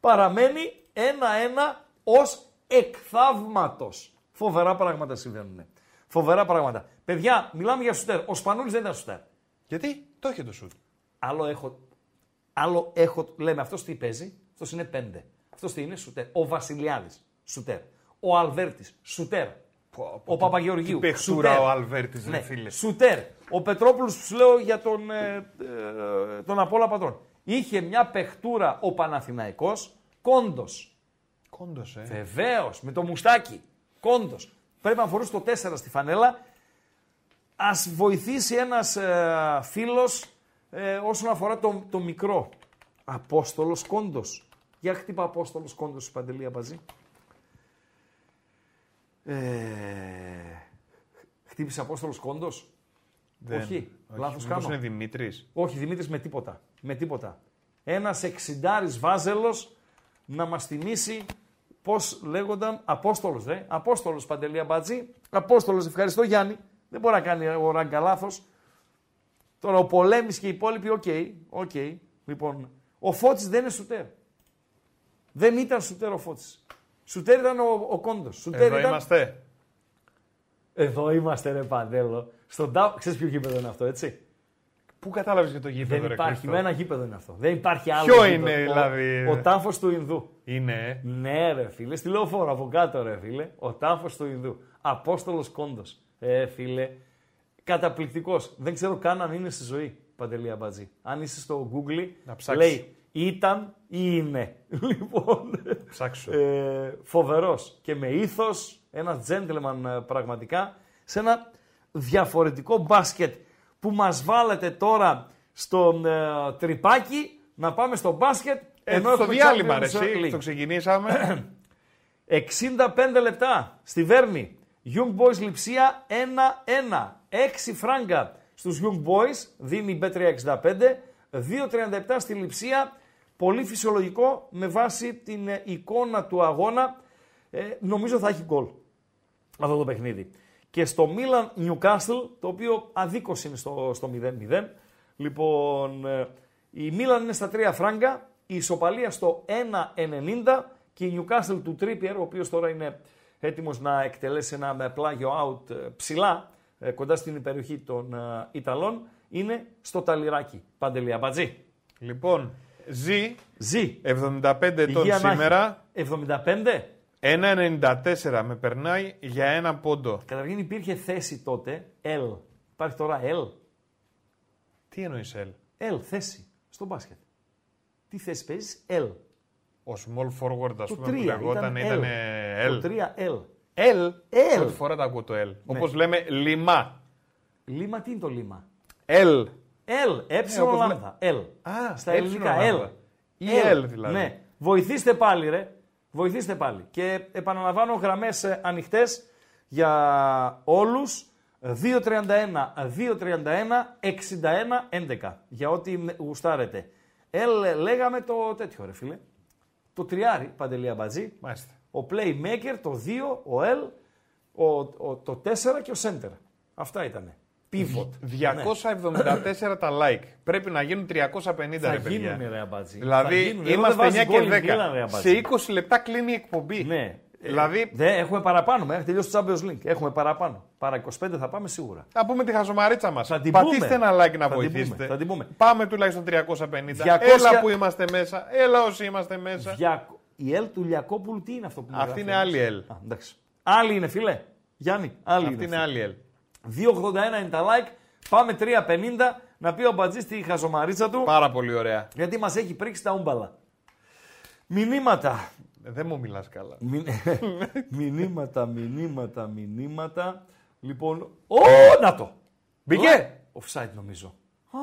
Παραμένει ένα-ένα ως εκθαύματος. Φοβερά πράγματα συμβαίνουν. Φοβερά πράγματα. Παιδιά, μιλάμε για σουτέρ. Ο Σπανούλης δεν ήταν σουτέρ. Γιατί; Το έχει το σουτ. Άλλο έχω, άλλο έχω, λέμε αυτός τι παίζει, αυτός είναι πέντε. Αυτός τι είναι, σουτέρ. Ο Βασιλιάδης, σουτέρ. Ο Αλβέρτης, σουτέρ. Ο Παπαγεωργίου, τι παιχτούρα σουτέρ. ο Αλβέρτης, ρε ναι, φίλε. Σουτέρ. Ο Πετρόπουλος που σου λέω για τον, ε, ε, τον Απόλα Πατρών. Είχε μια παιχτούρα ο Παναθηναϊκός, κόντος. Κόντος, ε. Βεβαίως, με το μουστάκι. Κόντος. Πρέπει να φορούσε το 4 στη φανέλα. Α βοηθήσει ένας ε, φίλος ε, όσον αφορά το, το μικρό. Απόστολος κόντος. Για χτύπα Απόστολος κόντος σου παντελή Αμπαζή. Ε, χτύπησε Απόστολος Κόντος; Δεν. Όχι, λάθος μήπως κάνω. είναι Δημήτρης. Όχι, Δημήτρης με τίποτα. Με τίποτα. Ένας εξηντάρης βάζελος να μας θυμίσει πώς λέγονταν Απόστολος, δε. Απόστολος Παντελή Αμπατζή. Απόστολος, ευχαριστώ Γιάννη. Δεν μπορεί να κάνει ο Ράγκα λάθος. Τώρα ο Πολέμης και οι υπόλοιποι, OK, OK. Λοιπόν, ο Φώτης δεν είναι σουτέρ. Δεν ήταν σουτέρ ο Φώτης. Σουτέρ ήταν ο, ο Κόντος. Σουτέρ Εδώ ήταν... είμαστε. Εδώ είμαστε ρε Παντέλο. Στον τάο... Ξέρεις ποιο γήπεδο είναι αυτό, έτσι; Πού κατάλαβες για το γήπεδο, Δεν ρε υπάρχει. Χριστό; Με ένα γήπεδο είναι αυτό. Δεν υπάρχει άλλο. Ποιο γήπεδο. είναι, Ο- δηλαδή; Ο, τάφος του Ινδού. Είναι, ε. Ναι, ρε φίλε. Στη λεωφόρο από κάτω, ρε φίλε. Ο τάφος του Ινδού. Απόστολος Κόντος. Ε, φίλε. Καταπληκτικός. Δεν ξέρω καν αν είναι στη ζωή. Παντελή Αμπατζή. Αν είσαι στο Google, Να ψάξεις. λέει ήταν ή είναι. Λοιπόν. Ψάξω. Ε, Φοβερός. Και με ήθος, ένας gentleman ε, πραγματικά, σε ένα διαφορετικό μπάσκετ που μας βάλετε τώρα στο ε, τρυπάκι να πάμε στο μπάσκετ. Ε, ενώ στο έχουμε διάλειμμα, ρε, Champions εσύ, League. το ξεκινήσαμε. 65 λεπτά στη Βέρνη. Young Boys Λιψία 1-1. 6 φράγκα στους Young Boys, δίνει η B365. 2-37 στη Λιψία. Πολύ φυσιολογικό με βάση την ε, εικόνα του αγώνα. Ε, νομίζω θα έχει γκολ αυτό το παιχνίδι. Και στο Milan Newcastle, το οποίο αδίκως είναι στο, στο 0-0. Λοιπόν, ε, η Milan είναι στα 3 φράγκα, η ισοπαλία στο 1-90 και η Newcastle του Trippier, ο οποίος τώρα είναι έτοιμος να εκτελέσει ένα με πλάγιο out ε, ψηλά, ε, κοντά στην περιοχή των ε, Ιταλών, είναι στο Ταλιράκι. Παντελή Αμπατζή. λοιπόν, ζει Ζει. 75 ετών Υγεία να έχει. σήμερα. 75. 1,94 με περνάει για ένα πόντο. Καταρχήν υπήρχε θέση τότε, L. Υπάρχει τώρα L. Τι εννοείς, Ελ. L, θέση, στο μπάσκετ. Τι θέση παίζεις, L. Ο small forward, ας Το πούμε, που 3 λεγόταν ήταν ήταν L. L. Το 3L. L. L. Πρώτη φορά τα ακούω το L. Όπως λέμε λιμά. Λίμα, τι είναι το λίμα. L. L, ε όπως λάμδα. L. Α, Στα ε ελληνικά, λάμδα. L. Ή L δηλαδή. Ναι. Βοηθήστε πάλι, ρε. Βοηθήστε πάλι. Και επαναλαμβάνω γραμμές ανοιχτές για όλους. 231, 231, 61, 11. Για ό,τι με- γουστάρετε. L, λέγαμε το τέτοιο, ρε φίλε. Το τριάρι, Παντελία Μπατζή. Μάλιστα. Ο playmaker, το 2, ο L, ο, ο, το 4 και ο center. Αυτά ήτανε. Pivot. 274 τα like. Πρέπει να γίνουν 350 Θα ρε παιδιά. γίνουν ρε αμπάτζι. Θα Δηλαδή γίνουν. Εδώ είμαστε δεν βάζεις 9 και γκολ η Μίλαν, ρε, 10. αμπάτζι. Σε 20 λεπτά κλείνει η εκπομπή. Ναι. Δηλαδή Δεν, έχουμε παραπάνω. Μέχρι τελειώσει το Champions League. Έχουμε παραπάνω. Παρά 25 θα πάμε σίγουρα. θα πούμε τη χαζομαρίτσα μας. Θα την Πατήστε πούμε. ένα like να Θα την βοηθήσετε. πούμε, θα την πούμε. Πάμε τουλάχιστον 350. 200 Έλα που είμαστε μέσα. Έλα όσοι είμαστε μέσα. Δια... Η L του Λιακόπουλου τι είναι αυτό που μου Αυτή γράφει; είναι ένας; άλλη L. Α, εντάξει. Άλλη είναι φίλε. Γιάννη, άλλη Αυτή είναι άλλη L. 2,81 είναι τα like. Πάμε 3,50 να πει ο Μπατζής τη χαζομαρίτσα του. Πάρα πολύ ωραία. Γιατί μας έχει πρίξει τα ούμπαλα. Μηνύματα. Ε, Δεν μου μιλάς καλά. Μη- μηνύματα, μηνύματα, μηνύματα. Λοιπόν, ο, να το. Μπήκε; Offside νομίζω. Α,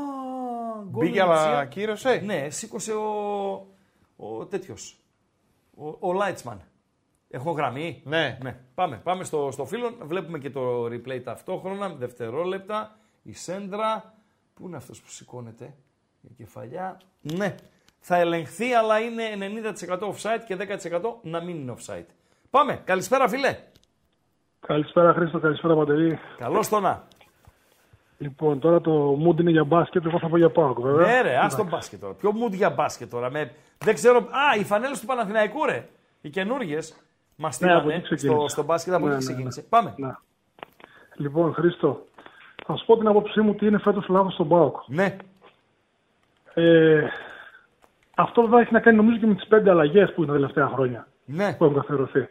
γκολ Μπήκε είναι αλλά δεξιά. κύρωσε. Ναι, σήκωσε ο, ο τέτοιος. Ο, ο Λάιτσμαν. Έχω γραμμή. Ναι. ναι. Πάμε, πάμε στο, στο φίλο. Βλέπουμε και το replay ταυτόχρονα. Δευτερόλεπτα. Η Σέντρα. Πού είναι αυτός που σηκώνεται; Η κεφαλιά. Ναι. Θα ελεγχθεί, αλλά είναι 90% offside και 10% να μην είναι offside. Πάμε. Καλησπέρα, φίλε. Καλησπέρα Χρήστο, καλησπέρα Παντελή. Καλώς το να. Λοιπόν, τώρα το mood είναι για μπάσκετ, εγώ θα πω για πάω βέβαια. Ναι, ρε, άστο μπάσκετ τώρα. Ποιο mood για μπάσκετ τώρα. Με... Δεν ξέρω. Α, οι φανέλες του Παναθηναϊκού, ρε. Οι καινούργιες. Μα Ναι, από στείλανε εκεί ξεκίνησε. στο, στο μπάσκετ από Ναι, εκεί ναι, ξεκίνησε. ναι. Πάμε. Ναι. Λοιπόν, Χρήστο, θα σου πω την άποψή μου τι είναι φέτος λάθος στον Πάοκ. Ναι. Ε, αυτό βέβαια έχει να κάνει νομίζω και με τις πέντε αλλαγές που είναι τα τελευταία χρόνια Ναι. που έχουν καθιερωθεί.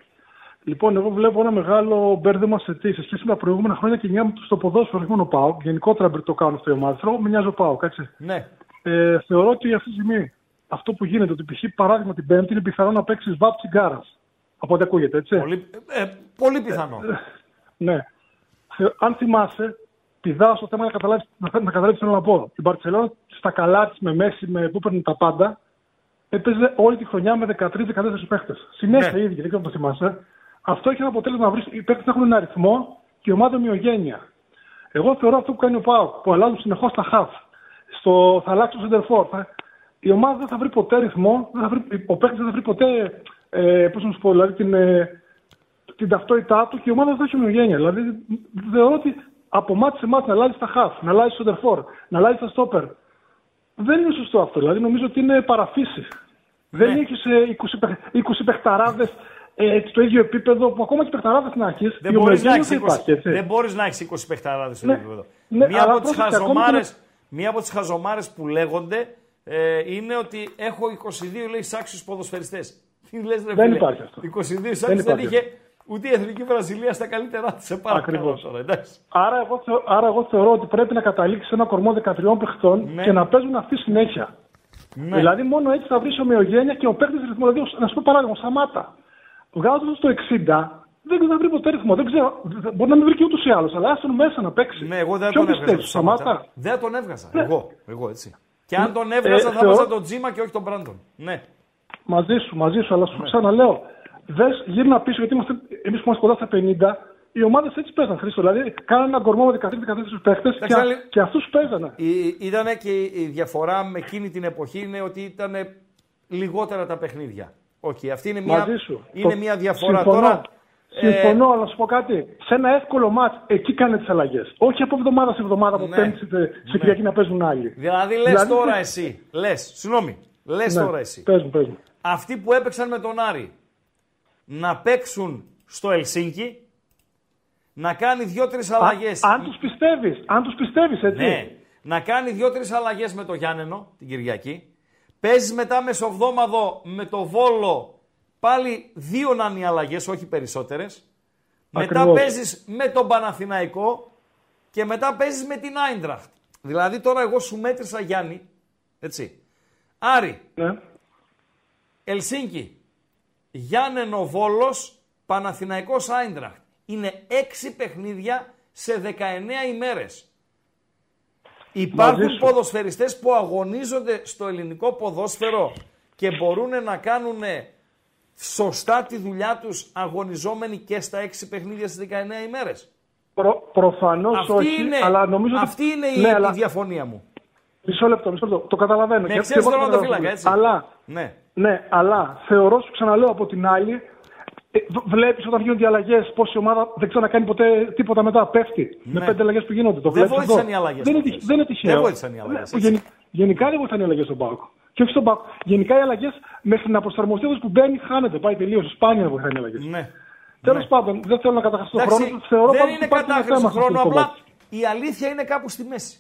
Λοιπόν, εγώ βλέπω ένα μεγάλο μπέρδεμα σε τι σε σχέση με τα προηγούμενα χρόνια και γενιά στο ποδόσφαιρο, όχι μόνο Πάοκ. Γενικότερα μπρ- το κάνουν αυτό οι ομάδε. Θέλω, με νοιάζει ο Πάοκ, έτσι. Ναι. Ε, θεωρώ ότι αυτή τη στιγμή αυτό που γίνεται, ότι π.χ. παράδειγμα την Πέμπτη είναι πιθανό να παίξει βάπ τσιγκάρα. Από ό,τι ακούγεται, έτσι. Πολύ, ε, πολύ πιθανό. Ναι. Θε- Αν θυμάσαι, πηδάω στο θέμα να καταλάβει να, να καταλάβεις τι θέλω να πω. Η Μπαρσελόνα στα καλά της με Μέση, με, που παίρνει τα πάντα, έπαιζε όλη τη χρονιά με 13-14 παίχτες. Συνέχεια Ναι. οι ίδιοι, δεν ξέρω αν το θυμάσαι. Αυτό έχει ένα αποτέλεσμα να βρει οι παίχτες να έχουν ένα αριθμό και η ομάδα ομοιογένεια. Εγώ θεωρώ αυτό που κάνει ο Πάοκ, που αλλάζουν συνεχώς τα χαφ, στο, θα αλλάξει το center for, η ομάδα δεν θα βρει ποτέ ρυθμό, δεν θα βρει, ο παίκτης δεν θα βρει ποτέ, ε, πώς να σου πω, δηλαδή την, ε, την ταυτότητά του και η ομάδα δεν θα έχει ομοιογένεια. Δηλαδή θεωρώ ότι από μάτι σε μάτι να αλλάζει τα χαφ, να αλλάζει το center for, να αλλάζει τα stopper. Δεν είναι σωστό αυτό. Δηλαδή νομίζω ότι είναι παραφύση. Δεν έχεις 20, παιχ- 20 παιχταράδες ε, στο ίδιο επίπεδο που ακόμα και παιχταράδες να έχεις. Δεν μπορείς να έχεις 20, δεν μπορείς να έχεις 20 παιχταράδες στο Ναι. επίπεδο. Ναι, μία, αλλά από τις πρόσεξε, ακόμη χαζομάρες, και μία από τις χαζομάρες που λέγονται ε, είναι ότι έχω 22 λέει άξιους ποδοσφαιριστές. Τι λες ρε Δεν φίλε, υπάρχει αυτό. 22 άξιους Δεν δεν, υπάρχει είχε ούτε η Εθνική Βραζιλία στα καλύτερά της. Σε παρακαλώ Ακριβώς. τώρα, εντάξει. Άρα εγώ, θεω- άρα εγώ θεωρώ ότι πρέπει να καταλήξεις σε ένα κορμό 13 παιχτών Ναι. και να παίζουν αυτή συνέχεια. Ναι. Δηλαδή μόνο έτσι θα βρεις ομοιογένεια και ο παίκτης ρυθμός. Δηλαδή, να σου πω παράδειγμα, Σαμάτα. Βγάζοντας το 60, δεν θα βρει ποτέ ρυθμό. Δεν ξέρω, δεν- μπορεί να μην βρει και ούτως ή άλλως, αλλά άστον μέσα να παίξει. Ναι, εγώ δεν Ποιον τον έβγαζα. πιστεύεις, στο Σαμάτα; Σαμάτα. Δεν τον έβγαζα. Ναι. Εγώ, εγώ έτσι. Και αν τον έβγαζα θα θεωρώ- έβαζα τον Τζίμα και όχι τον Μπράντον. Ναι. Μαζί σου, μαζί σου, αλλά σου ξαναλέω. Δες, γύρνα πίσω, γιατί είμαστε, εμείς που είμαστε κοντά στα 50, οι ομάδες έτσι παίζαν, Χρήστο. Δηλαδή, κάνανε ένα κορμό με 13-14 παίχτες και, Εντάξει, άλλη- και αυτούς παίζανε. Ήταν και η διαφορά με εκείνη την εποχή είναι ότι ήταν λιγότερα τα παιχνίδια. Όχι, αυτή είναι μια, Μαζί σου. είναι Το- μια διαφορά. Συμφωνώ. Τώρα, ε, Συμφωνώ, αλλά να σου πω κάτι. Σε ένα εύκολο μάτς, εκεί κάνε τις αλλαγές. Όχι από εβδομάδα σε εβδομάδα, από Ναι. πέμπτη σε, σε Κυριακή να παίζουν άλλοι. δηλαδή λες Δηλαδή, τώρα ναι. εσύ, λες, συγγνώμη, λες Ναι, τώρα εσύ. Πες μου, πες μου. Αυτοί που έπαιξαν με τον Άρη να παίξουν στο Ελσίνκι, να κάνει δύο-τρεις αλλαγές. Α- αν τους πιστεύεις, αν τους πιστεύεις, έτσι. Ναι. Να κάνει δύο-τρεις αλλαγές με το Γιάννενο την Κυριακή. Παίζει μετά μεσοβδόμαδο με το Βόλο. Πάλι δύο να είναι οι αλλαγές, όχι περισσότερες. Μετά Ακριβώς. παίζεις με τον Παναθηναϊκό και μετά παίζεις με την Άιντραχτ. Δηλαδή τώρα εγώ σου μέτρησα Γιάννη. Έτσι. Άρη, Ναι. Ελσίνκι. Γιάννενο Βόλος, Παναθηναϊκός Άιντραχτ. Είναι έξι παιχνίδια σε 19 ημέρες. Υπάρχουν σου. ποδοσφαιριστές που αγωνίζονται στο ελληνικό ποδόσφαιρο και μπορούν να κάνουν σωστά τη δουλειά τους αγωνιζόμενοι και στα έξι παιχνίδια στις 19 ημέρες. Προ, Προφανώς Αυτή όχι, είναι, αλλά νομίζω ότι- αυτή είναι η, ναι, η αλλά... διαφωνία μου. Μισό λεπτό, μισό λεπτό. Το καταλαβαίνω. Με Και- ξέρεις και εγώ τον το τερματοφύλακα, καταλαβαίνω. έτσι. Αλλά, Ναι. ναι, αλλά θεωρώ, σου ξαναλέω από την άλλη, ε, βλέπεις όταν γίνονται οι αλλαγές, πώς η ομάδα δεν ξανακάνει ποτέ τίποτα μετά. Πέφτει. Ναι. Με πέντε αλλαγές που γίνονται. Το Δεν βλέπεις βοήθησαν αυτό; οι αλλαγές Δεν, είναι, αυτές. τυχ- δεν είναι τυχαίο. Δεν βοήθησαν οι αλλαγές, Ναι, έτσι. γεν- γενικά δεν βοηθάνε οι αλλαγές στον Πάοκ. Και όχι στον Πάοκ. Γενικά οι αλλαγές μέχρι να προσαρμοστεί αυτό που μπαίνει, χάνεται. Πάει τελείως. Σπάνια βοηθάνε οι αλλαγές. Ναι. Τέλος πάντων, δεν θέλω να καταχραστώ τον Εντάξει, χρόνο. Θεωρώ δεν πάντως είναι ότι υπάρχει ένα κατάχρηση θέμα σε αυτό χρόνου, το απλά κομμάτι. η αλήθεια είναι κάπου στη μέση.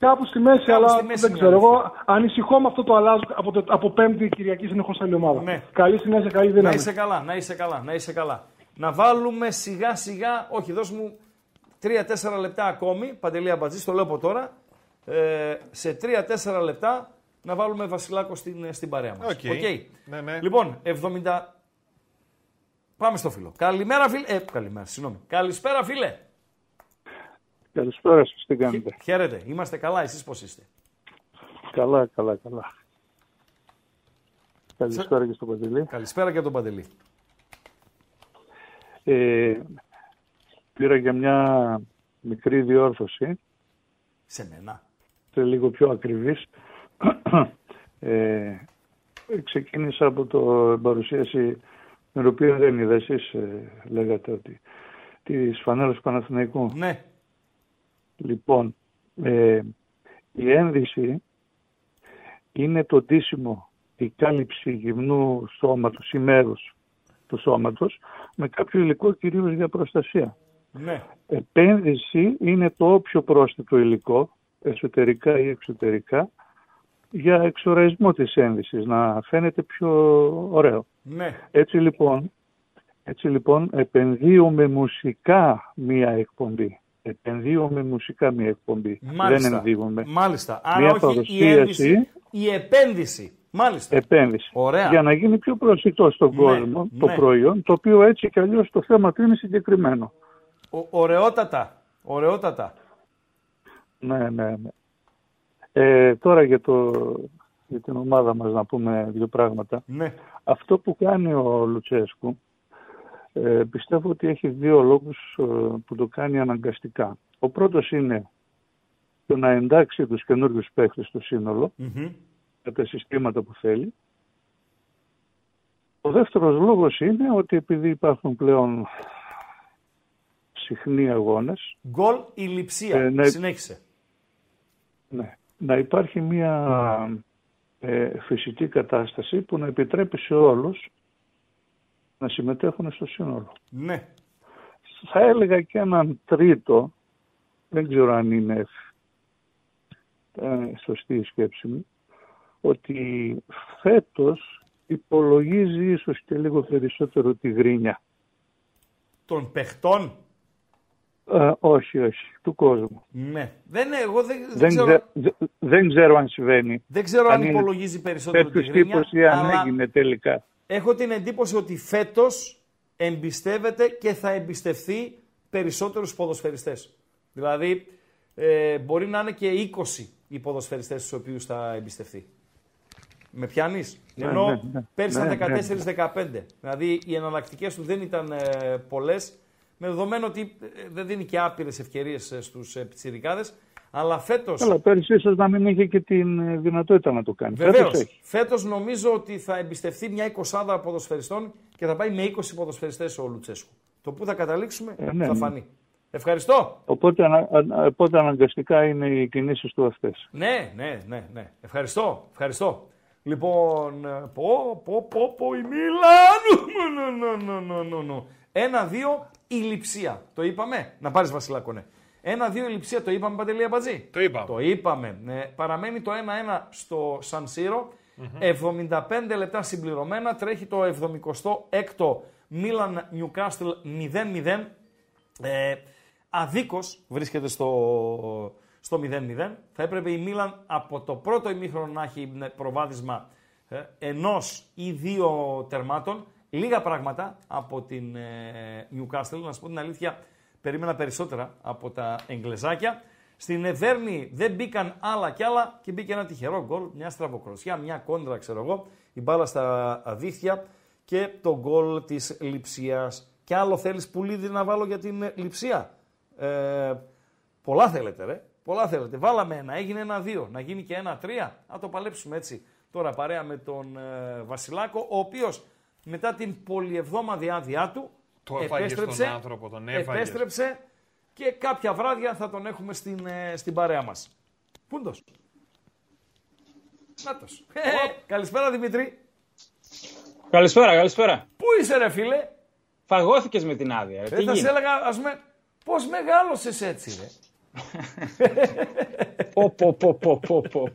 Κάπου στη μέση, Κάπου αλλά στη μέση δεν είναι ξέρω. αλήθεια. Εγώ ανησυχώ με αυτό το αλλάζω από, το, από Πέμπτη Κυριακή συνεχώ άλλη ομάδα. Ναι. Καλή συνέχεια, καλή Να δύναμη. είσαι καλά, να είσαι καλά, να είσαι καλά. Να βάλουμε σιγά σιγά, όχι δώσ' μου 3-4 λεπτά ακόμη, Παντελή Αμπατζή, το λέω από τώρα, ε, σε 3-4 λεπτά να βάλουμε Βασιλάκο στην, στην παρέα μας. Οκ. Ναι, ναι. Λοιπόν, 70... Πάμε στο φίλο. Καλημέρα φίλε. Ε, καλημέρα, συγγνώμη. Καλησπέρα φίλε. Καλησπέρα σας, τι κάνετε; Χαίρετε, είμαστε καλά, εσείς πώς είστε; Καλά, καλά, καλά. Καλησπέρα και στο Παντελή. Καλησπέρα και τον Παντελή. Ε, πήρα για μια μικρή διόρθωση, Σε μένα. σε λίγο πιο ακριβής. Ε, ξεκίνησα από το παρουσίαση την οποία δεν είδα εσείς ε, λέγατε ότι της φανέλας του Παναθηναϊκού. Ναι, Λοιπόν, ε, η ένδυση είναι το ντύσιμο, η κάλυψη γυμνού σώματος ή μέρους του σώματος με κάποιο υλικό κυρίως για προστασία. ναι. Επένδυση είναι το όποιο πρόσθετο υλικό, εσωτερικά ή εξωτερικά, για εξοραϊσμό της ένδυσης, να φαίνεται πιο ωραίο. Ναι, Έτσι λοιπόν, έτσι λοιπόν επενδύουμε μουσικά μία εκπομπή. Επενδύουμε μουσικά μία εκπομπή. μάλιστα. Δεν ενδύουμε. Μάλιστα. Άρα Μία όχι η παρουσίαση. ένδυση, η επένδυση. Μάλιστα. Επένδυση. Ωραία. Για να γίνει πιο προσιτό στον Ναι, κόσμο το ναι. προϊόν, το οποίο έτσι κι αλλιώς το θέμα του είναι συγκεκριμένο. Ο, ωραιότατα. Ωραιότατα. Ναι, ναι, ναι. Ε, τώρα για, το, για την ομάδα μας να πούμε δύο πράγματα. Ναι. Αυτό που κάνει ο Λουτσέσκου ε, πιστεύω ότι έχει δύο λόγους ε, που το κάνει αναγκαστικά. Ο πρώτος είναι το να εντάξει τους καινούριους παίχτες στο σύνολο Μμμ. με τα συστήματα που θέλει. Ο δεύτερος λόγος είναι ότι επειδή υπάρχουν πλέον συχνοί αγώνες, Γκολ η λειψία. Ε, ναι. Συνέχισε. ναι, να υπάρχει μια ε, φυσική κατάσταση που να επιτρέπει σε όλους να συμμετέχουν στο σύνολο. Ναι. Θα έλεγα και έναν τρίτο, δεν ξέρω αν είναι ε, σωστή η σκέψη μου, ότι φέτος υπολογίζει ίσως και λίγο περισσότερο τη γρίνια. Των παιχτών; Ε, όχι, όχι, του κόσμου. Ναι. Δεν, εγώ δεν, δεν Δεν, ξέρω, ξε- δε- δεν ξέρω αν συμβαίνει. δεν ξέρω αν, αν είναι υπολογίζει περισσότερο τη Τέτοιος γρίνια, τύπος ή αν αλλά έγινε τελικά. Έχω την εντύπωση ότι φέτος εμπιστεύεται και θα εμπιστευθεί περισσότερους ποδοσφαιριστές. Δηλαδή, ε, μπορεί να είναι και 20 οι ποδοσφαιριστές στους οποίους θα εμπιστευτεί. Με πιάνεις; Ναι, Ενώ ναι, ναι. πέρυσι Ναι, ήταν ναι, 14-15. Δηλαδή οι εναλλακτικές του δεν ήταν ε, πολλές. Με δεδομένο ότι ε, δεν δίνει και άπειρες ευκαιρίες στους ε, πιτσιρικάδες. Αλλά φέτο. Αλλά πέρυσι ίσως να μην είχε και την ε, δυνατότητα να το κάνει. Βεβαίως. Φέτος έχει. Φέτος νομίζω ότι θα εμπιστευτεί μια εικοσάδα ποδοσφαιριστών και θα πάει με 20 ποδοσφαιριστές ο Λουτσέσκου. Το που θα καταλήξουμε Ε, ναι, θα ναι. φανεί. Ευχαριστώ. Οπότε, ανα- ανα- οπότε αναγκαστικά είναι οι κινήσεις του αυτές. Ναι, ναι, ναι, ναι. Ευχαριστώ, ευχαριστώ. Λοιπόν, ε, πω, πω, πω, πω, η Μίλαν. Νο, νο, νο, νο, νο, νο. Ένα-δύο, η λειψία. Το είπαμε. Να πάρεις Βασιλάκο, ναι. Ένα-δύο, η λειψία. Το είπαμε, Παντελία Μπατζή. Το είπαμε. Το είπαμε. Ναι. Παραμένει το 1-1 στο Σαν Σύρο. 75 λεπτά συμπληρωμένα. Τρέχει το 76ο Μίλαν Νιουκάστλ 0-0. Ε, αδίκως βρίσκεται στο, στο 0-0. Θα έπρεπε η Μίλαν από το πρώτο ημίχρονο να έχει ναι, προβάδισμα ε, ενός ή δύο τερμάτων. Λίγα πράγματα από την ε, Newcastle, να σου πω την αλήθεια, περίμενα περισσότερα από τα εγγλεζάκια. Στην Εβέρνη δεν μπήκαν άλλα κι άλλα και μπήκε ένα τυχερό γκολ, μια στραβοκροσιά, μια κόντρα, ξέρω εγώ, η μπάλα στα αδίθια και το γκολ της Λιψίας. Και άλλο θέλεις πουλίδι να βάλω για την Λιψία; Ε, πολλά θέλετε ρε, πολλά θέλετε. Βάλαμε ένα, έγινε ένα δύο, να γίνει και ένα τρία. Να το παλέψουμε έτσι τώρα παρέα με τον ε, Βασιλάκο, ο οποίος μετά την πολυεβδόμαδη άδειά του Το έφαγες τον άνθρωπο, τον έφαγες. επέστρεψε και κάποια βράδια θα τον έχουμε στην, ε, στην παρέα μας. Πούντος. Νάτος. Ε, καλησπέρα Δημήτρη. Καλησπέρα, καλησπέρα. Πού είσαι ρε φίλε; Φαγώθηκες με την άδεια. ρε. Ε, Τι θα σε γίνεται; έλεγα, ας πούμε, πώς μεγάλωσες έτσι ρε. Πω, πω, πω, πω, πω, πω,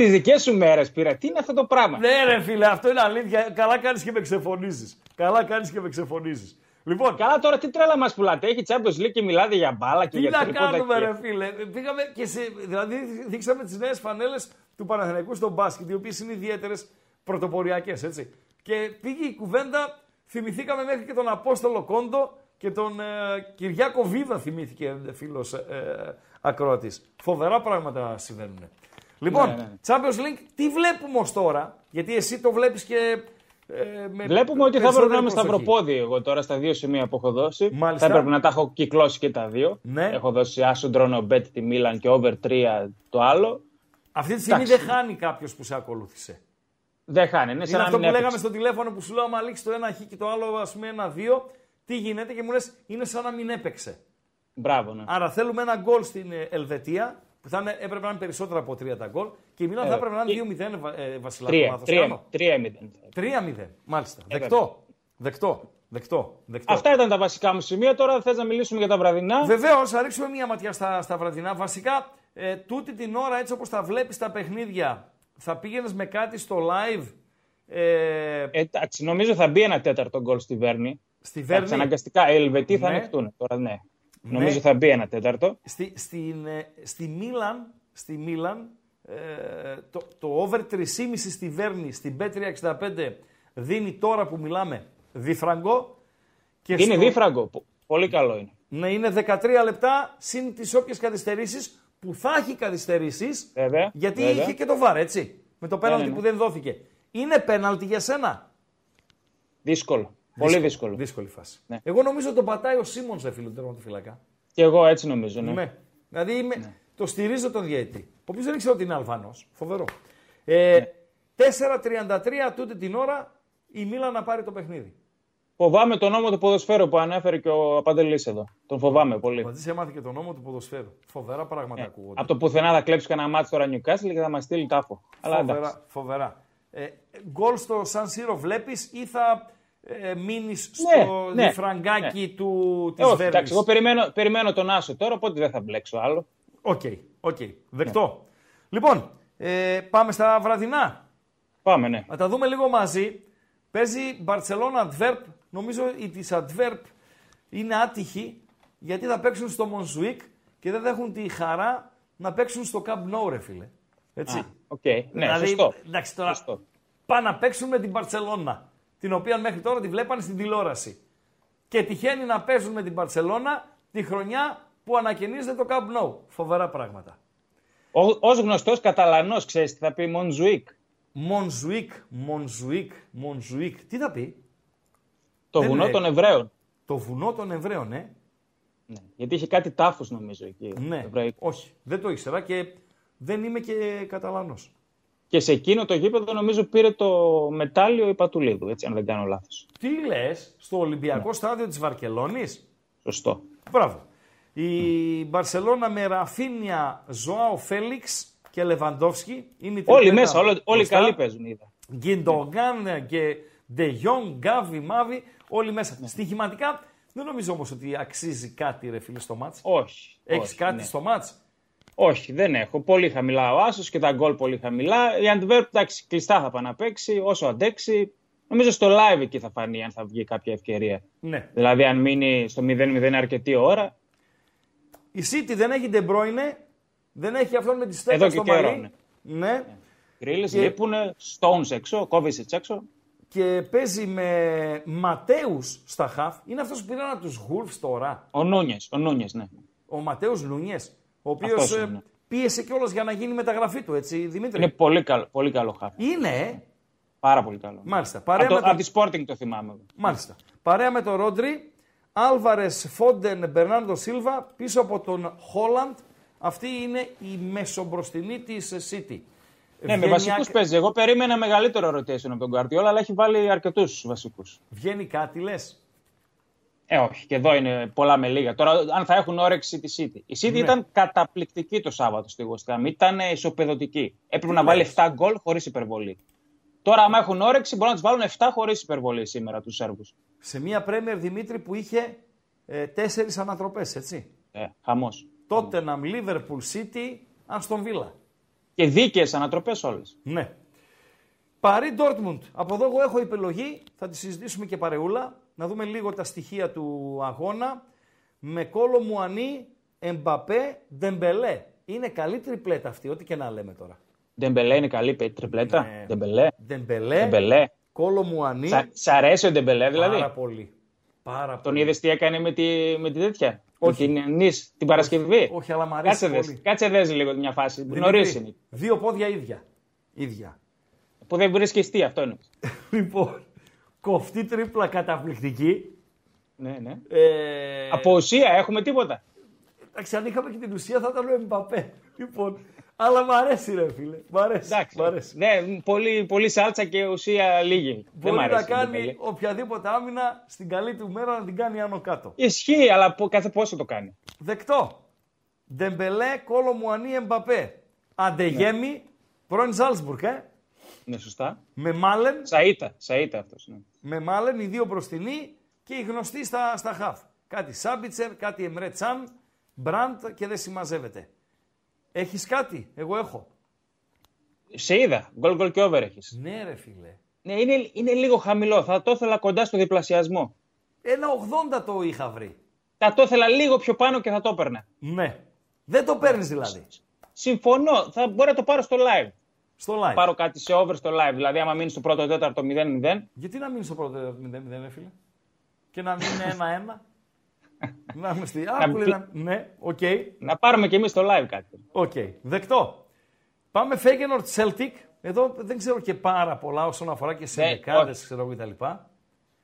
πω. Τις δικές σου μέρες πήρα. Τι είναι αυτό το πράγμα; Ναι ρε φίλε, αυτό είναι αλήθεια. Καλά κάνεις και με ξεφωνίζεις. Καλά κάνεις και με ξεφωνίζεις. Λοιπόν, Καλά τώρα τι τρέλα μας πουλάτε. Έχει Champions League και μιλάτε για μπάλα και Τι για να τρίποτα κάνουμε, και- ρε φίλε. Πήγαμε και σε. Δηλαδή, δείξαμε τις νέες φανέλες του Παναθηναϊκού στο μπάσκετ, οι οποίες είναι ιδιαίτερες πρωτοποριακές, έτσι. Και πήγε η κουβέντα, θυμηθήκαμε μέχρι και τον Απόστολο Κόντο και τον ε, Κυριάκο Βίδα, θυμήθηκε φίλος ε, ακροατής. Φοβερά πράγματα συμβαίνουν. Λοιπόν, Ναι, ναι. Champions League, τι βλέπουμε ως τώρα, γιατί εσύ το βλέπεις και. Ε, με Βλέπουμε ότι θα περισσότερη πρέπει να είμαι προσοχή. σταυροπόδι εγώ τώρα στα δύο σημεία που έχω δώσει. Μάλιστα. Θα έπρεπε να τα έχω κυκλώσει και τα δύο. Ναι. Έχω δώσει Άσο Ντρόνο Bet τη Μίλαν και over 3 το άλλο. Αυτή τη στιγμή Εντάξει. δεν χάνει κάποιος που σε ακολούθησε. Δεν χάνει. Είναι σαν Είναι να αυτό μην που λέγαμε έπαιξε. στο τηλέφωνο που σου λέω: Άμα λήξει το ένα χ και το άλλο, ας πούμε, ένα δύο, τι γίνεται και μου λες: Είναι σαν να μην έπαιξε. Μπράβο, ναι. Άρα θέλουμε ένα γκολ στην ε, Ελβετία που θα είναι, έπρεπε να είναι περισσότερα από τρία τα γκολ και η Μίλαν θα Ε, έπρεπε να και- είναι 2-0 βα- ε, Βασιλάκο. Τρία, λάθος τρία, κάνω. τρία μηδέν. 3-0. Μάλιστα. Ε, Δεκτό. Δεκτό. Δεκτό. Δεκτό. Αυτά ήταν τα βασικά μου σημεία. Τώρα θες να μιλήσουμε για τα βραδινά; Βεβαίως, θα ρίξουμε μία ματιά στα, στα βραδινά. Βασικά, ε, τούτη την ώρα, έτσι όπως τα βλέπεις τα παιχνίδια, θα πήγαινες με κάτι στο live. Ε, Εντάξει, νομίζω θα μπει ένα τέταρτο γκολ στη Βέρνη. στη Εντάξει, Βέρνη. αναγκαστικά οι Ελβετοί θα Ναι. ανοιχτούν τώρα, ναι. Νομίζω θα μπει ένα τέταρτο. Στη, στην, ε, στη Μίλαν, στη Μίλαν ε, το, το over 3,5 στη Βέρνη, στην B365 δίνει τώρα που μιλάμε διφραγκό. Και Είναι στο- δίφραγκο. Πο- Πολύ καλό είναι. Ναι, είναι 13 λεπτά συν τις όποιες καθυστερήσεις που θα έχει καθυστερήσεις Βέβαια, γιατί βέβαια. είχε και το βάρ, έτσι, με το πέναλτι ναι, ναι. που δεν δόθηκε. Είναι πέναλτι για σένα; Δύσκολο. Πολύ δύσκολο. Δύσκολη φάση. Ναι. Εγώ νομίζω ότι τον πατάει ο Σίμονς, ρε φίλε, του τερματοφυλακά. Και εγώ έτσι νομίζω. Ναι. Ναι. Δηλαδή είμαι, το στηρίζω τον διαιτή. Ο οποίος δεν ήξερε ότι είναι Αλβανό. Φοβερό. Ε, 4.33 τούτη την ώρα η Μίλα να πάρει το παιχνίδι. Φοβάμαι τον νόμο του ποδοσφαίρου που ανέφερε και ο Παντελής εδώ. Τον φοβάμαι πολύ. Ο Πατζής έμαθε και τον νόμο του ποδοσφαίρου. Φοβερά πράγματα ακούγονται. Από το πουθενά θα κλέψει κανένα μάτι τώρα Newcastle και θα μας στείλει τάφο. Αλλά εντάξει. Φοβερά. φοβερά. Ε, γκολ στο Σαν Σίρο βλέπεις ή θα ε, μείνεις στο ναι, διφραγκάκι του τη Ε, όχι, Βέρνης. εντάξει, εγώ περιμένω, περιμένω τον Άσο τώρα, οπότε δεν θα μπλέξω άλλο. OK, OK. Δεκτό. Λοιπόν, ε, πάμε στα βραδινά. Πάμε, ναι. Να τα δούμε λίγο μαζί. Παίζει Barcelona Antwerp. Νομίζω η της Antwerp είναι άτυχη γιατί θα παίξουν στο Μονζουίκ και δεν θα έχουν τη χαρά να παίξουν στο Camp Nou, ρε φίλε. Έτσι. Α, Οκ, ναι, δηλαδή, σωστό. εντάξει, τώρα Σωστό. πάνε να παίξουν με την Barcelona, την οποία μέχρι τώρα τη βλέπανε στην τηλεόραση. Και τυχαίνει να παίζουν με την Barcelona τη χρονιά που ανακαινίζεται το Camp Nou. Φοβερά πράγματα. Ω γνωστός Καταλανός, ξέρεις τι θα πει Μονζουίκ; Μονζουίκ, Μονζουίκ, Μονζουίκ. Τι θα πει, Το Δεν βουνό λέει. των Εβραίων. το βουνό των Εβραίων, ε. Ναι. Γιατί είχε κάτι τάφους νομίζω εκεί. Ναι, εβραϊκούς. όχι, δεν το ήξερα και δεν είμαι και Καταλανός. Και σε εκείνο το γήπεδο νομίζω πήρε το μετάλλιο η Πατουλίδου, έτσι, αν δεν κάνω λάθος. Τι λες, στο Ολυμπιακό Ναι. στάδιο της Βαρκελόνης; Σωστό. Μπράβο. Η Μπαρσελόνα με Ραφίνια, Ζωάο Φέλιξ και Λεβαντόφσκι. Είναι η Όλοι τριπλέτα μέσα, όλοι, όλοι μπροστά. καλοί παίζουν, είδα. Γκιντογκάν και Ντε Γιόνγκ, Γκάβι, Μάβι, όλοι μέσα. Ναι. Στοιχηματικά δεν νομίζω όμως ότι αξίζει κάτι ρε φίλε στο μάτς. Όχι. Έχεις όχι, κάτι ναι. στο μάτς; Όχι, δεν έχω. Πολύ χαμηλά ο Άσος και τα γκολ πολύ χαμηλά. Η Αντβέρπ, εντάξει, κλειστά θα πάει να παίξει, όσο αντέξει. Νομίζω στο live εκεί θα φανεί αν θα βγει κάποια ευκαιρία. Ναι. Δηλαδή, αν μείνει στο 0-0 αρκετή ώρα. Η City δεν έχει De Bruyne, δεν έχει αυτόν με τη στέκα Εδώ στο και καιρό, μαλλί. Ναι. Γκρίλι Και- λείπουν, Stones έξω, Kovacic έξω. Και παίζει με Ματέου στα χαφ. Είναι αυτός που πήραν από τους Γουλφ τώρα. Ο Νούνιες, ο Νούνιες, ναι. Ο Ματέο Νούνιες. Ο οποίος Αυτός είναι. πίεσε κιόλας για να γίνει μεταγραφή του, έτσι, Δημήτρη; Είναι πολύ καλό, πολύ καλό χάφ. Είναι, ε; Πάρα πολύ καλό. Μάλιστα. Παρέα Από, με το, τον- από τη Sporting το θυμάμαι. Μάλιστα. Παρέα με τον Ρόντρι, Άλβαρες, Φόντεν, Μπερνάρντο Σίλβα πίσω από τον Χόλαντ. Αυτή είναι η μεσομπροστινή της City. Ναι, με Βγαίνει βασικούς άκ- παίζει. Εγώ περίμενα μεγαλύτερο rotation από τον Guardiola, αλλά έχει βάλει αρκετούς βασικούς. Βγαίνει κάτι, λες; Ε, όχι, και εδώ είναι πολλά με λίγα. Τώρα, αν θα έχουν όρεξη τη City. Η City Ναι. ήταν καταπληκτική το Σάββατο στη West Ham. Ήταν ισοπεδωτική. Έπρεπε να λες; βάλει 7 γκολ χωρίς υπερβολή. Τώρα, άμα έχουν όρεξη, μπορούν να τους βάλουν 7 χωρίς υπερβολή σήμερα τους Σέρβους. Σε μια Πρέμερ Δημήτρη που είχε ε, τέσσερις ανατροπές, έτσι. Ε, Χαμός. Τότεναμ, Λίβερπουλ, City, Αστον Βίλα. Και δίκαιες ανατροπές όλες. Ναι. Παρί Ντόρτμουντ. Από εδώ εγώ έχω επιλογή, θα τη συζητήσουμε και παρεούλα, να δούμε λίγο τα στοιχεία του αγώνα. Με Κολό Μουανί, Εμπαπέ, Ντεμπελέ. Είναι καλή τριπλέτα αυτή, ό,τι και να λέμε τώρα. Ντεμπελέ είναι καλή πε- τριπλέτα. Ναι. Ντεμπελέ. Ντεμπελέ, Ντεμπελέ. Κολό Μουανί. Σα- Σ' αρέσει ο Ντεμπελέ, δηλαδή; Πάρα πολύ. Πάρα Τον πολύ. είδες τι έκανε με τη, με τη τέτοια; Όχι. Με την Νις, την Παρασκευή; όχι, αλλά μ' αρέσει Κάτσε δες, πολύ. κάτσε δες λίγο μια φάση. Δημήτρη, Νωρί είναι. Δύο πόδια ίδια. ίδια. Που δεν βρίσκεις τι αυτό είναι. Λοιπόν, κοφτή τρίπλα καταπληκτική. ναι, ναι. Ε, Από ουσία έχουμε τίποτα. Εντάξει, αν είχαμε και την ουσία θα ήταν ο Εμπαπέ. Λοιπόν, αλλά μ' αρέσει ρε φίλε. Μ' αρέσει. Εντάξει. Μ' αρέσει. Ναι, πολύ, πολύ σάλτσα και ουσία λίγη. δεν Μπορεί μ' να αρέσει. κάνει Ντεμπελέ. οποιαδήποτε άμυνα στην καλή του μέρα να την κάνει άνω κάτω. Ισχύει, αλλά πο- κάθε πόσο το κάνει. Δεκτό. Ντεμπελέ, Κολό Μουανί, Εμπαπέ. Αντεγέμι, πρώην Ζάλσμπουργκ, ε. Ναι, σωστά. Με Μάλεν, Σαΐτα, Σαΐτα αυτός. Ναι. με Μάλεν οι δύο μπροστινοί και οι γνωστοί στα, στα χαφ. Κάτι Σάμπιτσερ, κάτι Εμρέ Τσάν, Μπραντ και δεν συμμαζεύεται. Έχεις κάτι, εγώ έχω. Σε είδα. Γκολ γκολ και over έχεις. Ναι ρε φίλε. Ναι, είναι, είναι λίγο χαμηλό. Θα το ήθελα κοντά στο διπλασιασμό. Ένα 80 το είχα βρει. Θα το ήθελα λίγο πιο πάνω και θα το έπαιρνα. Ναι. Δεν το παίρνεις δηλαδή. Συμφωνώ. Θα μπορώ να το πάρω στο live. Στο live. Πάρω κάτι σε over στο live. Δηλαδή, άμα μείνεις στο πρώτο τέταρτο 0-0, Γιατί να μείνεις στο πρώτο 0-0, ρε φίλε; Και να μην είναι 1-1. να είμαι στη. Α, που πει- λέει να- Ναι, οκ. να πάρουμε κι εμείς στο live κάτι. Οκ. Δεκτό. Πάμε Φέγενορντ Celtic. Εδώ δεν ξέρω και πάρα πολλά όσον αφορά και σε Ναι, ενδεκάδες, όχι. ξέρω εγώ κτλ.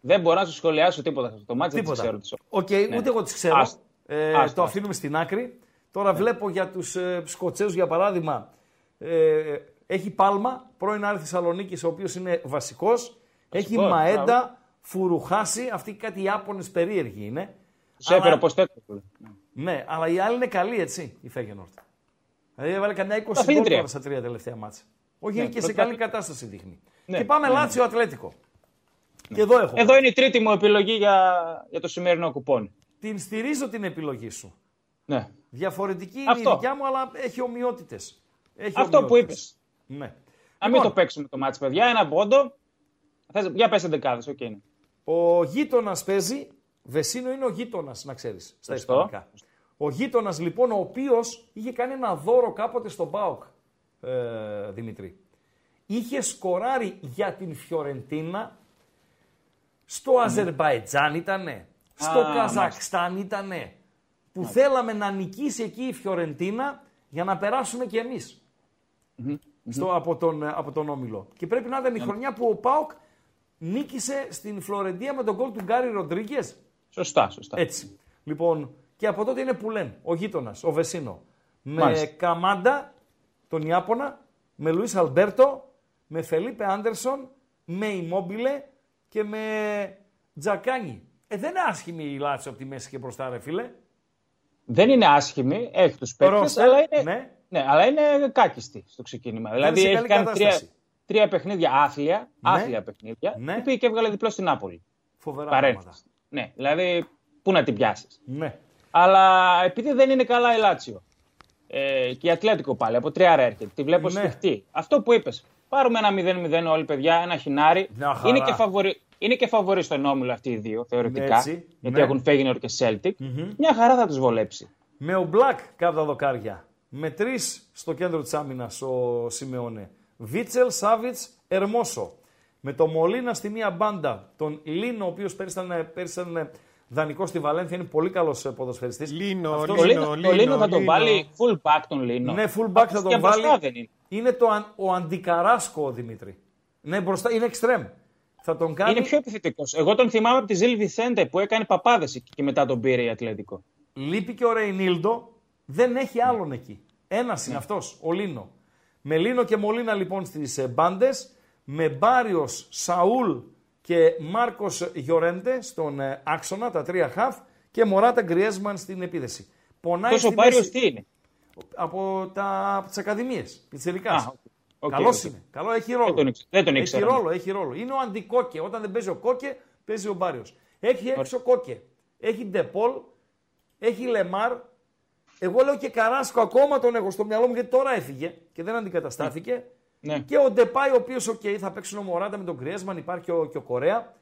Δεν μπορώ να σου σχολιάσω τίποτα αυτό το ματς. Δεν τις Τίποτα. ξέρω τις Οκ, Ναι. ούτε εγώ τις ξέρω. Άστα. Ε, Άστα, Ναι. το άστα. αφήνουμε στην άκρη. Τώρα βλέπω για τους ε, Σκοτσέζου για παράδειγμα. Ε, έχει Πάλμα, πρώην Άρη Θεσσαλονίκης, ο οποίος είναι βασικός. Έχει Μαέντα, μπράβο. Φουρουχάση. Αυτοί κάτι Ιάπωνες περίεργοι είναι. Του έφερε Αλλά- όπω τέτοιο. Ναι, αλλά οι άλλοι είναι καλοί, έτσι, η Φέγενορτ. Δηλαδή έβαλε καμιά 20 γκολ Αφήνει τώρα στα τρία τελευταία μάτσα. Όχι, Ναι, είναι και σε πρώτα- καλή κατάσταση δείχνει. Ναι, και πάμε ναι, ναι. Λάτσιο Ατλέτικο. Και εδώ έχω. Εδώ είναι η τρίτη μου επιλογή για, για το σημερινό κουπόνι. Την στηρίζω την επιλογή σου. Ναι. Διαφορετική είναι Αυτό. η δικιά μου, αλλά έχει ομοιότητες. Αυτό που είπες. Ναι. Να μην Λοιπόν, το παίξουμε το μάτι, παιδιά. Ένα πόντο. Θες, για πέσε δεκάδες, οκ. είναι. Ο γείτονας παίζει. Βεσίνο είναι ο γείτονας, να ξέρεις, στα Σωστό. Ισπανικά. Ο γείτονας, λοιπόν, ο οποίος είχε κάνει ένα δώρο κάποτε στον ΠΑΟΚ, ε, Δημητρή. Είχε σκοράρει για την Φιωρεντίνα. Στο Αζερμπαϊτζάν ήτανε. Στο Α, Καζακστάν ήτανε. Που θέλαμε να νικήσει εκεί η Φιωρεντίνα για να περάσουμε κι εμείς. Στο, από, τον, ε, από τον Όμιλο. Και πρέπει να ήταν η χρονιά που ο Πάοκ νίκησε στην Φλωρεντία με τον γκολ του Γκάρι Ροντρίγκες. Σωστά, σωστά. Έτσι. Λοιπόν, και από τότε είναι που λένε ο γείτονας, ο Βεσίνο. Με Μάλιστα. Καμάντα, τον Ιάπωνα, με Λουίς Αλμπέρτο, με Φελίπε Άντερσον, με Ιμόμπιλε και με Τζακάνι. Ε, δεν είναι άσχημη η Λάτσο από τη μέση και μπροστά, ρε φίλε. Δεν είναι άσχημη, έχει τους παίκτες, Ρόστερ, αλλά είναι, ναι. Ναι, αλλά είναι κάκιστη στο ξεκίνημα. Δηλαδή σε έχει καλή κάνει τρία, κατάσταση. τρία παιχνίδια άθλια, Ναι. άθλια παιχνίδια, Ναι. και πήγε και έβγαλε διπλό στην Νάπολη. Φοβερά Παρένθεση. πράγματα. Ναι, δηλαδή πού να την πιάσεις. Ναι. Αλλά επειδή δεν είναι καλά η Λάτσιο ε, και η Ατλέτικο πάλι από τριάρα έρχεται, τη βλέπω Ναι. σφιχτή. Αυτό που είπες. Πάρουμε ένα 0-0 όλοι παιδιά, ένα χινάρι. Μια χαρά. Είναι και, φαβορι, είναι και φαβορί στον όμιλο αυτοί οι δύο θεωρητικά. Έτσι, γιατί ναι. έχουν Φέγινορ και Celtic. Μια χαρά θα τους βολέψει. Με ο Μπλακ κάτω τα δοκάρια. Με τρεις στο κέντρο της άμυνας ο Σιμεώνε. Βίτσελ, Σάβιτς, Ερμόσο. Με το Μολίνα στη μία μπάντα, τον Λίνο, ο οποίος πέρυσι ήταν, πέρυσι ήταν δανεικό στη Βαλένθια, είναι πολύ καλός ποδοσφαιριστής. Λίνο, Αυτός- Το Λίνο, Λίνο, το Λίνο θα τον Λίνο. βάλει full back τον Λίνο. Ναι, full back θα Και τον μπροστά βάλει. δεν είναι. Είναι το, αν- ο αντικαράσκο ο Δημήτρη. Ναι, μπροστά είναι εξτρέμ. Θα τον κάνει. Είναι πιο επιθετικός. Εγώ τον θυμάμαι από τη Ζήλ Βιθέντε που έκανε παπάδες και μετά τον πήρε η Ατλαντικό. Λείπει και ο Ρεϊνίλντο. Δεν έχει άλλον εκεί. Ένας είναι αυτός, ο Λίνο. Με Λίνο και Μολίνα λοιπόν στις μπάντες. Με Μπάριος, Σαούλ και Μάρκος Γιορέντε στον ε, άξονα, τα τρία χαφ. Και Μοράτα Γκριεζμάν στην επίθεση. Πονάει Τόσο ο στη Πάριο μέση τι είναι; από, τα, από τις ακαδημίες, πιτσιρικάς. Α, οκ, Καλός οκ. είναι. Καλό, έχει ρόλο. Δεν τον ήξερα. Δεν τον έχει ήξερα. ρόλο, έχει ρόλο. Είναι ο αντι-Κόκε. Όταν δεν παίζει ο Κόκε, παίζει ο Μπάριος. Έχει έξω Κόκε. Έχει Ντεπόλ, έχει Λεμάρ. Εγώ λέω και Καράσκο ακόμα τον έχω στο μυαλό μου γιατί τώρα έφυγε και δεν αντικαταστάθηκε. Ναι. Και ο Ντεπάι, ο οποίος, οκ, θα παίξουν ο Μοράτα με τον Γκριεζμάν, υπάρχει και ο, και ο Κορέα.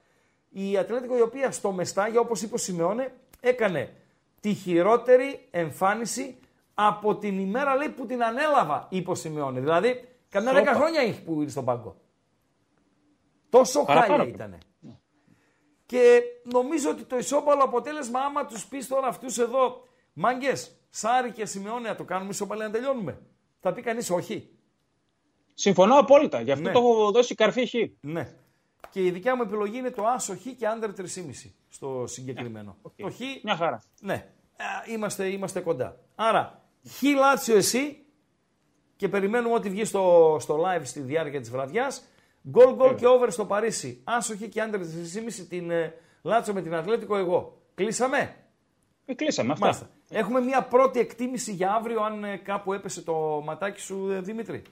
Η Ατλέτικο, η οποία στο Μεστάγια, όπως είπε ο Σιμεώνε, έκανε τη χειρότερη εμφάνιση από την ημέρα λέει, που την ανέλαβα, είπε ο Σιμεώνε. Δηλαδή, καμιά Σόπα. δέκα χρόνια έχει που είναι στον πάγκο. Τόσο Παραπάνω. χάλια ήταν. Και νομίζω ότι το ισόπαλο αποτέλεσμα, άμα τους πεις τώρα αυτούς εδώ, μάγκες, Σάρι και Σιμεώνε, να το κάνουμε ισόπαλο να τελειώνουμε. Θα πει κανείς όχι. Συμφωνώ απόλυτα. Γι' αυτό Ναι. το έχω δώσει καρφί χ. Ναι. Και η δικιά μου επιλογή είναι το άσο χ και άντερ 3,5 στο συγκεκριμένο. Το χ, Μια χαρά. ναι, Α, είμαστε, είμαστε κοντά. Άρα, χ Λάτσιο εσύ και περιμένουμε ό,τι βγει στο, στο live στη διάρκεια της βραδιάς. Γκολ γκολ και over στο Παρίσι. Άσο χ και άντερ 3,5 την ε, Λάτσιο με την Ατλέτικο εγώ. Κλείσαμε; Ε, κλείσαμε αυτά. Μάλιστα. Έχουμε μια πρώτη εκτίμηση για αύριο αν ε, κάπου έπεσε το ματάκι σου ε, Δημήτρη.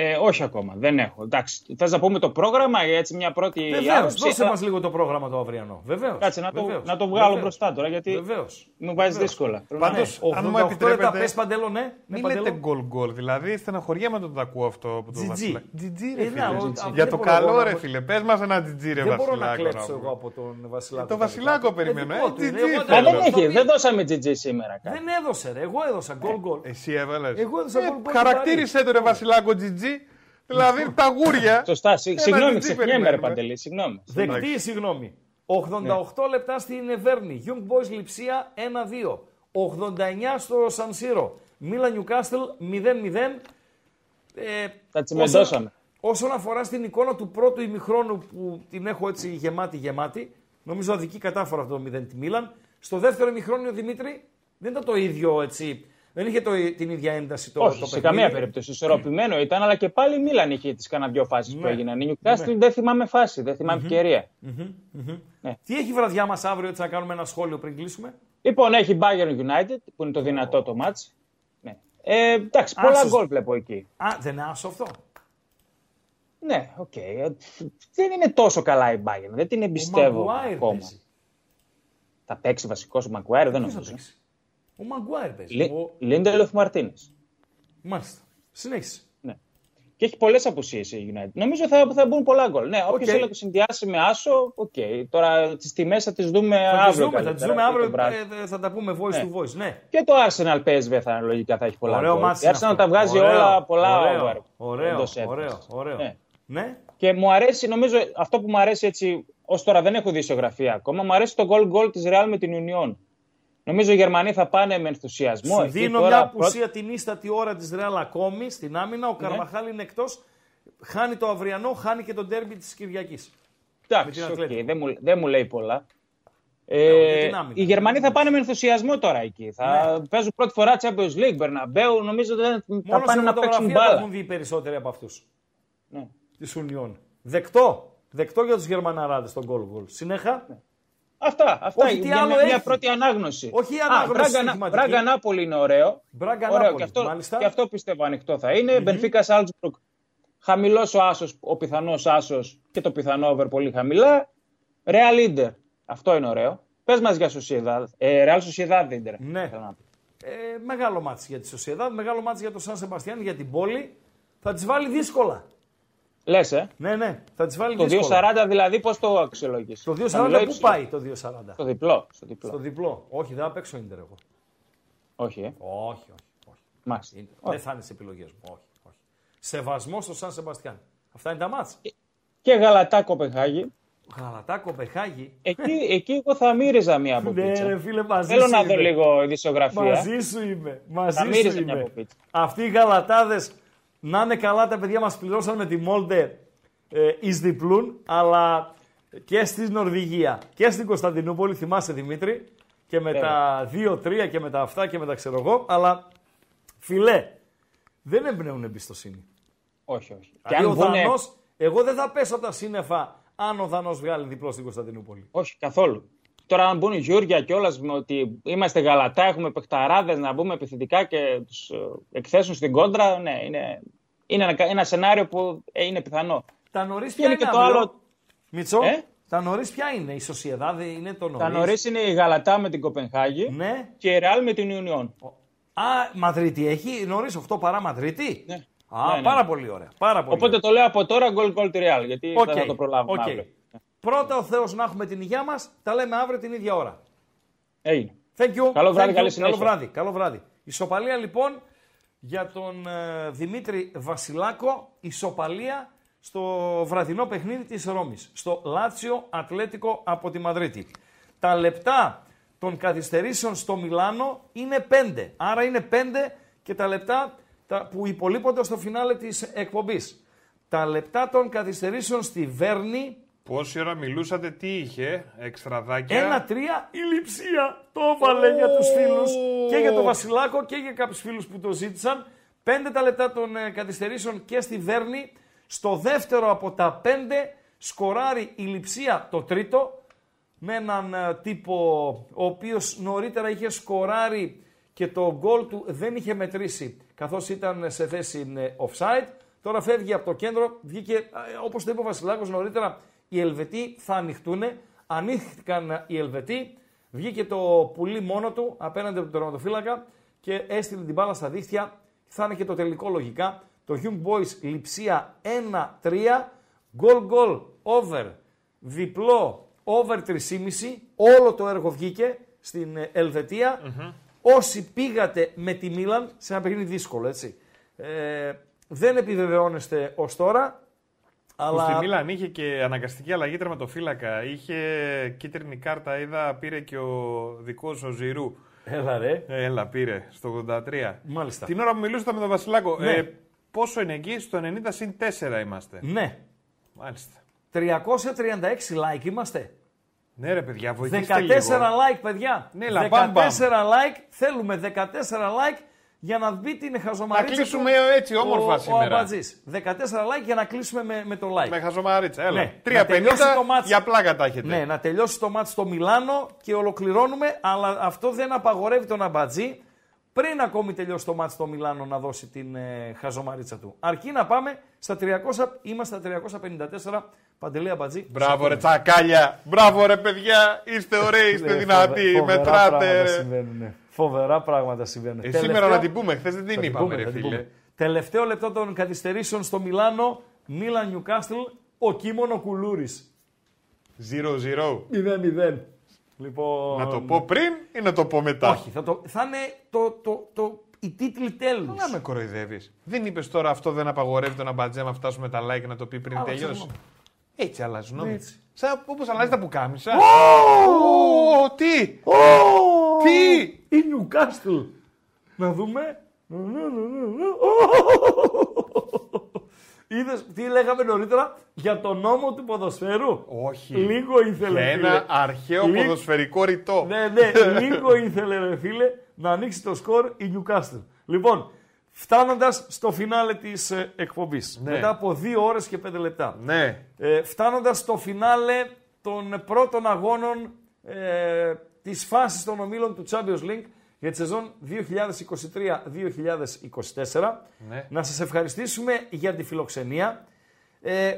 Ε, όχι ακόμα, δεν έχω. Εντάξει, θες να πούμε το πρόγραμμα για έτσι μια πρώτη Βεβαίως, άποψη; δώσε αλλά- μας λίγο το πρόγραμμα το αυριανό. Βεβαίως. Κάτσε να το, να το βγάλω μπροστά τώρα γιατί Βεβαίως. μου βάζει δύσκολα. Πρέπει να- Πάντως, Ναι. αν μου 88 λεπτά επιτρέπετε, πες παντέλο, ναι. Ναι, Μην Παντέλο. λέτε γκολ γκολ, δηλαδή στεναχωριέμαι όταν το ακούω αυτό από τον GG. Βασιλάκη. GG ρε Ε, φίλε. να, ο- Για δεν το μπορώ εγώ καλό να ρε πω- φίλε, πες μας ένα GG ρε Δεν μπορώ να Βασιλάκο. κλέψω να εγώ πούμε. από τον Βασιλάκο. Το Βασιλάκο περιμένω, δικό ε, του GG είναι, εγώ θέλω. Μα δεν δεν έδωσα. έχει, δεν δώσαμε GG σήμερα. κάτι. Δεν έδωσε ρε, εγώ έδωσα γκολ γκολ. Εσύ έβαλες. Εγώ έδωσα γκολ γκολ. Χαρακτήρισε το ρε Βασιλάκο GG. Δηλαδή τα γούρια. Σωστά, συγ- Ένα συγγνώμη, GG ξεχνιέμαι ρε περιμένουμε. Παντελή, συγγνώμη. Δεκτή, συγγνώμη. 88 λεπτά στην Εβέρνη. Young Boys Λιψία 1-2. 89 στο Σανσίρο. Μίλα Νιουκάστελ 0-0. Ε, Τα τσιμεντώσαμε. Όσον αφορά στην εικόνα του πρώτου ημιχρόνου που την έχω έτσι γεμάτη γεμάτη, νομίζω αδική κατάφορα αυτό το 0 τη Μίλαν. Στο δεύτερο ημιχρόνιο Δημήτρη δεν ήταν το ίδιο έτσι. Δεν είχε το, την ίδια ένταση το, Όχι, το σε παιχνίδι. καμία περίπτωση. Ισορροπημένο ήταν, αλλά και πάλι η Μίλαν είχε τις κανένα δυο φάσεις που Ναι. έγιναν. Η Newcastle δεν θυμάμαι φάση, δεν θυμάμαι ευκαιρία. Τι έχει η βραδιά μας αύριο, έτσι να κάνουμε ένα σχόλιο πριν κλείσουμε; Λοιπόν, έχει Bayern United, που είναι το δυνατό το match. Ναι. Ε, εντάξει, πολλά Άσος. γκολ βλέπω εκεί. Α, δεν είναι άσο αυτό. Ναι, οκ. Ε, Δεν είναι τόσο καλά η Bayern. Δεν την εμπιστεύω Ο Μαγκουάιρ ακόμα. παίζει. Θα παίξει βασικός ο Μαγκουάιρ, δεν Ποιος θα νομίζω. Παίξει. Ο Μαγκουάιρ παίζει. Λι- Ο... Λίντελοφ Μαρτίνες. Μάλιστα. Συνέχισε. Ναι. Και έχει πολλές απουσίες η United. Νομίζω θα, θα μπουν πολλά γκολ. Ναι, όποιος Οκ. θέλει να το συνδυάσει με άσο, οκ. Τώρα τις τιμές θα τις δούμε Θα τις αύριο. δούμε, θα καλύτερα, τις δούμε ή το αύριο, βράδυ. ε, ε, θα τα πούμε voice Ναι. to voice, ναι. Και το Arsenal PSV θα λογικά θα έχει πολλά Ωραίο γκολ. μάτς Η είναι Arsenal αυτό. τα βγάζει Ωραίο, όλα πολλά ωραίο, over. Ωραίο, εντός έδρας. ωραίο, ωραίο. Ναι. Ναι. Και μου αρέσει, νομίζω, αυτό που μου αρέσει έτσι, ως τώρα δεν έχω δει ισογραφία ακόμα, μου αρέσει το goal goal της Real με την Union. Νομίζω οι Γερμανοί θα πάνε με ενθουσιασμό. Σου Εκεί δίνω τώρα μια πρώτη- απουσία την ίστατη ώρα της Ρεάλ ακόμη στην άμυνα. Ο Καρβαχάλ είναι εκτός. Χάνει το αυριανό, χάνει και το ντέρμπι της Κυριακής. με Εντάξει, την οκ, Ατλέτικο. δεν, μου, δεν μου λέει πολλά. για Ε, την άμυνα. οι Γερμανοί θα πάνε με ενθουσιασμό τώρα εκεί. Θα Ναι. παίζουν πρώτη φορά Champions League, Μπερναμπέου. Νομίζω ότι θα Μόνο πάνε σε να παίξουν φωτογραφία το μπάλα. έχουν δει οι περισσότεροι από αυτούς. Ναι. Της Union. Δεκτό. Δεκτό για τους Γερμαναράδες τον goal goal. Συνέχισε. Αυτά, αυτά. Όχι, τι για άλλο μια, μια έχεις; πρώτη ανάγνωση. Όχι η Α, ανάγνωση Μπράγκα- στοιχηματική. Μπράγκα Νάπολη είναι ωραίο. Μπράγκα ωραίο. Νάπολη, Και αυτό, μάλιστα. και αυτό πιστεύω ανοιχτό θα είναι. Μπενφίκα Σάλτσμπουργκ. Χαμηλός ο άσος, ο πιθανός άσος και το πιθανό over πολύ χαμηλά. Real Inter. Αυτό είναι ωραίο. Πες μας για Sociedad. Ε, Real Sociedad Inter. Ναι. θέλω να πω. Ε, μεγάλο μάτς για τη Σοσιαδάδ, μεγάλο μάτς για το Σαν Σεμπαστιάν, για την πόλη. Θα τις βάλει δύσκολα. Λες, ε. Ναι, ναι, θα τις βάλει Το δύσκολα. 2.40 δηλαδή πώς το αξιολογείς; Το 2.40 πού πάει το 2.40. Στο διπλό. Στο διπλό. Στο διπλό. Όχι, δεν θα παίξω Ίντερ εγώ. Όχι, ε. Όχι, όχι. όχι. Μάλιστα. Δεν θα είναι σε επιλογές μου. Όχι, όχι. Σεβασμός στο Σαν Σεμπαστιάν. Αυτά είναι τα μάτς. Και Γαλατά Κοπεχάγη. Γαλατά Κοπεχάγη. Εκεί, εκεί εγώ θα μύριζα μία από Ναι, πίτσα. ρε φίλε, μαζί Θέλω σου να δω είμαι. λίγο ειδησιογραφία. Μαζί σου είμαι. Μαζί Θα σου μύριζα μια είμαι. από πίτσα. Αυτοί οι γαλατάδες να είναι καλά τα παιδιά μας πληρώσαν με τη Μόλντε ε, εις διπλούν, αλλά και στη Νορβηγία και στην Κωνσταντινούπολη, θυμάσαι Δημήτρη, και με Βέβαια. τα 2-3 και με τα αυτά και με τα ξέρω εγώ, αλλά φιλέ, δεν εμπνέουν εμπιστοσύνη. Όχι, όχι. Και Δηλαδή, αν ο βγουνε- Δανός, εγώ δεν θα πέσω από τα σύννεφα αν ο Δανός βγάλει διπλό στην Κωνσταντινούπολη. Όχι, καθόλου. Τώρα, αν μπουν οι Γιούρια κιόλα με ότι είμαστε γαλατά, έχουμε παιχταράδες να μπούμε επιθετικά και τους εκθέσουν στην κόντρα, ναι, είναι, είναι ένα, ένα σενάριο που ε, είναι πιθανό. Τα νωρίς Και ποια είναι είναι και το αύριο; άλλο. Μιτσό, Ε; τα νωρίς ποια είναι, η Σοσιεδάδ είναι το νωρίς; Τα νωρίς είναι η Γαλατά με την Κοπενχάγη Ναι. και η Ρεάλ με την Ουνιόν. Α, Μαδρίτη έχει, νωρίς 8 παρά Μαδρίτη; Ναι. Α, Ναι, ναι. πάρα πολύ ωραία. Πάρα πολύ Οπότε το λέω από τώρα γκολ γκολ τη Ρεάλ, γιατί Οκ, δεν θα το προλάβουμε οκ. αύριο. Πρώτα ο Θεός να έχουμε την υγεία μας, τα λέμε αύριο την ίδια ώρα. Έγινε. Thank you. Καλό βράδυ, Thank you. καλή συνέχεια. Καλό βράδυ, καλό βράδυ. Ισοπαλία λοιπόν για τον ε, Δημήτρη Βασιλάκο, ισοπαλία στο βραδινό παιχνίδι της Ρώμης, στο Λάτσιο Ατλέτικο από τη Μαδρίτη. Τα λεπτά των καθυστερήσεων στο Μιλάνο είναι 5, άρα είναι 5 και τα λεπτά τα, που υπολείπονται στο φινάλε της εκπομπής. Τα λεπτά των καθυστερήσεων στη Βέρνη Πόση ώρα μιλούσατε, τι είχε, εξτραδάκια; ένα-τρία η λειψία. Το έβαλε για τους φίλους και για τον Βασιλάκο και για κάποιους φίλους που το ζήτησαν. Πέντε τα λεπτά των ε, καθυστερήσεων και στη Βέρνη. Στο δεύτερο από τα πέντε σκοράρει η λειψία το τρίτο με έναν ε, τύπο ο οποίος νωρίτερα είχε σκοράρει και το γκολ του δεν είχε μετρήσει καθώς ήταν σε θέση ε, offside. Τώρα φεύγει από το κέντρο, βγήκε, ε, όπως το είπε ο Βασιλάκος νωρίτερα, οι Ελβετοί θα ανοιχτούν. Ανοίχθηκαν οι Ελβετοί, βγήκε το πουλί μόνο του απέναντι από τον τερματοφύλακα και έστειλε την μπάλα στα δίχτυα. Θα είναι και το τελικό λογικά. Το Young Boys λειψία 1-3, γκολ γκολ over, διπλό over 3,5. Όλο το έργο βγήκε στην ε, ελβετια Όσοι πήγατε με τη Μίλαν, σε ένα παιχνίδι δύσκολο έτσι, ε, δεν επιβεβαιώνεστε ως τώρα, Που αλλά... στη Μίλαν είχε και αναγκαστική αλλαγή τερματοφύλακα. Είχε κίτρινη κάρτα, είδα, πήρε και ο δικός ο Ζηρού. Έλα ρε. Έλα, πήρε στο 83. Μάλιστα. Την ώρα που μιλούσατε με τον Βασιλάκο, Ναι. ε, πόσο είναι εκεί, στο 90 συν 4 είμαστε. Ναι. Μάλιστα. 336 like είμαστε. Ναι, ρε παιδιά, 14 βοηθήστε λίγο. like, παιδιά. Ναι, λα, 14 μπαμ, μπαμ. like. Θέλουμε 14 like για να μπει την χαζομαρίτσα. Να κλείσουμε του έτσι, όμορφα ο, σήμερα. Ο Αμπατζής. 14 like για να κλείσουμε με, με το like. Με χαζομαρίτσα, έλα. Ναι, 3,50 να τελειώσει το μάτς. για πλάκα τα έχετε. Ναι, να τελειώσει το μάτι στο Μιλάνο και ολοκληρώνουμε, αλλά αυτό δεν απαγορεύει τον Αμπατζή πριν ακόμη τελειώσει το μάτι στο Μιλάνο να δώσει την ε, χαζομαρίτσα του. Αρκεί να πάμε στα 300, είμαστε στα 354, Παντελή Αμπατζή. Μπράβο ρε τσακάλια, μπράβο ρε παιδιά, είστε ωραίοι, είστε Ναι, δυνατοί, φοβε- φοβερά μετράτε πράγματα ρε. συμβαίνουν, ναι. Φοβερά πράγματα συμβαίνουν. Ε, σήμερα να την πούμε, χθες δεν την Θα είπαμε, πούμε, ρε θα την φίλε. πούμε. Τελευταίο λεπτό των καθυστερήσεων στο Μιλάνο, Μίλαν Νιουκάστλ, ο Κίμωνο Κουλούρης. 0-0. 0-0. Λοιπόν... Να το πω πριν ή να το πω μετά; Όχι, θα, το, θα είναι το, το, το, οι τίτλοι τέλους. Να με κοροϊδεύεις. Δεν είπες τώρα αυτό δεν απαγορεύει τον αμπατζέ να φτάσουμε τα like να το πει πριν Άλλαξε τελειώσει. Νόμο. Έτσι αλλάζουν νόμοι. Έτσι. Σαν όπως αλλάζει τα πουκάμισα. Ω! Ω, Τι! Ω! Τι! Η Νιουκάστλ. Να δούμε. Είδες τι λέγαμε νωρίτερα για τον νόμο του ποδοσφαίρου; Όχι. Λίγο ήθελε. Για φίλε. ένα αρχαίο Λίγο- ποδοσφαιρικό ρητό. Ναι, ναι, λίγο ήθελε ρε φίλε να ανοίξει το σκορ η Newcastle. Λοιπόν, φτάνοντας στο φινάλε της ε, εκπομπής, Ναι. μετά από 2 ώρες και 5 λεπτά, Ναι. ε, φτάνοντας στο φινάλε των πρώτων αγώνων ε, της φάσης των ομίλων του Champions League για τη σεζόν 2023-2024. Ναι. Να σας ευχαριστήσουμε για τη φιλοξενία. Ε,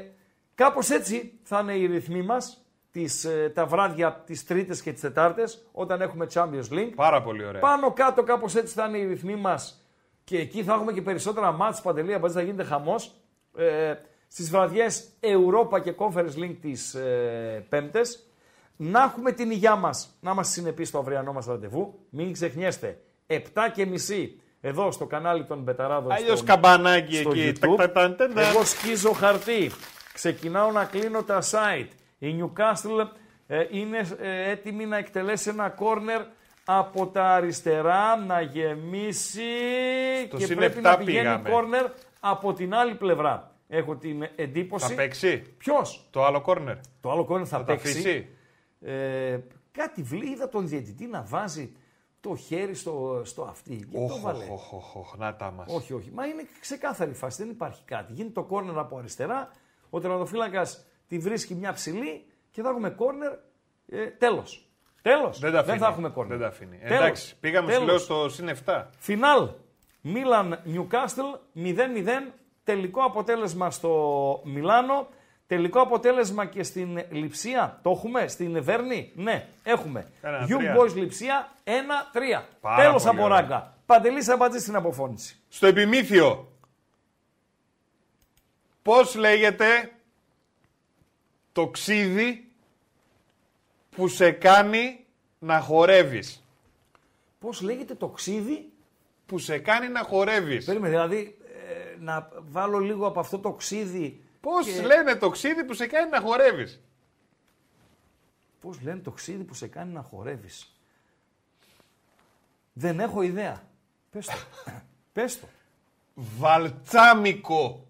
κάπως έτσι θα είναι οι ρυθμοί μας τις, ε, τα βράδια τις Τρίτες και τις Τετάρτες όταν έχουμε Champions League. Πάρα πολύ ωραία. Πάνω κάτω κάπως έτσι θα είναι οι ρυθμοί μας και εκεί θα έχουμε και περισσότερα μάτς παντελή, απαντή θα γίνεται χαμός. Ε, στις βραδιές Europa και Conference League τις ε, Πέμπτες. Να έχουμε την υγειά μας, να είμαστε συνεπείς στο αυριανό μας ραντεβού. Μην ξεχνιέστε, 7 και μισή εδώ στο κανάλι των Μπεταράδων. Αλλιώς στο- καμπανάκι στο εκεί. YouTube. Τακ, τακ, τακ, τακ, τακ. Εγώ σκίζω χαρτί. Ξεκινάω να κλείνω τα site. Η Newcastle ε, είναι ε, έτοιμη να εκτελέσει ένα κόρνερ από τα αριστερά, να γεμίσει Στο και συν πρέπει επτά να πηγαίνει πήγαμε. κόρνερ από την άλλη πλευρά. Έχω την εντύπωση. Θα παίξει; Ποιος; το άλλο κόρνερ. Το άλλο κόρνερ θα, Θα τα παίξει. αφήσει; Ε, κάτι βλή, είδα τον διαιτητή να βάζει το χέρι στο, στο αυτή. Γιατί το Οχ, βάλε; οχ, οχ, οχ, να τα μας. Όχι, όχι. Μα είναι ξεκάθαρη φάση. Δεν υπάρχει κάτι. Γίνεται το κόρνερ από αριστερά. Ο τερματοφύλακας τη βρίσκει μια ψηλή και θα έχουμε κόρνερ. Ε, Τέλος. Τέλος. Δεν τα αφήνει. θα έχουμε κόρνερ. Δεν τα αφήνει. Τέλος. Εντάξει, πήγαμε σου Τέλος. λέω στο συν 7. Φινάλ. Μίλαν Νιουκάστλ 0-0. Τελικό αποτέλεσμα στο Μιλάνο. Τελικό αποτέλεσμα και στην Λιψία. Το έχουμε. Στην Βέρνη; Ναι, έχουμε. Κάνα Young τρία. Boys Λιψία 1-3. Πάρα Τέλος πολύ από ωραία. ράγκα. Παντελής Αμπατζή στην αποφώνηση. Στο επιμήθειο. Πώς λέγεται το ξύδι που σε κάνει να χορεύεις. Πώς λέγεται το ξύδι; Που σε κάνει να χορεύεις. Περίμενε, δηλαδή ε, να βάλω λίγο από αυτό το ξύδι. Πώς και- λένε το ξύδι που σε κάνει να χορεύεις; Πώς λένε το ξύδι που σε κάνει να χορεύεις; Δεν έχω ιδέα. Πες το. Πες το. Βαλτσάμικο.